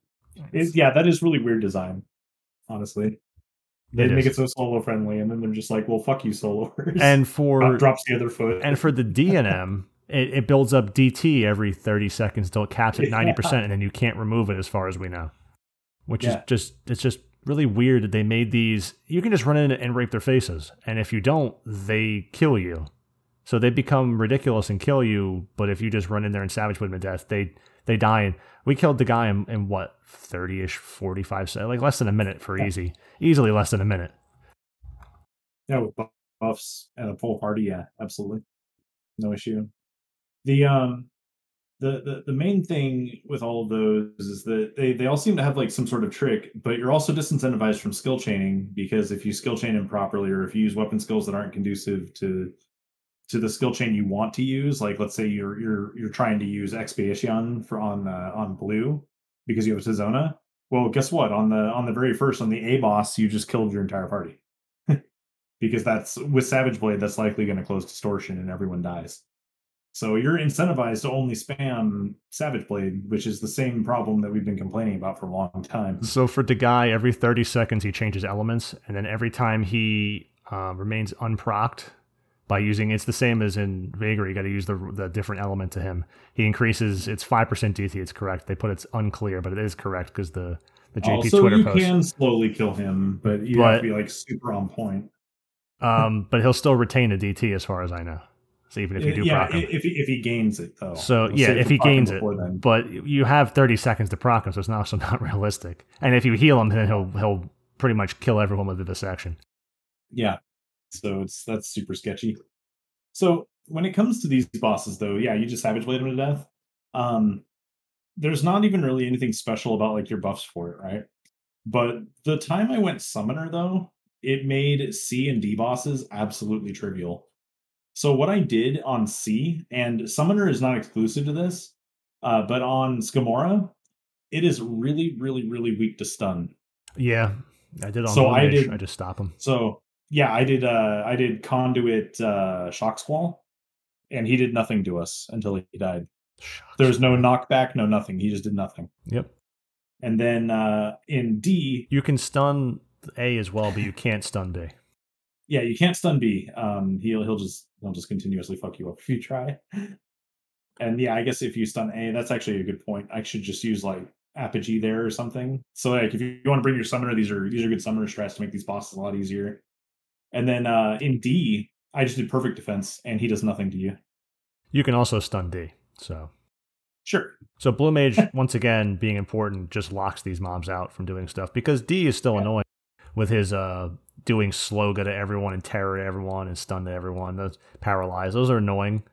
It's, yeah, that is really weird design. Honestly, they It make is. it so solo friendly, and then they're just like, "Well, fuck you, soloers." And <laughs> Drop- for drops the other foot. and for the DNM, <laughs> it, it builds up DT every 30 seconds until it caps at 90%, and then you can't remove it as far as we know. Which Yeah. is just, it's just really weird that they made these. You can just run in and rape their faces, and if you don't, they kill you. So they become ridiculous and kill you, but if you just run in there and savage put them to death, they they die. And we killed the guy in, in what, 30 ish, 45 seconds, like less than a minute for Yeah. easy. Easily less than a minute. Yeah, with buffs and a full party, yeah, absolutely, no issue. The um, the, the the main thing with all of those is that they they all seem to have like some sort of trick, but you're also disincentivized from skill chaining because if you skill chain improperly or if you use weapon skills that aren't conducive to to the skill chain you want to use, like let's say you're you're you're trying to use expiation for on uh, on blue because you have Tizona. Well, guess what? On the on the very first on the A boss, you just killed your entire party <laughs> because that's with Savage Blade, that's likely going to close distortion and everyone dies. So you're incentivized to only spam Savage Blade, which is the same problem that we've been complaining about for a long time. So for guy, every 30 seconds he changes elements, and then every time he uh, remains unprocced by using it's the same as in Vagary, you got to use the the different element to him. He increases it's five percent DT. It's correct. They put it's unclear, but it is correct because the the JP also, Twitter you post. can slowly kill him, but you But- have to be like super on point. Um, but he'll still retain a DT as far as I know. So even if you do Uh, yeah, proc him. if he, if he gains it though. So yeah, if he gains it, then. but you have 30 seconds to proc him, so it's not also not <laughs> realistic. And if you heal him, then he'll he'll pretty much kill everyone with the dissection. Yeah. So it's that's super sketchy. So when it comes to these bosses though, yeah, you just savage blade them to death. Um there's not even really anything special about like your buffs for it, right? But the time I went summoner though, it made C and D bosses absolutely trivial. So what I did on C, and summoner is not exclusive to this, Uh, but on Skomora, it is really, really, really weak to stun. Yeah, I did on So Blue I did- I just stop him. So yeah, I did. Uh, I did conduit uh, shock squall, and he did nothing to us until he died. There was no knockback, no nothing. He just did nothing. Yep. And then uh, in D, You can stun A as well, but you can't stun B. <laughs> yeah, you can't stun B. Um, he'll he'll just he'll just continuously fuck you up if you try. And yeah, I guess if you stun A, that's actually a good point. I should just use like apogee there or something. So like if you, want to bring your summoner, these are these are good summoner strats to make these bosses a lot easier. And then uh in D, I just did perfect defense, and he does nothing to you. You can also stun D. So Sure. So Blue Mage, <laughs> once again, being important, just locks these mobs out from doing stuff because D is still Yeah. annoying with his uh doing sloga to everyone and terror to everyone and stun to everyone. Those paralyze, those are annoying.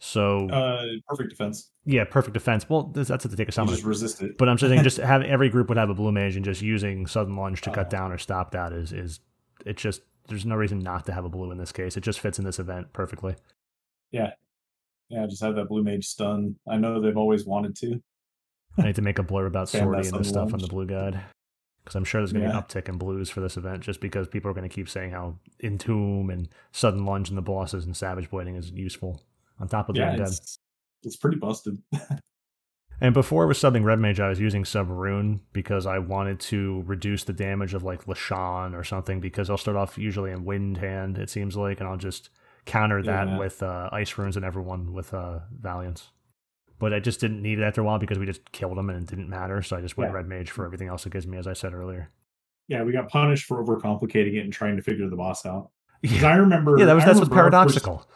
So Uh, perfect defense. yeah, perfect defense. Well, that's that's to take a summon. just resist it. But I'm just saying, just <laughs> have every group would have a Blue Mage and just using sudden lunge to cut Uh. down or stop that is is it just there's no reason not to have a blue in this case. It just fits in this event perfectly. Yeah, Yeah, just have that blue mage stun. I know they've always wanted to. I need to make a blur about sortie and this stuff on the blue guide. Because I'm sure there's going to Yeah. be an uptick in blues for this event just because people are going to keep saying how Entomb and Sudden Lunge and the bosses and Savage Blading is useful on top of the Yeah, undead. it's, it's pretty busted. <laughs> And before I was subbing Red Mage, I was using Sub Rune because I wanted to reduce the damage of like Leshonn or something because I'll start off usually in Wind Hand, it seems like, and I'll just counter that Yeah. with uh, Ice Runes and everyone with uh, Valiance. But I just didn't need it after a while because we just killed them and it didn't matter. So I just went Yeah. Red Mage for everything else it gives me, as I said earlier. Yeah, we got punished for overcomplicating it and trying to figure the boss out. <laughs> Because I remember, Yeah, that was I that's what's our first- paradoxical.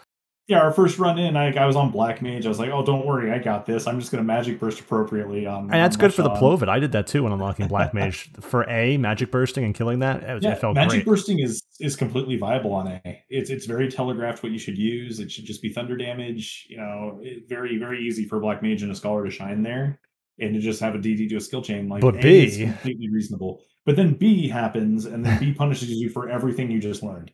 Yeah, our first run in, I, I was on Black Mage. I was like, "Oh, don't worry, I got this. I'm just gonna Magic Burst appropriately on." And that's on good for the Leshonn." Plovit. I did that too when unlocking Black Mage. <laughs> for A, magic bursting and killing that, it, Yeah, it Magic great. Bursting is is completely viable on A. It's it's very telegraphed what you should use. It should just be thunder damage. You know, it, very very easy for Black Mage and a Scholar to shine there, and to just have a DD do a skill chain. Like But A B- is completely reasonable. But then B happens, and then B punishes you for everything you just learned.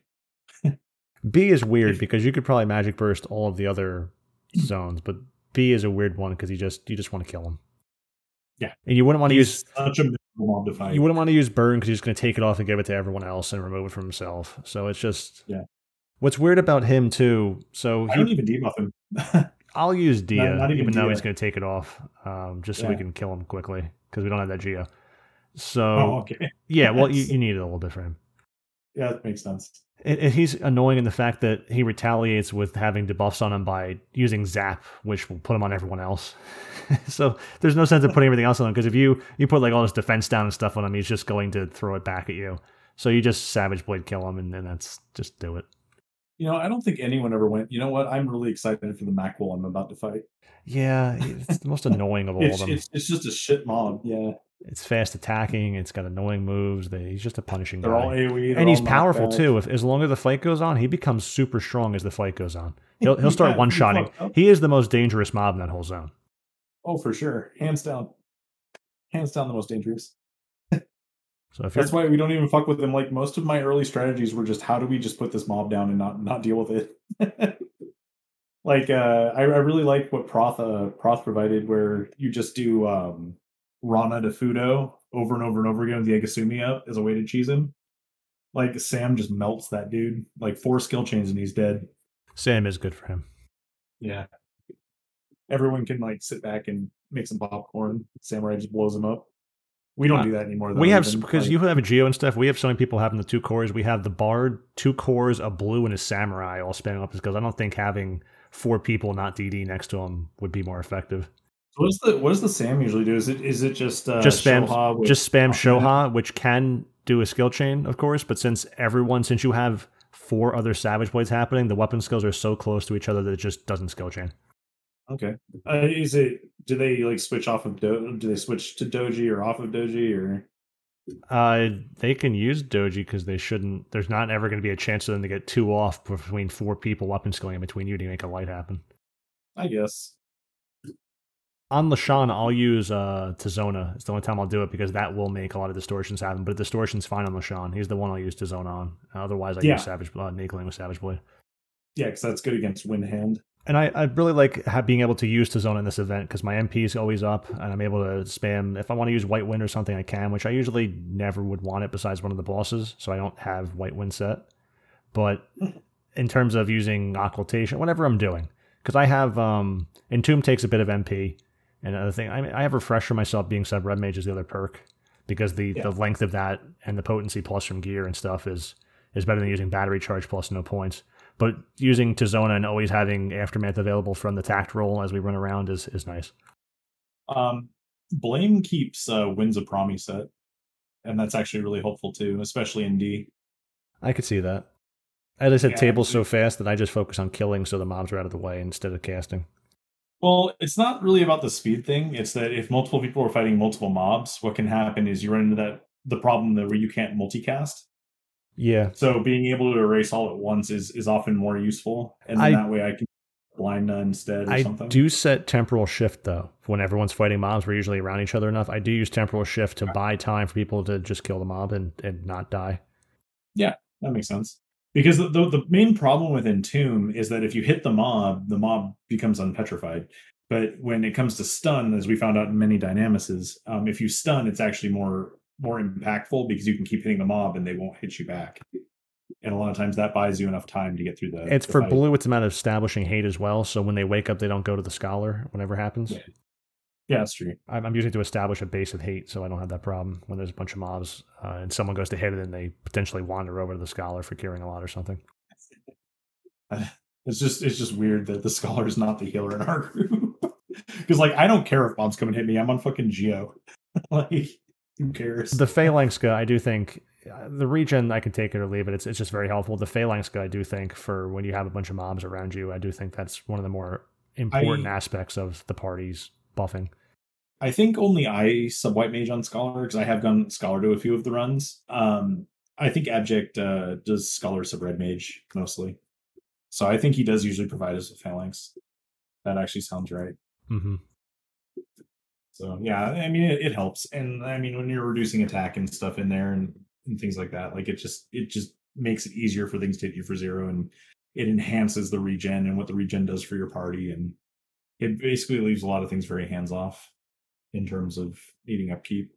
B is weird because you could probably magic burst all of the other zones, but B is a weird one because you just you just want to kill him. Yeah. and you wouldn't want to use such a mob to fight. you wouldn't want to use burn because he's going to take it off and give it to everyone else and remove it from himself. So it's just Yeah. What's weird about him too? So I don't he, even debuff him. <laughs> I'll use Dia, not even even though Dia. he's going to take it off, um, just so we can kill him quickly because we don't have that Geo. So oh, okay. yeah, well, <laughs> you, you need it a little bit for him. Yeah, that makes sense. He's annoying in the fact that he retaliates with having debuffs on him by using Zap, which will put him on everyone else. <laughs> so there's no sense of putting everything else on him because if you you put like all this defense down and stuff on him, he's just going to throw it back at you. So you just Savage Blade kill him, and then that's just do it. You know, I don't think anyone ever went. You know what? I'm really excited for the Macwell I'm about to fight. Yeah, it's the most annoying of <laughs> all It's, of them. it's it's just a shit mob. Yeah, It's fast attacking. It's got annoying moves. They, he's just a punishing they're guy. all AOE. and he's powerful too. If as long as the fight goes on, he becomes super strong as the fight goes on. <laughs> He'll he'll start Yeah, one shotting. He is the most dangerous mob in that whole zone. Oh, for sure, hands down, hands down, the most dangerous. So if That's why we don't even fuck with them. Like most of my early strategies were just how do we just put this mob down and not not deal with it. <laughs> like uh, I, I really like what Proth uh, Proth provided, where you just do um, Rana to Fudo over and over and over again with the Agasumi up as a way to cheese him. Like Sam just melts that dude. Like four skill chains and he's dead. Sam is good for him. Yeah. Everyone can like sit back and make some popcorn. Samurai just blows him up. We don't Uh, do that anymore. Though, we have because Like, you have a geo and stuff. We have so many people having the two cores. We have the bard, two cores, a blue, and a samurai all spamming up because I don't think having four people not DD next to them would be more effective. What does the what does the Sam usually do? Is it is it just uh, just spam, Shoha with- just spam Oh, Shoha, which can do a skill chain, of course. But since everyone, since you have four other Savage Blades happening, the weapon skills are so close to each other that it just doesn't skill chain. Okay. Uh, is it? Do they like switch off of? Do, do they switch to Doji or off of Doji or? Uh, they can use Doji because they shouldn't. There's not ever going to be a chance for them to get two off between four people weapon skilling in between you to make a light happen. I guess. On Leshonn, I'll use uh Tizona. It's the only time I'll do it because that will make a lot of distortions happen. But distortion's fine on Leshonn. He's the one I'll use Tizona on. Otherwise, I Yeah. use Savage uh, Naegling with Savage Blade. Yeah, because that's good against Wind Hand. And I, I really like being able to use Tizona in this event because my MP is always up and I'm able to spam. If I want to use White Wind or something, I can, which I usually never would want it besides one of the bosses, so I don't have White Wind set. But in terms of using occultation, whatever I'm doing, because I have um, Entomb takes a bit of MP, and another thing, I, mean, I have Refresher myself being sub red mage is the other perk because the, Yeah. the length of that and the potency plus from gear and stuff is is better than using battery charge plus no points. But using Tizona and always having aftermath available from the tact roll as we run around is is nice. Um, Blame keeps uh, wins a promi set, and that's actually really helpful too, especially in D. I could see that. As I said, Yeah, table's so fast that I just focus on killing so the mobs are out of the way instead of casting. Well, it's not really about the speed thing. It's that if multiple people are fighting multiple mobs, what can happen is you run into that the problem that where you can't multicast. Yeah, So being able to erase all at once is is often more useful, and then I- that way I can blind none instead or I something. do set temporal shift though. When everyone's fighting mobs, we're usually around each other enough. I do use temporal shift to buy time for people to just kill the mob and, and not die. Yeah, that makes sense. Because the, the the main problem with Entomb is that if you hit the mob, the mob becomes unpetrified. But when it comes to stun, as we found out in many dynamices, um, if you stun, it's actually more more impactful because you can keep hitting the mob and they won't hit you back. And a lot of times that buys you enough time to get through the. It's the for fight. blue. It's about establishing hate as well. So when they wake up, they don't go to the scholar. Whenever happens, Yeah. Yeah, that's true. I'm, I'm using it to establish a base of hate, so I don't have that problem when there's a bunch of mobs uh, and someone goes to hit it and they potentially wander over to the scholar for curing a lot or something. It's just it's just weird that the scholar is not the healer in our group. <laughs> Because like I don't care if mobs come and hit me. I'm on fucking Geo. <laughs> like who cares? The Phalanxka, I do think uh, the region I can take it or leave it. It's it's just very helpful. The Phalanxka, I do think for when you have a bunch of mobs around you, I do think that's one of the more important I- aspects of the party's buffing. I think only I sub white mage on scholar because I have gone scholar to a few of the runs. Um, I think abject uh, does scholar sub red mage mostly, so I think he does usually provide us with phalanx. That actually sounds right. hmm So yeah, I mean it, it helps, and I mean when you're reducing attack and stuff in there and, and things like that, like it just it just makes it easier for things to hit you for zero, and it enhances the regen and what the regen does for your party, and it basically leaves a lot of things very hands off in terms of needing upkeep.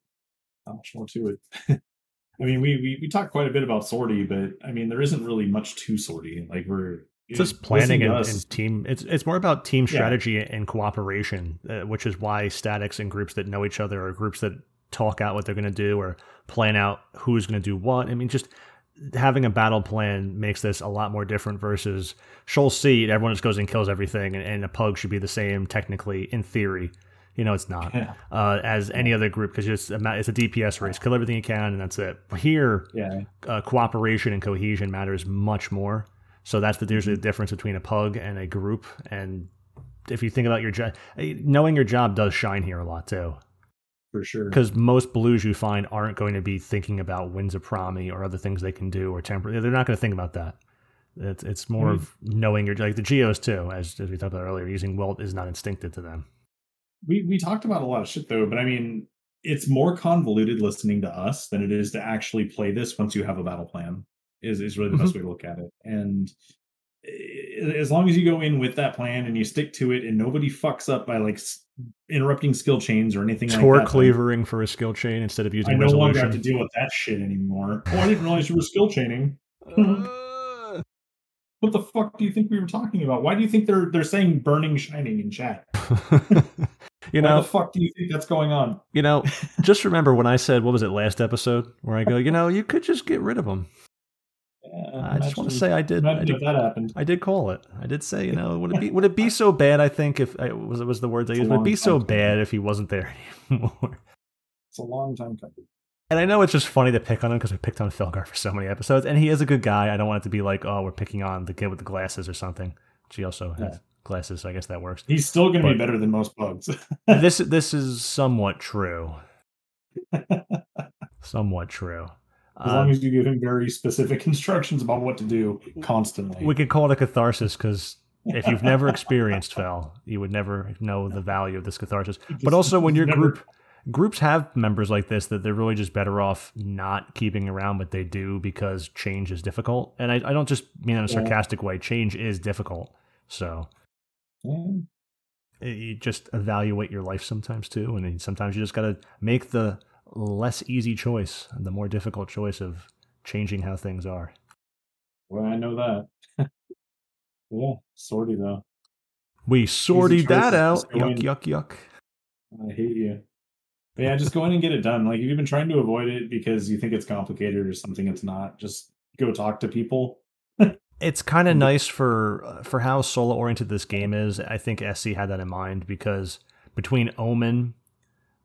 Not much more to it. <laughs> I mean, we, we we talked quite a bit about sortie, but I mean there isn't really much to sortie. Like we're It's just planning and, and team. It's it's more about team Yeah. strategy and cooperation, uh, which is why statics and groups that know each other or groups that talk out what they're going to do or plan out who's going to do what. I mean, just having a battle plan makes this a lot more different versus Sheol C. Everyone just goes and kills everything, and, and a pug should be the same technically in theory. You know, it's not Yeah. uh, as any other group because it's a, it's a DPS race. Kill everything you can, and that's it. Here, yeah uh, cooperation and cohesion matters much more. So that's the usually the difference between a pug and a group. And if you think about your job, knowing your job does shine here a lot too. for sure. Because most blues you find aren't going to be thinking about winds of Promy or other things they can do or temper. They're not going to think about that. It's it's more Mhm. of knowing your like the geos too, as, as we talked about earlier. Using wilt is not instinctive to them. we we talked about a lot of shit though, but I mean, it's more convoluted listening to us than it is to actually play this once you have a battle plan. Is is really the best way to look at it. And as long as you go in with that plan and you stick to it, and nobody fucks up by like interrupting skill chains or anything like Tor that. then clevering for a skill chain instead of using. I using no longer have to deal with that shit anymore. Oh, I didn't realize you were skill chaining. <laughs> Uh, What the fuck do you think we were talking about? Why do you think they're they're saying burning shining in chat? <laughs> you Why know, the fuck do you think that's going on? You know, just <laughs> remember when I said, what was it, last episode, where I go, you know, you could just get rid of them. Yeah, I just want to say I did. I did, that happened. I did call it. I did say, you know, would it be would it be <laughs> so bad? I think if I was it was the words I It's a used. Would it be so bad if he wasn't there anymore? <laughs> It's a long time coming. And I know it's just funny to pick on him because we picked on Felgar for so many episodes, and he is a good guy. I don't want it to be like, oh, we're picking on the kid with the glasses or something. She also has glasses, so I guess that works. He's still going to be better than most bugs. this <laughs> this is somewhat true. somewhat true. As Uh, long as you give him very specific <laughs> instructions about what to do constantly. we could call it a catharsis because if you've never experienced Fel, you would never know the value of this catharsis. <laughs> But also, when your never- group groups have members like this, that they're really just better off not keeping around, but they do because change is difficult. And I, I don't just mean in a Yeah. sarcastic way. Change is difficult. So you just evaluate your life sometimes too and then sometimes you just got to make the less easy choice and the more difficult choice of changing how things are Well, I know that. <laughs> yeah, sorty though. we sorted that out yuck yuck yuck I hate you. But yeah, just go in and get it done. Like if you've been trying to avoid it because you think it's complicated or something it's not, just go talk to people. <laughs> it's kind of nice for uh, for how solo oriented this game is i think sc had that in mind because between omen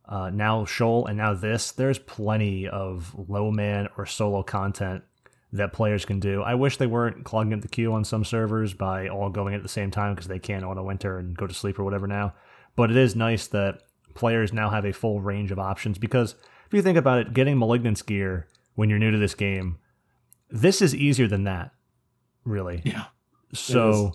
uh, now Sheol and now this there's plenty of low man or solo content that players can do. I wish they weren't clogging up the queue on some servers by all going at the same time because they can't auto enter and go to sleep or whatever now. But it is nice that players now have a full range of options because if you think about it getting malignance gear when you're new to this game this is easier than that really. Yeah. so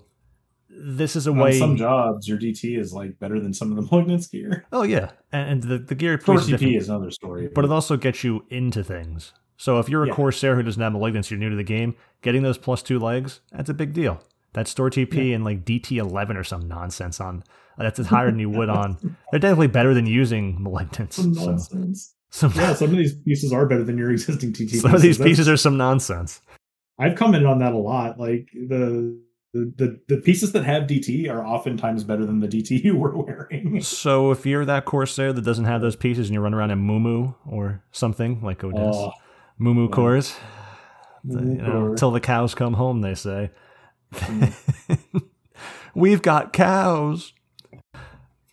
this is a On way some jobs, your DT is like better than some of the <laughs> Malignance gear. oh yeah and, and the, the gear Core piece is another story. but it also gets you into things so if you're a Yeah. corsair who doesn't have malignance you're new to the game getting those plus two legs that's a big deal that's store tp and like dt11 or some nonsense on that's higher than you would on <laughs> they're definitely better than using malignance some so, nonsense. some, Yeah, some of these pieces are better than your existing TT. <laughs> some of these That's- pieces are some nonsense I've commented on that a lot. Like the the, the the pieces that have DT are oftentimes better than the DT <laughs> you were wearing. so if you're that corsair that doesn't have those pieces and you run around in mumu or something like odess Oh, mumu yeah. cores you know, till the cows come home, they say. Mm. <laughs> We've got cows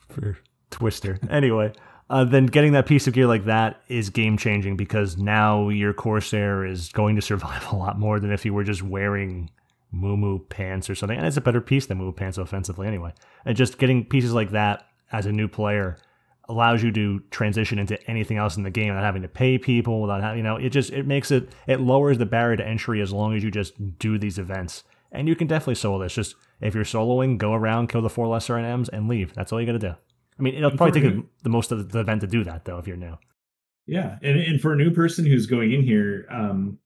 for Twister. Anyway, uh, then getting that piece of gear like that is game changing because now your Corsair is going to survive <laughs> a lot more than if you were just wearing Moo pants or something. And it's a better piece than Moo pants offensively anyway. And just getting pieces like that as a new player allows you to transition into anything else in the game without having to pay people without having you know it just it makes it it lowers the barrier to entry as long as you just do these events and you can definitely solo this just if you're soloing go around kill the four lesser NMs and leave that's all you got to do i mean it'll And probably take new- the most of the event to do that though if you're new Yeah, and and for a new person who's going in here, um,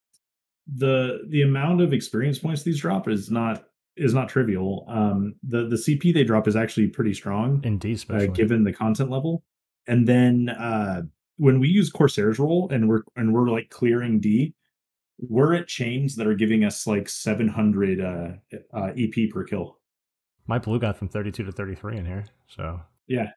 the the amount of experience points these drop is not is not trivial. Um, the the CP they drop is actually pretty strong, indeed uh, given the content level. And then uh, when we use Corsair's role and we're and we're like clearing D, we're at chains that are giving us like 700 uh, uh, EP per kill. my blue got from 32 to 33 in here so yeah.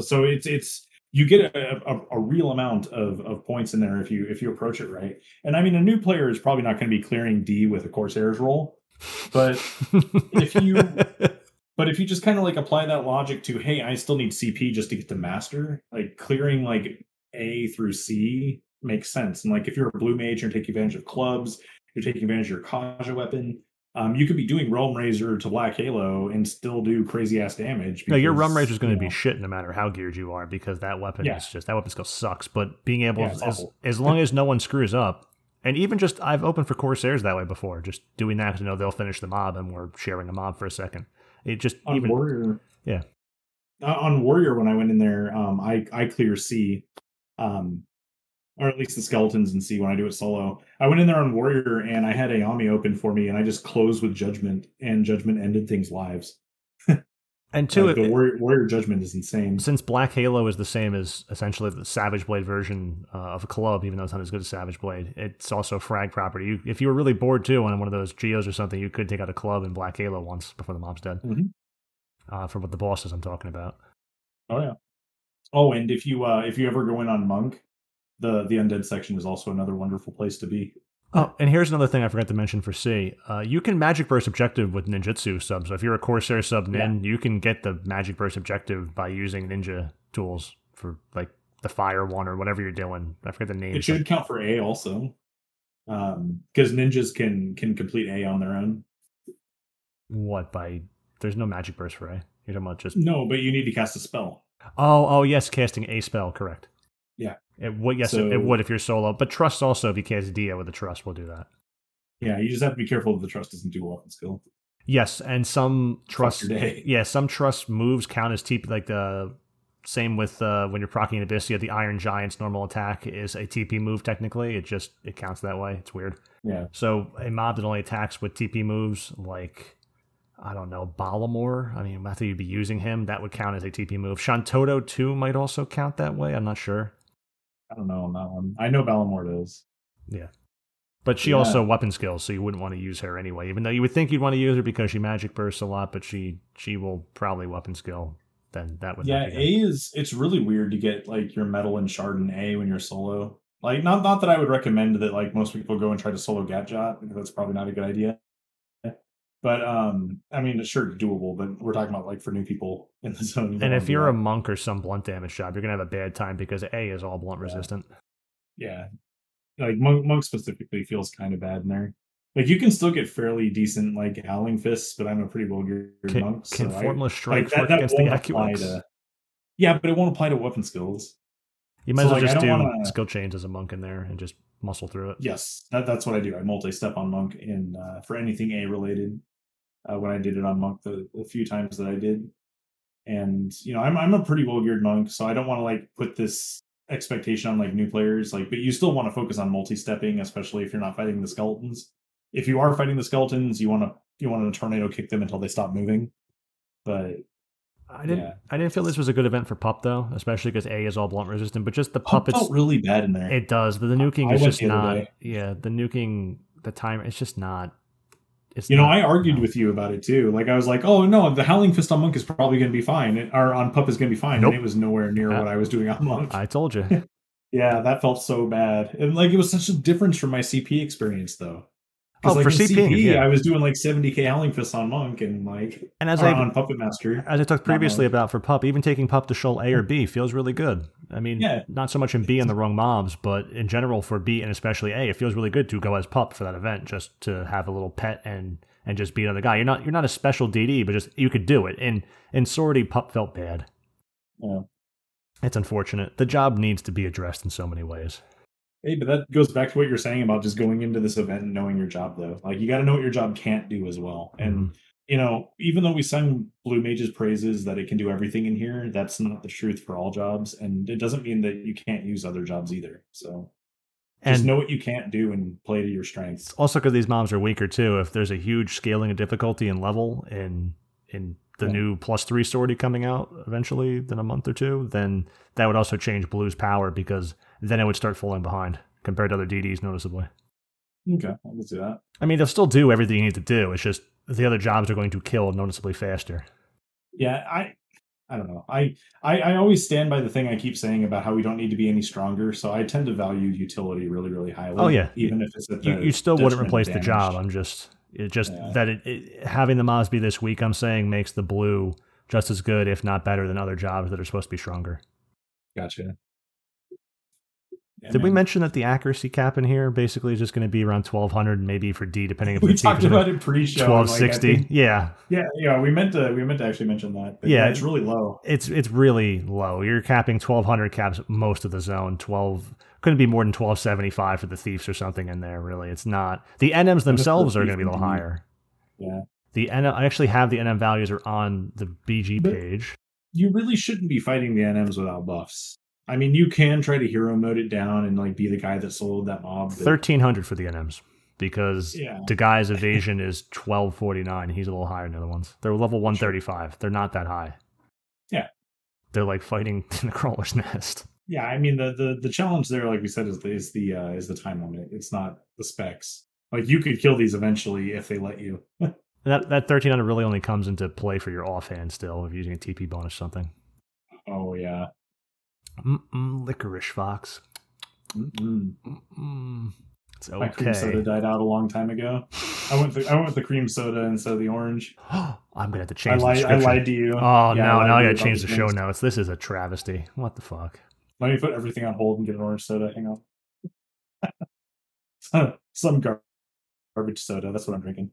So it's it's you get a, a, a real amount of, of points in there if you if you approach it right. And I mean, a new player is probably not going to be clearing D with a Corsair's roll, but If you- <laughs> but if you just kind of like apply that logic to, hey, I still need CP just to get to master, like clearing like A through C makes sense. And like if you're a blue mage, you're taking advantage of clubs, you're taking advantage of your Kaja weapon. Um, you could be doing Realm Razor to Black Halo and still do crazy ass damage. No, your because, rum rage is going to be shit no matter how geared you are because that weapon Yeah. is just that weapon skill sucks. But being able, Yeah, as, as long as no one screws up, and even just I've opened for Corsairs that way before, just doing that because you know they'll finish the mob and we're sharing a mob for a second. It just on even Warrior. Yeah. Uh, on Warrior, when I went in there, um, I I clear C, um, or at least the skeletons and see when I do it solo. I went in there on Warrior and I had Ayame open for me, and I just closed with Judgment, and Judgment ended things' lives. <laughs> and two, Like, the it- Warrior, Warrior Judgment is insane. since Black Halo is the same as essentially the Savage Blade version uh, of a club, even though it's not as good as Savage Blade, it's also frag property. You, if you were really bored too on one of those geos or something, you could take out a club in Black Halo once before the mob's dead. Mhm. Uh, for what the bosses I'm talking about. Oh yeah. Oh, and if you uh if you ever go in on Monk, the the undead section is also another wonderful place to be. Oh, and here's another thing I forgot to mention for C. Uh, you can Magic Burst objective with Ninjutsu sub. So if you're a Corsair sub Nin, you can get the Magic Burst objective by using Ninja tools for like the Fire one or whatever you're doing. I forget the name. It should count for A also, um, because ninjas can can complete A on their own. What by? There's no Magic Burst for A. You're talking about just No, but you need to cast a spell. oh oh yes, casting a spell. Correct. Yeah. It would yes it, So- it would if you're solo, but trust also if you cast Dia with a trust will do that. Yeah, you just have to be careful that the trust doesn't do weapon skill. Yes, and some trust day. Yeah, some trust moves count as TP. Like the same with uh, when you're proccing Abyssea, the Iron Giant's normal attack is a TP move. Technically, it just it counts that way. It's weird. Yeah. So a mob that only attacks with TP moves, like I don't know, Balamor. I mean, after you'd be using him, that would count as a TP move. Shantoto too might also count that way. I'm not sure. I don't know on that one. I know Balamor is. Yeah. But she Yeah. also weapon skills, so you wouldn't want to use her anyway. Even though you would think you'd want to use her because she magic bursts a lot, but she she will probably weapon skill. Then that would Yeah. A is it's really weird to get like your metal and shard in A when you're solo. Like not not that I would recommend that like most people go and try to solo Ghatjot because that's probably not a good idea. But um I mean it's sure doable, but we're talking about like for new people in the <laughs> zone. And if you're a monk or some blunt damage job, you're gonna have a bad time because A is all blunt Yeah. resistant. yeah, like monk, monk specifically feels kind of bad in there. Like you can still get fairly decent like howling fists, but I'm a pretty well geared Can, monk. can so I- formless strike like that, that against the won't Acuex? to. Yeah, but it won't apply to weapon skills. You might so, as well like, just do wanna- skill chains as a monk in there and just muscle through it. Yes, that, that's what I do. I multi-step on monk in uh, for anything A related. Uh, when I did it on monk the, the few times that I did, and you know I'm I'm a pretty well geared monk, so I don't want to like put this expectation on like new players. Like, but you still want to focus on multi-stepping, especially if you're not fighting the skeletons. If you are fighting the skeletons, you want to you want to tornado kick them until they stop moving. But I didn't. Yeah. I didn't feel this was a good event for pup though, especially because A is all blunt resistant. But just the pup puppets, felt really bad in there. it does. But the nuking I is went just not. day. Yeah, the nuking, the timer, it's just not. It's You know, I argued no. with you about it too. Like I was like, "Oh no, the Howling Fist on Monk is probably going to be fine, or on Pup is going to be fine." Nope. And it was nowhere near Uh, what I was doing on Monk. I told you. <laughs> yeah, that felt so bad, and like it was such a difference from my CP experience though. Oh, like for in CP, yeah. I was doing like 70k Howling Fists on Monk and like And as I on Puppet Master. as I talked previously about for pup, even taking pup to Sheol A or B mm-hmm. feels really good. I mean, Yeah. not so much in B and the wrong mobs, but in general for B and especially A, it feels really good to go as pup for that event, just to have a little pet and and just beat another guy. You're not you're not a special DD, but just you could do it. And in sortie, pup felt bad. Yeah. It's unfortunate. The job needs to be addressed in so many ways. Hey, but that goes back to what you're saying about just going into this event and knowing your job though. Like you got to know what your job can't do as well. And Mhm. you know, even though we sung Blue Mage's praises that it can do everything in here, that's not the truth for all jobs, and it doesn't mean that you can't use other jobs either. So just and know what you can't do and play to your strengths. also because these mobs are weaker too. If there's a huge scaling of difficulty and level in in the Yeah. new plus three sortie coming out eventually in a month or two, then that would also change Blue's power because then it would start falling behind compared to other DDs noticeably. Okay, I can see that. I mean, they'll still do everything you need to do. It's just the other jobs are going to kill noticeably faster. Yeah, I I don't know. I, I I always stand by the thing I keep saying about how we don't need to be any stronger. So I tend to value utility really, really highly. Oh, yeah. even if it's You, you still wouldn't replace the job. I'm just it just Yeah. that it, it having the Mosby this week. I'm saying makes the blue just as good, if not better, than other jobs that are supposed to be stronger. Gotcha. Yeah, Did we mention that the accuracy cap in here basically is just going to be around 1200, maybe for D, depending if We the talked about it pre-show. and, like, 1260? think- yeah, yeah, yeah. We meant to. We meant to actually mention that. But Yeah. it's really low. it's it's really low. You're capping 1200 caps most of the zone. 12 couldn't be more than 1275 for the thieves or something in there. Really, it's not. The NMs themselves are going to be a little higher. Yeah. The N I actually have the NM values are on the BG But- page. You really shouldn't be fighting the NMs without buffs. I mean, you can try to hero mode it down and like be the guy that soloed that mob. but- 1300 for the NMs because Yeah. the guy's <laughs> evasion is 1249. He's a little higher than the other ones. They're level 135. They're not that high. Yeah. They're like fighting <laughs> in the crawler's nest. Yeah, I mean the the the challenge there, like we said, is the is the uh, is the time limit. It's not the specs. Like you could kill these eventually if they let you. <laughs> That that 1300 really only comes into play for your offhand still if you're using a TP bonus or something. Oh yeah. Mm-mm, licorice fox. Mm-mm. Mm-mm. It's My cream soda died out a long time ago. I went with, I went with the cream soda instead of the orange. <gasps> I'm gonna have to I change the lied. I lied to you. Oh Yeah, no! lied Now I gotta change the show things. notes. This is a travesty. What the fuck? Let me put everything on hold and get an orange soda. Hang on. <laughs> Some gar- garbage soda. That's what I'm drinking.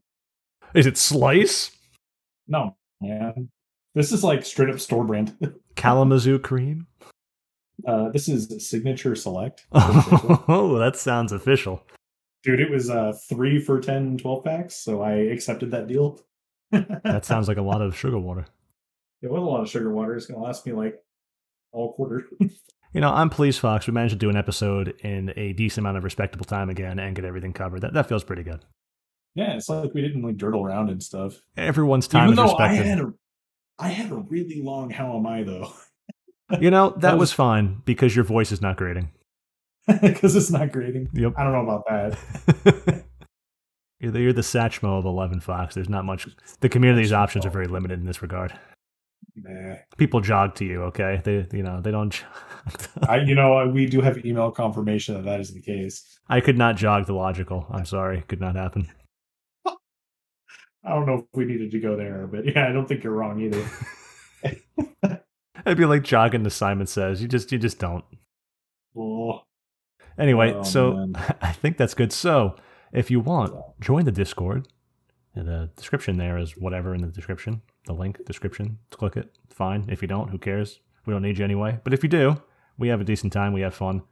Is it Slice? No, man. This is like straight up store brand. <laughs> Kalamazoo cream? Uh, this is Signature Select. <laughs> Oh, that sounds official. Dude, it was uh, three for 10 12 packs, so I accepted that deal. <laughs> That sounds like a lot of sugar water. It was a lot of sugar water. It's going to last me like all quarter. <laughs> You know, I'm pleased, Fox. We managed to do an episode in a decent amount of respectable time again and get everything covered. That that feels pretty good. Yeah, it's like we didn't like dirtle around and stuff. Everyone's time Even is though I had a, I had a really long "How am I" though, You know, that, That was, was- fine because your voice is not grating. <laughs> because it's not grading. Yep. I don't know about that. <laughs> you're, the, you're the Satchmo of 11 Fox. There's not much. The community's options are very limited in this regard. Nah. People jog to you, okay? They, you know, they don't. I, you know, we do have email confirmation that that is the case. I could not jog the logical. I'm sorry, could not happen. <laughs> I don't know if we needed to go there, but yeah, I don't think you're wrong either. It'd be like jogging to Simon Says. You just, you just don't. Well, Anyway, Oh, so man. <laughs> I think that's good. So if you want, join the Discord. The description there is whatever in the description. The link, description. Click it. Fine. If you don't, who cares? We don't need you anyway. But if you do, we have a decent time. We have fun.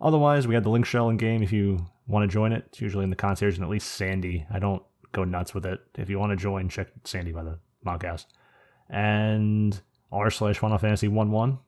Otherwise, we have the link shell in game if you want to join it. It's usually in the concierge and at least Sandy. I don't go nuts with it. If you want to join, check Sandy by the podcast. And r slash Final Fantasy 1 1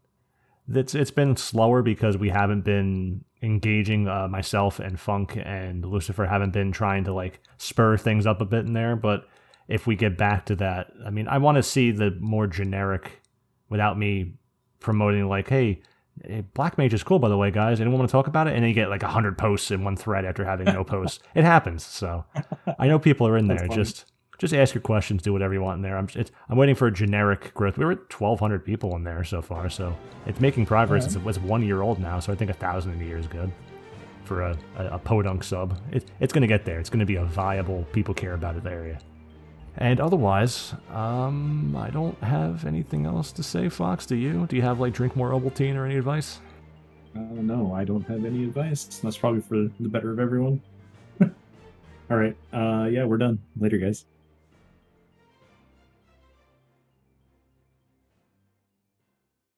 it's it's been slower because we haven't been engaging uh, myself and Funk and Lucifer haven't been trying to like spur things up a bit in there. But if we get back to that, I mean, I want to see the more generic, without me promoting like, hey, eh, Black Mage is cool by the way, guys. Anyone want to talk about it? And then you get like hundred posts in one thread after having no <laughs> posts. It happens. So I know people are in there. funny. Just just ask your questions, do whatever you want in there. I'm it's, I'm waiting for a generic growth. We were at 1,200 people in there so far, so it's making progress. It's, it's one year old now, so I think a thousand in a year is good for a, a, a podunk sub. It, it's going to get there. It's going to be a viable, people care about it area. And otherwise, um, I don't have anything else to say. Fox, do you? Do you have like drink more Ovaltine or any advice? uh, no, I don't have any advice. That's probably for the better of everyone. <laughs> All right. Uh, yeah, we're done. Later, guys.